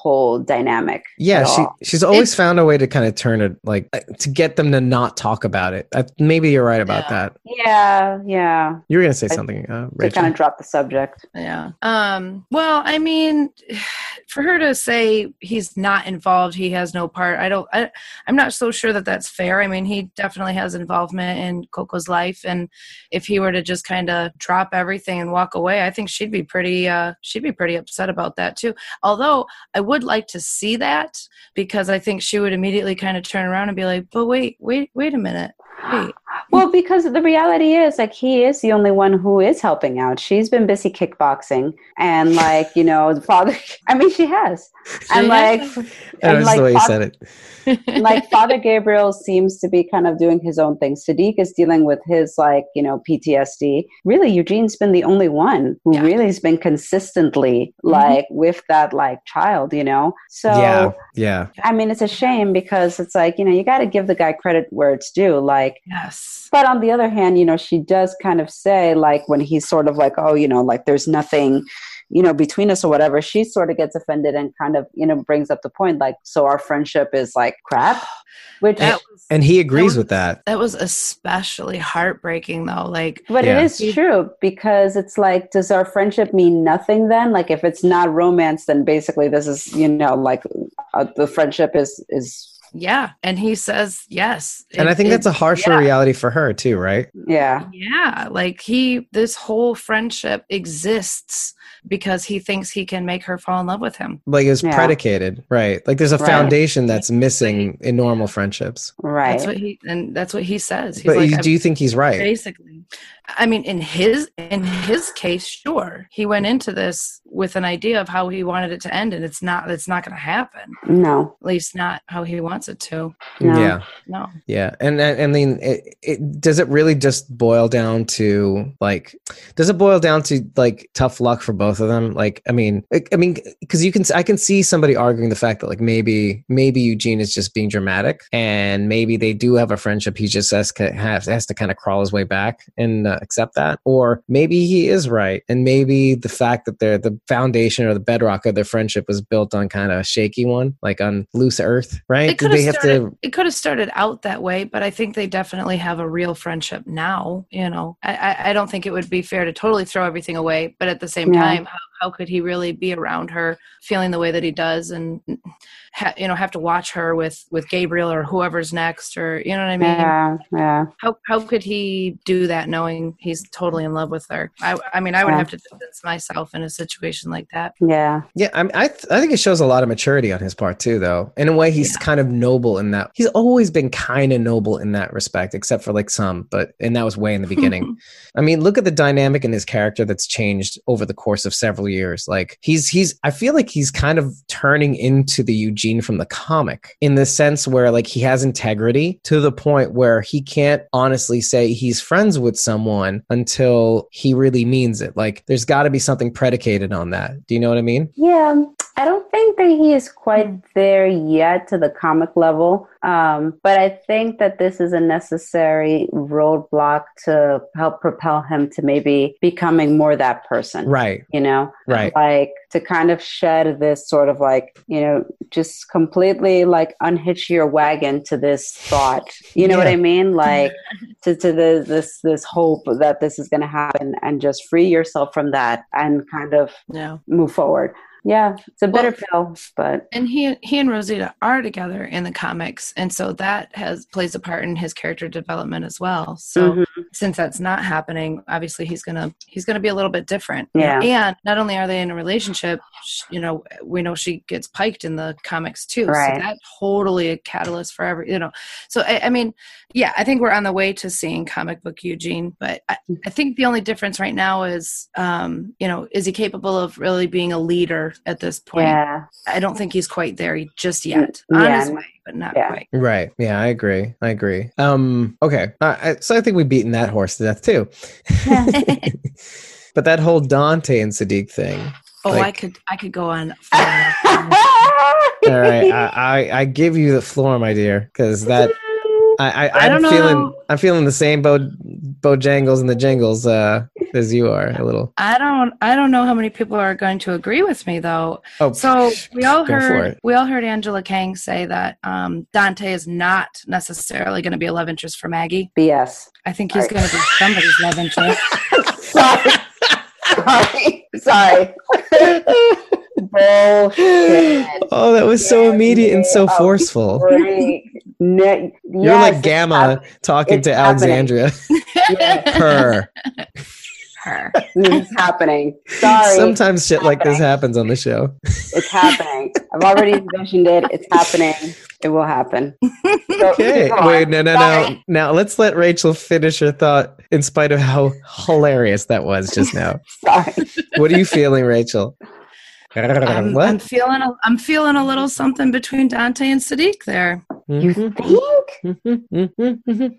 B: whole dynamic
A: Yeah, she
B: all.
A: she's always found a way to kind of turn it like uh, to get them to not talk about it. I, maybe you're right about
C: Yeah.
A: that.
B: yeah yeah
A: You were gonna say
B: I-
A: something, uh,
B: to kind of drop the subject
C: Yeah. Um, well, I mean, for her to say he's not involved, he has no part. I don't. I, I'm not so sure that that's fair. I mean, he definitely has involvement in Coco's life, and if he were to just kind of drop everything and walk away, I think she'd be pretty. Uh, she'd be pretty upset about that too. Although I would like to see that because I think she would immediately kind of turn around and be like, "But wait, wait, wait a minute." Wait.
B: Well, because the reality is, like, he is the only one who is helping out. She's been busy kickboxing, and like, you know, the father. I mean, she has, and like,
C: has.
A: I know,
B: and like,
A: the way you
B: Fa-
A: said it.
B: like Father Gabriel seems to be kind of doing his own thing. Siddiq is dealing with his like, you know, PTSD. Really, Eugene's been the only one who
C: Yeah.
B: really has been consistently mm-hmm. like with that like child, you know. So
A: yeah, yeah,
B: I mean, it's a shame because it's like, you know, you got to give the guy credit where it's due. Like, like
C: yes.
B: But on the other hand, you know, she does kind of say like when he's sort of like, oh, you know, like there's nothing you know between us or whatever she sort of gets offended and kind of you know brings up the point like so our friendship is like crap which
A: and, and he agrees
C: was,
A: with that
C: that was especially heartbreaking though like
B: but yeah. it is true because it's like does our friendship mean nothing then like if it's not romance then basically this is you know like uh, the friendship is is
C: yeah and he says yes
A: and it, i think that's a harsher yeah. reality for her too right?
B: Yeah.
C: Yeah like he this whole friendship exists because he thinks he can make her fall in love with him.
A: Like it's yeah. predicated right? Like there's a right. foundation that's missing in normal friendships.
B: Right.
C: That's what he and that's what he says.
A: He's but like, do you think he's right?
C: basically I mean, in his in his case, sure, he went into this with an idea of how he wanted it to end, and it's not. It's not going to happen.
B: No,
C: at least not how he wants it to.
B: No.
A: Yeah,
C: no.
A: Yeah, and I mean, it, it, does it really just boil down to like? Does it boil down to like tough luck for both of them? Like, I mean, I mean, because you can, I can see somebody arguing the fact that like maybe maybe Eugene is just being dramatic, and maybe they do have a friendship. He just has, has, has to kind of crawl his way back and uh, accept that. Or maybe he is right. And maybe the fact that they're the foundation or the bedrock of their friendship was built on kind of a shaky one, like on loose earth, right?
C: It could have started, to... it could have started out that way, but I think they definitely have a real friendship now. You know, I, I don't think it would be fair to totally throw everything away, but at the same yeah. time, how, how could he really be around her feeling the way that he does and ha- you know have to watch her with with Gabriel or whoever's next or you know what I mean?
B: Yeah, yeah.
C: How how could he do that knowing he's totally in love with her? I I mean, I would yeah. have to distance myself in a situation like that.
B: Yeah,
A: yeah. I mean, I th- I think it shows a lot of maturity on his part too, though. In a way, he's yeah. kind of noble in that. He's always been kind of noble in that respect, except for like some, but and that was way in the beginning. I mean, look at the dynamic in his character that's changed over the course of several years. Like he's he's I feel like he's kind of turning into the Eugene from the comic in the sense where like he has integrity to the point where he can't honestly say he's friends with someone until he really means it. Like there's got to be something predicated on that. Do you know what I mean?
B: Yeah. I don't think that he is quite there yet to the comic level. Um, but I think that this is a necessary roadblock to help propel him to maybe becoming more that person.
A: Right.
B: You know?
A: Right.
B: Like to kind of shed this sort of like, you know, just completely like unhitch your wagon to this thought. You know yeah. what I mean? Like to, to the, this, this hope that this is going to happen and just free yourself from that and kind of
C: yeah.
B: move forward. Yeah, it's a bitter well, pill, but
C: and he he and Rosita are together in the comics, and so that has plays a part in his character development as well. So mm-hmm. since that's not happening, obviously he's gonna he's gonna be a little bit different.
B: Yeah,
C: and not only are they in a relationship, you know, we know she gets piked in the comics too.
B: Right.
C: So that's totally a catalyst for every you know. So I, I, mean, yeah, I think we're on the way to seeing comic book Eugene, but I, I think the only difference right now is, um, you know, is he capable of really being a leader at this point.
B: Yeah.
C: I don't think he's quite there just yet. On yeah. his way, but not
B: yeah.
C: quite.
A: Right. Yeah, I agree. I agree. Um, okay. Uh, so I think we've beaten that horse to death too. but that whole Dante and Siddiq thing.
C: Oh, like, I could I could go on.
A: all right, I, I, I give you the floor, my dear, because that I, I, am feeling I'm feeling the same Bo Bojangles and the Jangles uh, as you are a little.
C: I don't I don't know how many people are going to agree with me though. Oh, so we all heard we all heard Angela Kang say that um, Dante is not necessarily going to be a love interest for Maggie.
B: BS.
C: I think he's going to be somebody's love interest.
B: Sorry. Sorry. Sorry. Bullshit.
A: Oh, that was so immediate and so oh, forceful. You're like Gamma talking to Alexandria. Her.
B: Her. This is happening. Sorry.
A: Sometimes shit like this happens on the show.
B: It's happening. I've already envisioned it. It's happening. It will happen.
A: So, okay. Wait, no, no, no. Now let's let Rachel finish her thought in spite of how hilarious that was just now.
B: Sorry.
A: What are you feeling, Rachel?
C: I'm, I'm, feeling a, I'm feeling a little something between Dante and Siddiq there.
B: You mm-hmm. think? Luke?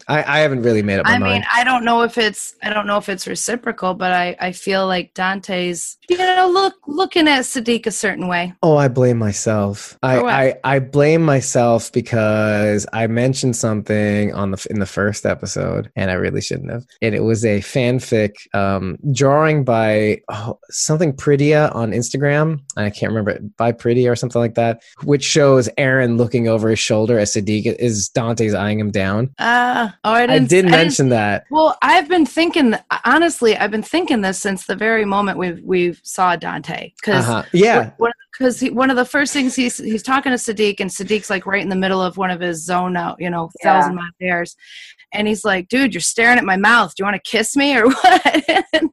A: I, I haven't really made up my
C: I
A: mind.
C: mean, I don't know if it's I don't know if it's reciprocal, but I I feel like Dante's you know look looking at Siddiq a certain way.
A: Oh, I blame myself. I, I, I blame myself because I mentioned something on the in the first episode, and I really shouldn't have. And it was a fanfic um, drawing by oh, something Prettia on Instagram. I can't remember it, by Pretty or something like that, which shows Aaron looking over his shoulder as Siddiq is Dante's eyeing him down.
C: Uh, oh, I
A: I,
C: didn't.
A: did
C: I didn't-
A: mention that.
C: well, I've been thinking honestly. I've been thinking this since the very moment we we saw Dante because
A: Uh-huh. Yeah,
C: because he, one of the first things he's he's talking to Siddiq, and Siddiq's like right in the middle of one of his zone out, you know,
B: Yeah.
C: thousand mile dares, and he's like, "Dude, you're staring at my mouth. Do you want to kiss me or what?" and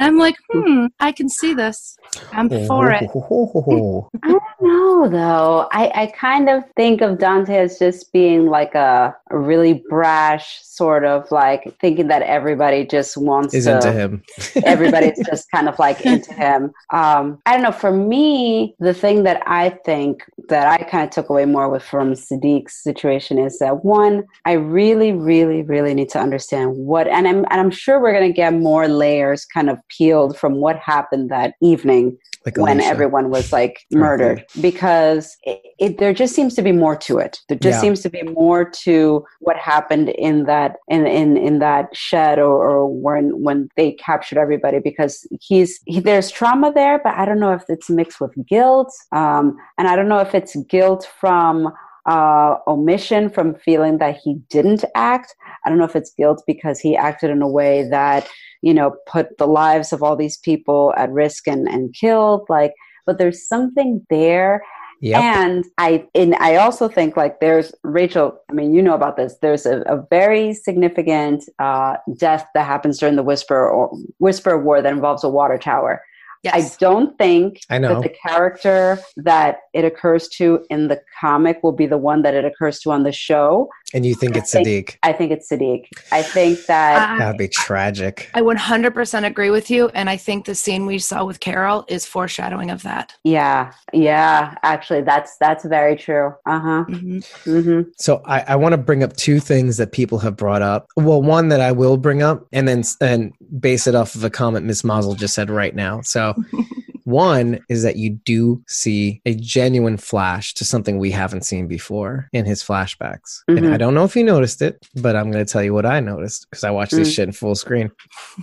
C: I'm like, "Hmm, I can see this. I'm for it."
B: I don't know though. I, I kind of think of Dante as just being like a, a really brash sort of like thinking that everybody just wants
A: is
B: to
A: into him.
B: everybody's just kind of like into him. Um, I don't know. For me, the thing that I think that I kind of took away more with from Siddiq's situation is that one, I really, really, really need to understand what, and I'm and I'm sure we're gonna get more layers kind of peeled from what happened that evening
A: Like
B: when
A: Alicia.
B: everyone was like murdered because it, it, there just seems to be more to it there just
A: Yeah.
B: seems to be more to what happened in that in in, in that shed or, or when when they captured everybody because he's he, there's trauma there but i don't know if it's mixed with guilt um, and i don't know if it's guilt from uh, omission from feeling that he didn't act. I don't know if it's guilt because he acted in a way that, you know, put the lives of all these people at risk and, and killed. Like, but there's something there.
A: Yep.
B: And I and I also think like there's Rachel. I mean, you know about this. There's a, a very significant uh, death that happens during the Whisper or Whisper War that involves a water tower.
C: Yes.
B: I don't think
A: I know.
B: that the character that it occurs to in the comic will be the one that it occurs to on the show.
A: and you think
B: I
A: it's
B: think-
A: Siddiq.
B: I think it's Siddiq. I think that
A: That'd be tragic.
C: I 100% agree with you, and I think the scene we saw with Carol is foreshadowing of that.
B: yeah, yeah, actually that's that's very true. Uh-huh.
C: hmm
B: Mhm.
A: So I, I want to bring up two things that people have brought up. Well, one that I will bring up, and then and base it off of a comment Miss Mazel just said right now. So one is that you do see a genuine flash to something we haven't seen before in his flashbacks, and
B: Mhm.
A: I don't know if you noticed it, but I'm going to tell you what I noticed because I watched this
B: Mm.
A: shit in full screen.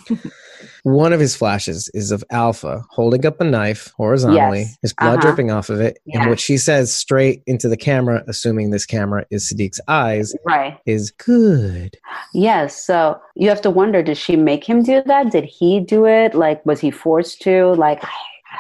A: One of his flashes is of Alpha holding up a knife horizontally,
B: Yes.
A: his blood
B: Uh-huh.
A: dripping off of it.
B: Yeah.
A: And what she says straight into the camera, assuming this camera is Siddiq's eyes,
B: Right.
A: is good.
B: Yes. So you have to wonder, did she make him do that? Did he do it? Like, was he forced to? Like,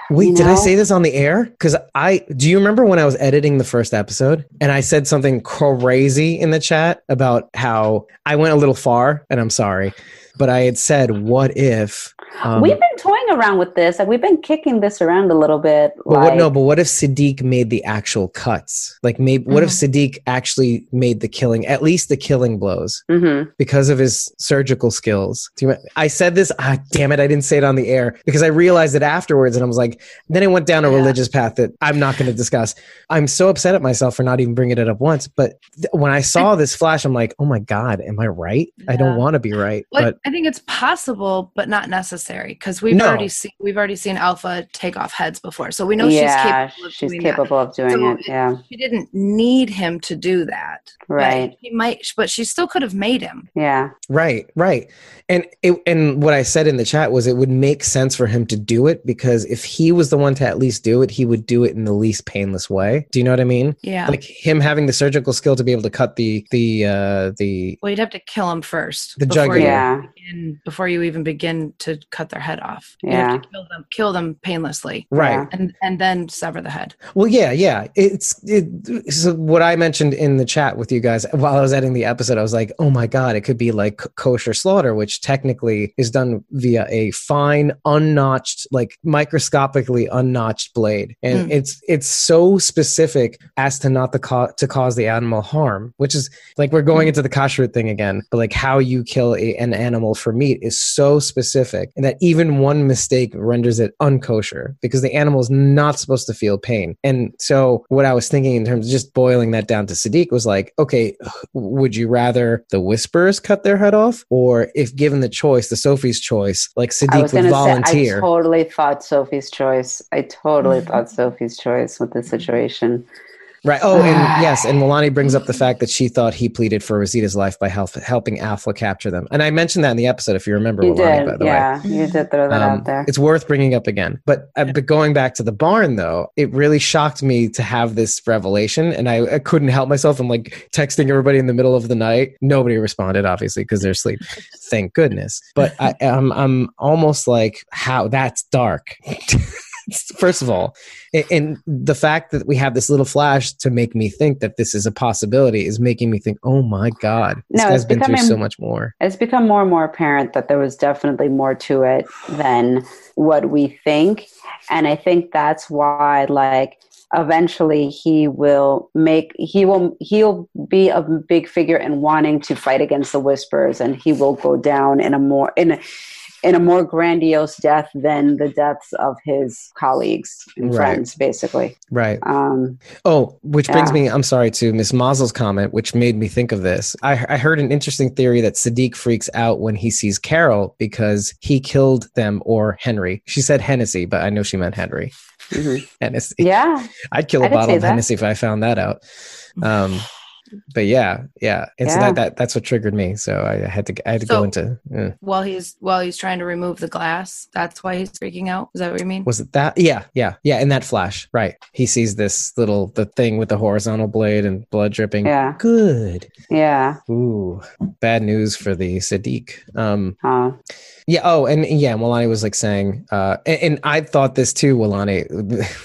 A: Wait,
B: You
A: did I say this on the air? Because I do you remember when I was editing the first episode and I said something crazy in the chat about how I went a little far, and I'm sorry, but I had said, "What if?" Um,
B: we've been toying around with this. Like, we've been kicking this around a little bit.
A: But
B: like,
A: what, no, but what if Siddiq made the actual cuts? Like, maybe what if Siddiq actually made the killing, at least the killing blows,
B: Mhm.
A: because of his surgical skills? Do you, I said this. Ah, damn it! I didn't say it on the air because I realized it afterwards, and I was like, then it went down a
C: Yeah.
A: religious path that I'm not going to discuss. I'm so upset at myself for not even bringing it up once. But th- when I saw this flash, I'm like, oh my god, am I right? I don't want to be right,
C: Well,
A: but
C: I think it's possible, but not necessary because we've
A: No.
C: already seen we've already seen Alpha take off heads before, so we know
B: yeah,
C: she's capable of
B: she's
C: doing
B: capable of doing
C: So
B: it. Yeah.
C: She didn't need him to do that,
B: Right.
C: He might, but she still could have made him.
B: Yeah.
A: Right, right. And it, and what I said in the chat was it would make sense for him to do it because if he was the one to at least do it, he would do it in the least painless way. Do you know what I mean?
C: Yeah.
A: Like him having the surgical skill to be able to cut the the uh the
C: well, you'd have to kill him first.
A: The
C: before
A: jugular.
B: Yeah.
C: begin, before you even begin to cut their head off. You
B: Yeah.
C: have to kill them, kill them painlessly,
A: right.
C: And and then sever the head.
A: Well, yeah, yeah. It's it, so what I mentioned in the chat with you guys while I was editing the episode. I was like, oh my god, it could be like kosher slaughter, which technically is done via a fine, unnotched, like microscopically unnotched blade, and
C: Mm.
A: it's it's so specific as to not the co- to cause the animal harm, which is like we're going
C: Mm.
A: into the kashrut thing again. But like how you kill a, an animal for meat is so specific and that even one mistake renders it unkosher because the animal is not supposed to feel pain. And so, what I was thinking in terms of just boiling that down to Siddiq was like, okay, would you rather the Whisperers cut their head off, or if given the choice, the Sophie's choice, like Siddiq would volunteer?
B: Say, I totally thought Sophie's choice. I totally mm-hmm. thought Sophie's choice with the situation.
A: Right. Oh, and yes, and Milani brings up the fact that she thought he pleaded for Rosita's life by help, helping Alpha capture them. And I mentioned that in the episode, if you remember.
B: You Milani, did, by the way. yeah, way. you did throw that um, out there.
A: It's worth bringing up again. But uh, but going back to the barn, though, it really shocked me to have this revelation, and I, I couldn't help myself. I'm like texting everybody in the middle of the night. Nobody responded, obviously, because they're asleep. Thank goodness. But I, I'm I'm almost like, how that's dark. first of all and the fact that we have this little flash to make me think that this is a possibility is making me think oh my god this no, guy's been becoming, through so much more.
B: It's become more and more apparent that there was definitely more to it than what we think. And i think that's why like eventually he will make he will he'll be a big figure in wanting to fight against the whispers and he will go down in a more in a in a more grandiose death than the deaths of his colleagues and right. friends, basically.
A: Right. Um, oh, which yeah. brings me, I'm sorry, to Miss Mazel's comment, which made me think of this. I, I heard an interesting theory that Siddiq freaks out when he sees Carol because he killed them or Henry. She said Hennessy, but I know she meant Henry. Mm-hmm. Hennessy.
B: Yeah.
A: I'd kill a bottle of. Hennessy if I found that out. Um, but yeah, yeah, and yeah. so that, that that's what triggered me. So I had to I had to so, go into
C: uh. while he's while he's trying to remove the glass. That's why he's freaking out. Is that what you mean?
A: Was it that? Yeah, yeah, yeah. In that flash, right? He sees this little the thing with the horizontal blade and blood dripping.
B: Yeah,
A: good.
B: Yeah.
A: Ooh, bad news for the Siddiq. Um. Huh. Yeah. Oh, and yeah, Milani was like saying, uh, and, and I thought this too, Milani.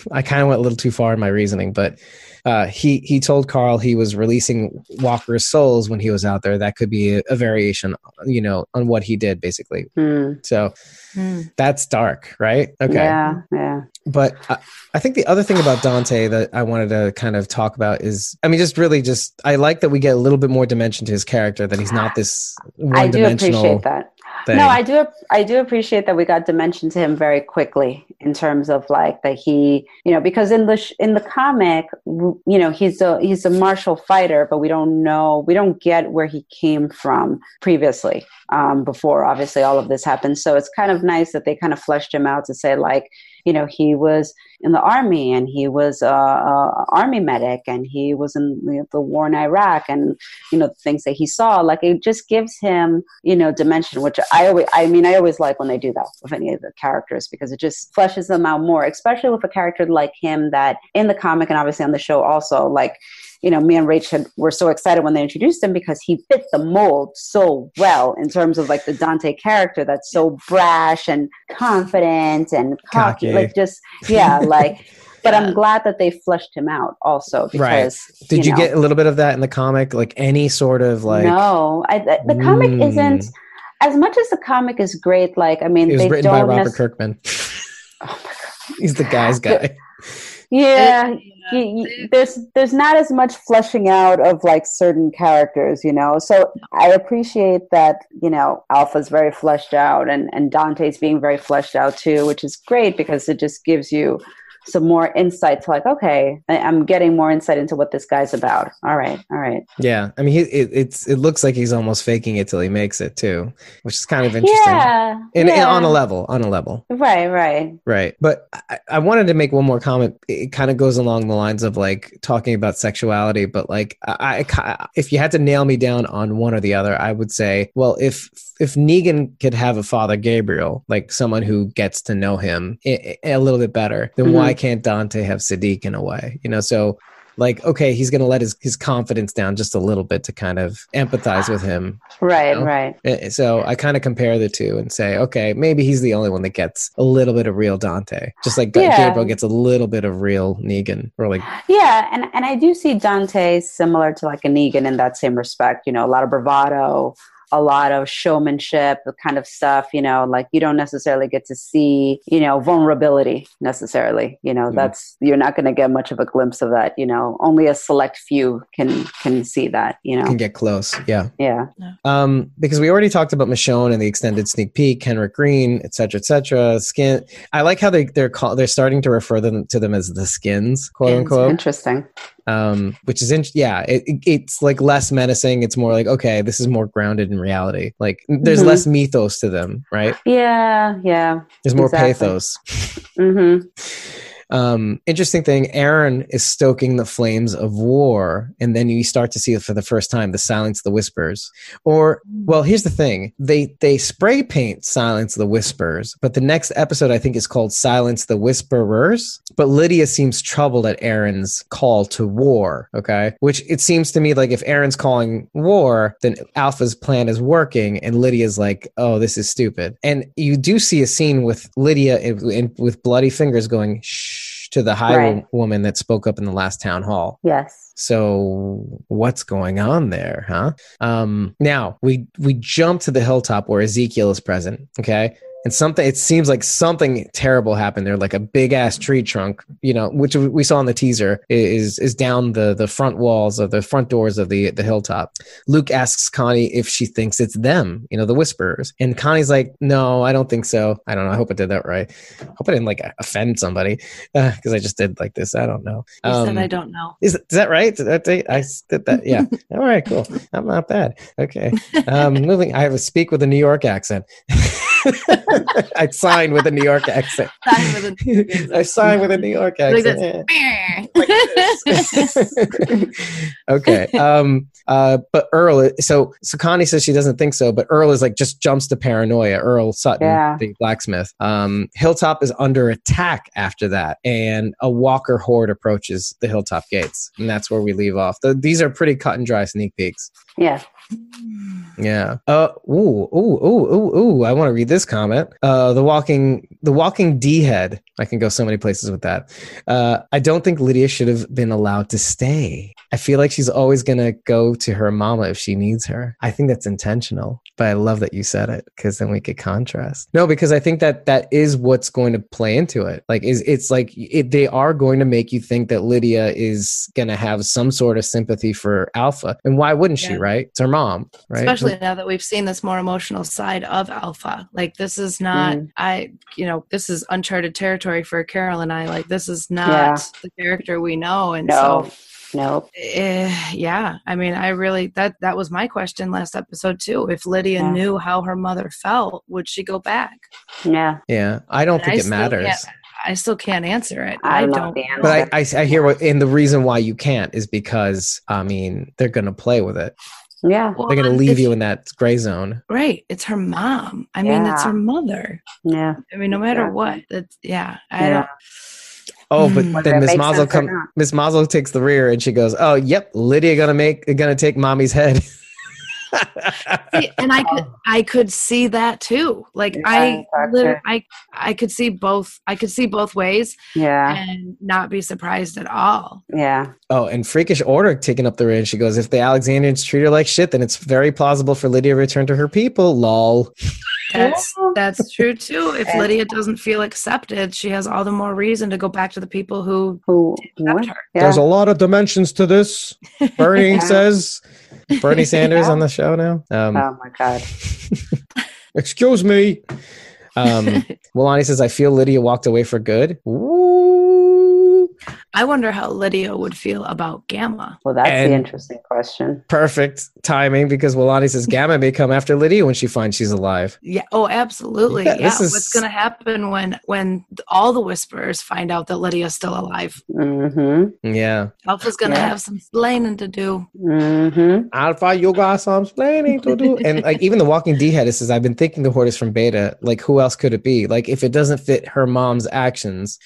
A: I kind of went a little too far in my reasoning, but uh, he he told Carl he was releasing Walker's souls when he was out there. That could be a, a variation, you know, on what he did basically. Mm. So mm. that's dark, right?
B: Okay. Yeah, yeah.
A: But I, I think the other thing about Dante that I wanted to kind of talk about is, I mean, just really just I like that we get a little bit more dimension to his character that he's not this one dimensional. I do appreciate that thing.
B: No, I do. I do appreciate that we got dimension to him very quickly in terms of like that he, you know, because in the sh- in the comic, you know, he's a he's a martial fighter, but we don't know, we don't get where he came from previously, um, before obviously all of this happened. So it's kind of nice that they kind of fleshed him out to say like, you know, he was in the army and he was a, a army medic and he was in the, the war in Iraq and you know the things that he saw. Like it just gives him you know dimension, which I always I mean I always like when they do that with any of the characters because it just fleshes them out more, especially with a character like him that in the comic and obviously on the show also like you know, me and Rach had, were so excited when they introduced him because he fit the mold so well in terms of like the Dante character that's so brash and confident and cocky, cocky. like just yeah, like. But I'm glad that they fleshed him out also because.
A: Right. Did you, know, get a little bit of that in the comic? Like any sort of like.
B: No, I, the comic mm. isn't as much as the comic is great. Like I mean,
A: it was written by Robert Kirkman. oh my god, he's the guy's guy.
B: Yeah, he, there's there's not as much fleshing out of like certain characters, you know. So I appreciate that, you know, Alpha's very fleshed out and and Dante's being very fleshed out too, which is great because it just gives you some more insight to like okay i'm getting more insight into what this guy's about. All right all right.
A: Yeah i mean he, it, it's it looks like he's almost faking it till he makes it too which is kind of interesting.
B: Yeah,
A: and,
B: yeah.
A: on a level on a level.
B: Right right.
A: Right but I, I wanted to make one more comment. It kind of goes along the lines of like talking about sexuality but like I, I if you had to nail me down on one or the other i would say well if if negan could have a father gabriel like someone who gets to know him a, a little bit better then mm-hmm. why can't Dante have Siddiq in a way? You know, so like okay he's going to let his, his confidence down just a little bit to kind of empathize with him
B: right you know? right
A: eh, eh, so i kind of compare the two and say okay maybe he's the only one that gets a little bit of real dante just like yeah. gabriel gets a little bit of real negan or like
B: yeah and, and i do see dante similar to like a negan in that same respect you know a lot of bravado a lot of showmanship kind of stuff you know like you don't necessarily get to see you know vulnerability necessarily you know mm. that's you're not going to get much of a glimpse of that you know only a select few can can see that you know.
A: Can get close yeah.
B: Yeah.
A: Um because we already talked about michonne and the extended sneak peek Kenric Green etc etc skin i like how they they're call, they're starting to refer them to them as the skins quote unquote.
B: interesting
A: um, which is in, yeah, it, it's like less menacing. It's more like okay, this is more grounded in reality. Like there's mm-hmm. less mythos to them, right?
B: Yeah, yeah.
A: There's more exactly. pathos.
B: Mm-hmm.
A: Um, interesting thing, Aaron is stoking the flames of war, and then you start to see it for the first time the silence the whispers. Or, well, here's the thing: they they spray paint silence the whispers, but the next episode I think is called Silence the Whisperers. But Lydia seems troubled at Aaron's call to war. Okay, which it seems to me like if Aaron's calling war, then Alpha's plan is working, and Lydia's like, "Oh, this is stupid." And you do see a scene with Lydia in, in, with bloody fingers going, "Shh." To the high right. woman that spoke up in the last town hall.
B: Yes.
A: So what's going on there, huh? Um, now we we jump to the hilltop where Ezekiel is present. Okay, and something it seems like something terrible happened there like a big ass tree trunk you know which we saw in the teaser is is down the the front walls of the front doors of the the hilltop. Luke asks connie if she thinks it's them you know the whisperers. And connie's like no i don't think so. I don't know. I hope i did that right. I hope i didn't like offend somebody because uh, i just did like this. I don't know.
C: Um, said i don't know.
A: is, is that right? Did that, i did that yeah. All right cool. I'm not bad. Okay. Um moving i have a speak with a new york accent I'd sign with a New York accent. Sign with a, I sign with a New York accent. Like okay. Um, uh, but Earl, so so Connie says she doesn't think so, but Earl is like just jumps to paranoia. Earl Sutton, yeah. the blacksmith. Um, Hilltop is under attack after that, and a Walker horde approaches the Hilltop gates, and that's where we leave off. The, these are pretty cut and dry sneak peeks.
B: Yeah.
A: Yeah. Uh. Ooh. Ooh. Ooh. Ooh. Ooh. I want to read this comment. Uh. The walking. The walking D head. I can go so many places with that. Uh. I don't think Lydia should have been allowed to stay. I feel like she's always gonna go to her mama if she needs her. I think that's intentional. But I love that you said it because then we could contrast. No, because I think that that is what's going to play into it. Like, is it's like it, they are going to make you think that Lydia is gonna have some sort of sympathy for Alpha, and why wouldn't yeah. she? Right? It's her mom, right?
C: Especially now that we've seen this more emotional side of Alpha. Like this is not mm. I you know, this is uncharted territory for Carol and I. Like this is not yeah. the character we know. And
B: no.
C: so
B: Nope.
C: Uh, yeah. I mean, I really that that was my question last episode too. If Lydia yeah. knew how her mother felt, would she go back?
B: Yeah.
A: Yeah. I don't and think I it matters.
C: I still can't answer it.
B: I,
C: I
B: don't.
A: But I, I, I hear what, and the reason why you can't is because I mean they're going to play with it.
B: Yeah.
A: Well, They're going to leave you in that gray zone.
C: Right. It's her mom. I yeah. mean, it's her mother.
B: Yeah.
C: I mean, no matter yeah. what, that's, yeah. I yeah. don't.
A: Oh, but mm. then Miss Mazel comes. Miss Mazel takes the rear, and she goes, "Oh, yep, Lydia gonna make gonna take mommy's head."
C: see, and I could I could see that too. Like yeah, I literally, I I could see both I could see both ways.
B: Yeah.
C: And not be surprised at all.
B: Yeah.
A: Oh, and freakish order taking up the rear. She goes, if the Alexandrians treat her like shit, then it's very plausible for Lydia to return to her people. Lol.
C: That's that's true too. If Lydia doesn't feel accepted, she has all the more reason to go back to the people who
B: who accept her.
A: Yeah. There's a lot of dimensions to this. Bernie yeah. says. Bernie Sanders yeah. on the show now.
B: Um, oh my god.
A: excuse me. Um, Milani says, "I feel Lydia walked away for good." Ooh.
C: I wonder how Lydia would feel about Gamma.
B: Well, that's and the interesting question.
A: Perfect timing because Walani says Gamma may come after Lydia when she finds she's alive.
C: Yeah. Oh, absolutely. Yeah. yeah. Is... What's going to happen when when all the Whisperers find out that Lydia's still alive?
B: Mm-hmm.
A: Yeah.
C: Alpha's going to yeah. have some explaining to do.
B: Mm-hmm.
A: Alpha, you got some explaining to do. and like even the Walking D head says, I've been thinking the horde is from Beta. Like who else could it be? Like if it doesn't fit her mom's actions,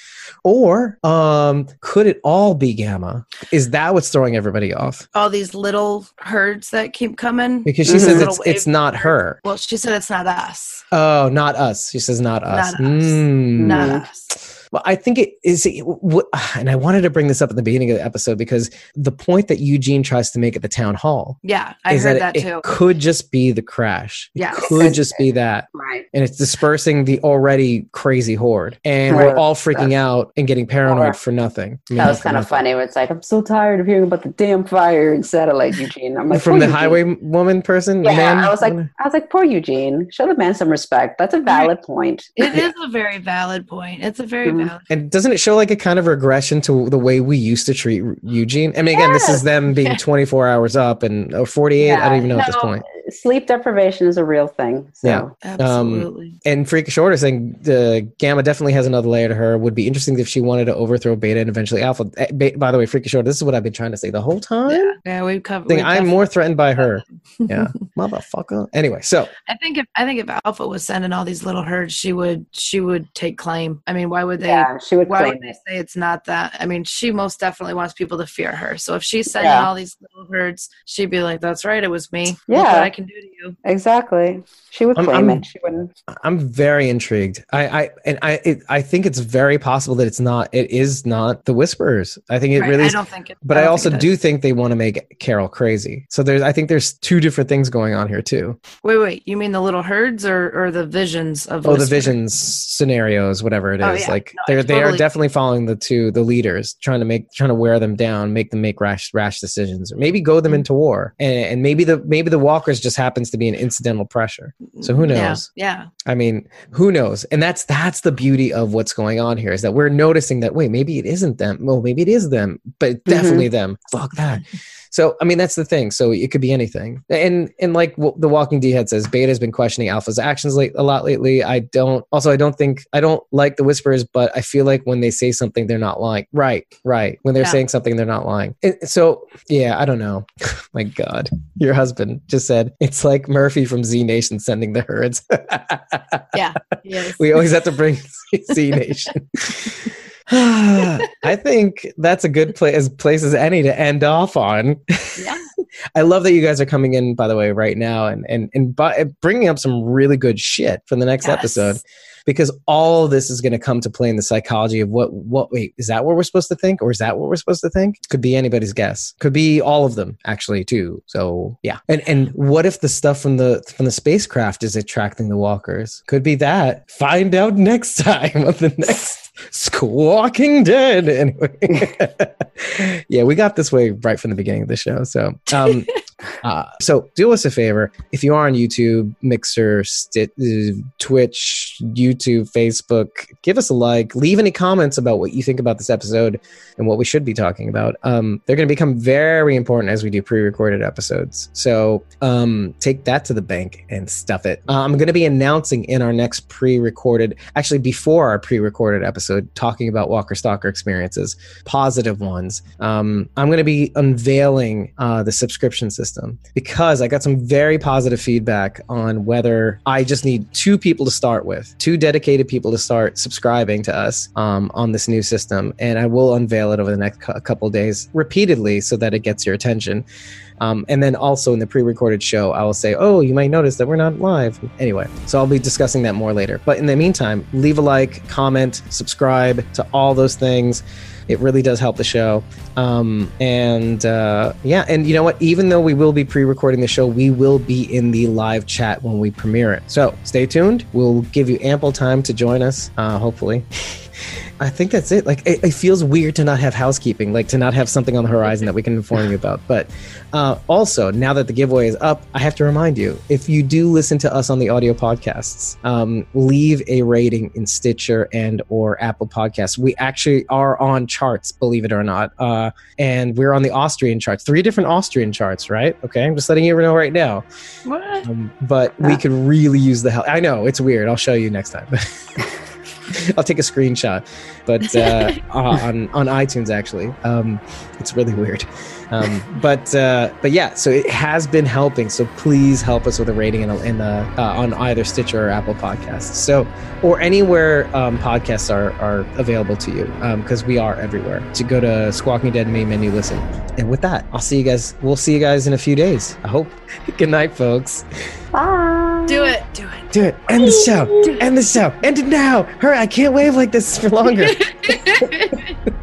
A: or um, could it all be gamma? Is that what's throwing everybody off?
C: All these little herds that keep coming.
A: Because she mm-hmm. says it's it's not her.
C: Well, she said it's not us.
A: Oh, not us. She says not us.
C: Not us. Mm. Not us.
A: Well, I think it is, and I wanted to bring this up at the beginning of the episode because the point that Eugene tries to make at the town hall,
C: yeah, I heard that, that
A: it,
C: too.
A: It could just be the crash.
C: Yeah,
A: could just be that.
B: Right.
A: And it's dispersing the already crazy horde, and right. we're all freaking out and getting paranoid for nothing.
B: I mean, that was kind of funny. Where It's like I'm so tired of hearing about the damn fire in satellite, Eugene. I'm like
A: from the Eugene. highway woman person.
B: Yeah, man? I was like, I was like, poor Eugene. Show the man some respect. That's a valid point.
C: It is a very valid point. It's a very mm-hmm.
A: And doesn't it show like a kind of regression to the way we used to treat Eugene? I mean, again, yes. this is them being 24 hours up and or 48. Yeah, I don't even know no, at this point
B: sleep deprivation is a real thing. So.
A: Yeah,
C: absolutely. Um,
A: and Freakish Order saying the Gamma definitely has another layer to her. Would be interesting if she wanted to overthrow Beta and eventually Alpha. Eh, by the way, Freakish Order. This is what I've been trying to say the whole time.
C: Yeah, yeah we've covered.
A: I'm more threatened by her. yeah, motherfucker. Anyway, so
C: I think if I think if Alpha was sending all these little herds, she would she would take claim. I mean, why would they?
B: Yeah, she would.
C: Why
B: would
C: they say it's not that? I mean, she most definitely wants people to fear her. So if she's sending yeah. all these little herds, she'd be like, "That's right, it was me.
B: Yeah, Look
C: what I can do to you."
B: Exactly. She would claim I'm, it. She wouldn't.
A: I'm very intrigued. I, I and I, it, I think it's very possible that it's not. It is not the Whisperers. I think it
C: right.
A: really.
C: Is, I don't think it.
A: But I, I also think do think they want to make Carol crazy. So there's. I think there's two different things going on here too.
C: Wait, wait. You mean the little herds or or the visions of?
A: Oh, Whisper? the visions scenarios, whatever it
C: oh. Oh, yeah.
A: Like
C: no,
A: they're
C: totally...
A: they are definitely following the two the leaders, trying to make trying to wear them down, make them make rash rash decisions, or maybe go them mm-hmm. into war, and, and maybe the maybe the walkers just happens to be an incidental pressure. So who knows?
C: Yeah, yeah.
A: I mean, who knows? And that's that's the beauty of what's going on here is that we're noticing that wait, maybe it isn't them. Well, maybe it is them, but mm-hmm. definitely mm-hmm. them. Fuck that. So I mean, that's the thing. So it could be anything. And and like the Walking D head says, Beta has been questioning Alpha's actions late a lot lately. I don't. Also, I don't think I don't like the whispers, but I feel like when they say something, they're not lying. Right, right. When they're yeah. saying something, they're not lying. And so yeah, I don't know. My God, your husband just said it's like Murphy from Z Nation sending the herds.
C: yeah, yes.
A: we always have to bring Z Nation. I think that's a good place, as place as any to end off on.
C: Yeah.
A: I love that you guys are coming in, by the way, right now and and and bu- bringing up some really good shit for the next yes. episode, because all this is going to come to play in the psychology of what what wait is that what we're supposed to think or is that what we're supposed to think? Could be anybody's guess. Could be all of them actually too. So yeah, and and what if the stuff from the from the spacecraft is attracting the walkers? Could be that. Find out next time of the next. Squawking Dead. Anyway, yeah, we got this way right from the beginning of the show. So, um, uh, so do us a favor if you are on YouTube, Mixer, St- Twitch, YouTube, Facebook, give us a like. Leave any comments about what you think about this episode and what we should be talking about. Um, they're going to become very important as we do pre-recorded episodes. So um, take that to the bank and stuff it. Uh, I'm going to be announcing in our next pre-recorded, actually before our pre-recorded episode, talking about Walker Stalker experiences, positive ones. Um, I'm going to be unveiling uh, the subscription system because I got some very positive feedback on whether I just need two people to start with, two dedicated people to start subscribing to us um, on this new system, and I will unveil it over the next cu- couple days repeatedly so that it gets your attention. Um, and then also in the pre-recorded show, I will say, "Oh, you might notice that we're not live." Anyway, so I'll be discussing that more later. But in the meantime, leave a like, comment, subscribe to all those things. It really does help the show. Um, and uh, yeah, and you know what? Even though we will be pre-recording the show, we will be in the live chat when we premiere it. So stay tuned. We'll give you ample time to join us. Uh, hopefully. I think that's it. Like, it, it, feels weird to not have housekeeping, like to not have something on the horizon that we can inform you about. But uh, also, now that the giveaway is up, I have to remind you if you do listen to us on the audio podcasts, um, leave a rating in Stitcher and or Apple Podcasts. We actually are on charts, believe it or not, uh, and we're on the Austrian charts, three different Austrian charts, right? Okay, I'm just letting you know right now.
C: What? Um,
A: but we could really use the help. I know it's weird. I'll show you next time. I'll take a screenshot, but uh, on on iTunes actually, um, it's really weird. Um, but uh, but yeah, so it has been helping. So please help us with a rating in, in uh, on either Stitcher or Apple Podcasts. So or anywhere um, podcasts are are available to you because um, we are everywhere. To go to Squawking Dead main menu, listen. And with that, I'll see you guys. We'll see you guys in a few days. I hope. Good night, folks.
B: Bye.
C: Do it. Do it.
A: Do it. End the show. End the show. End it now. Hurry! I can't wave like this for longer.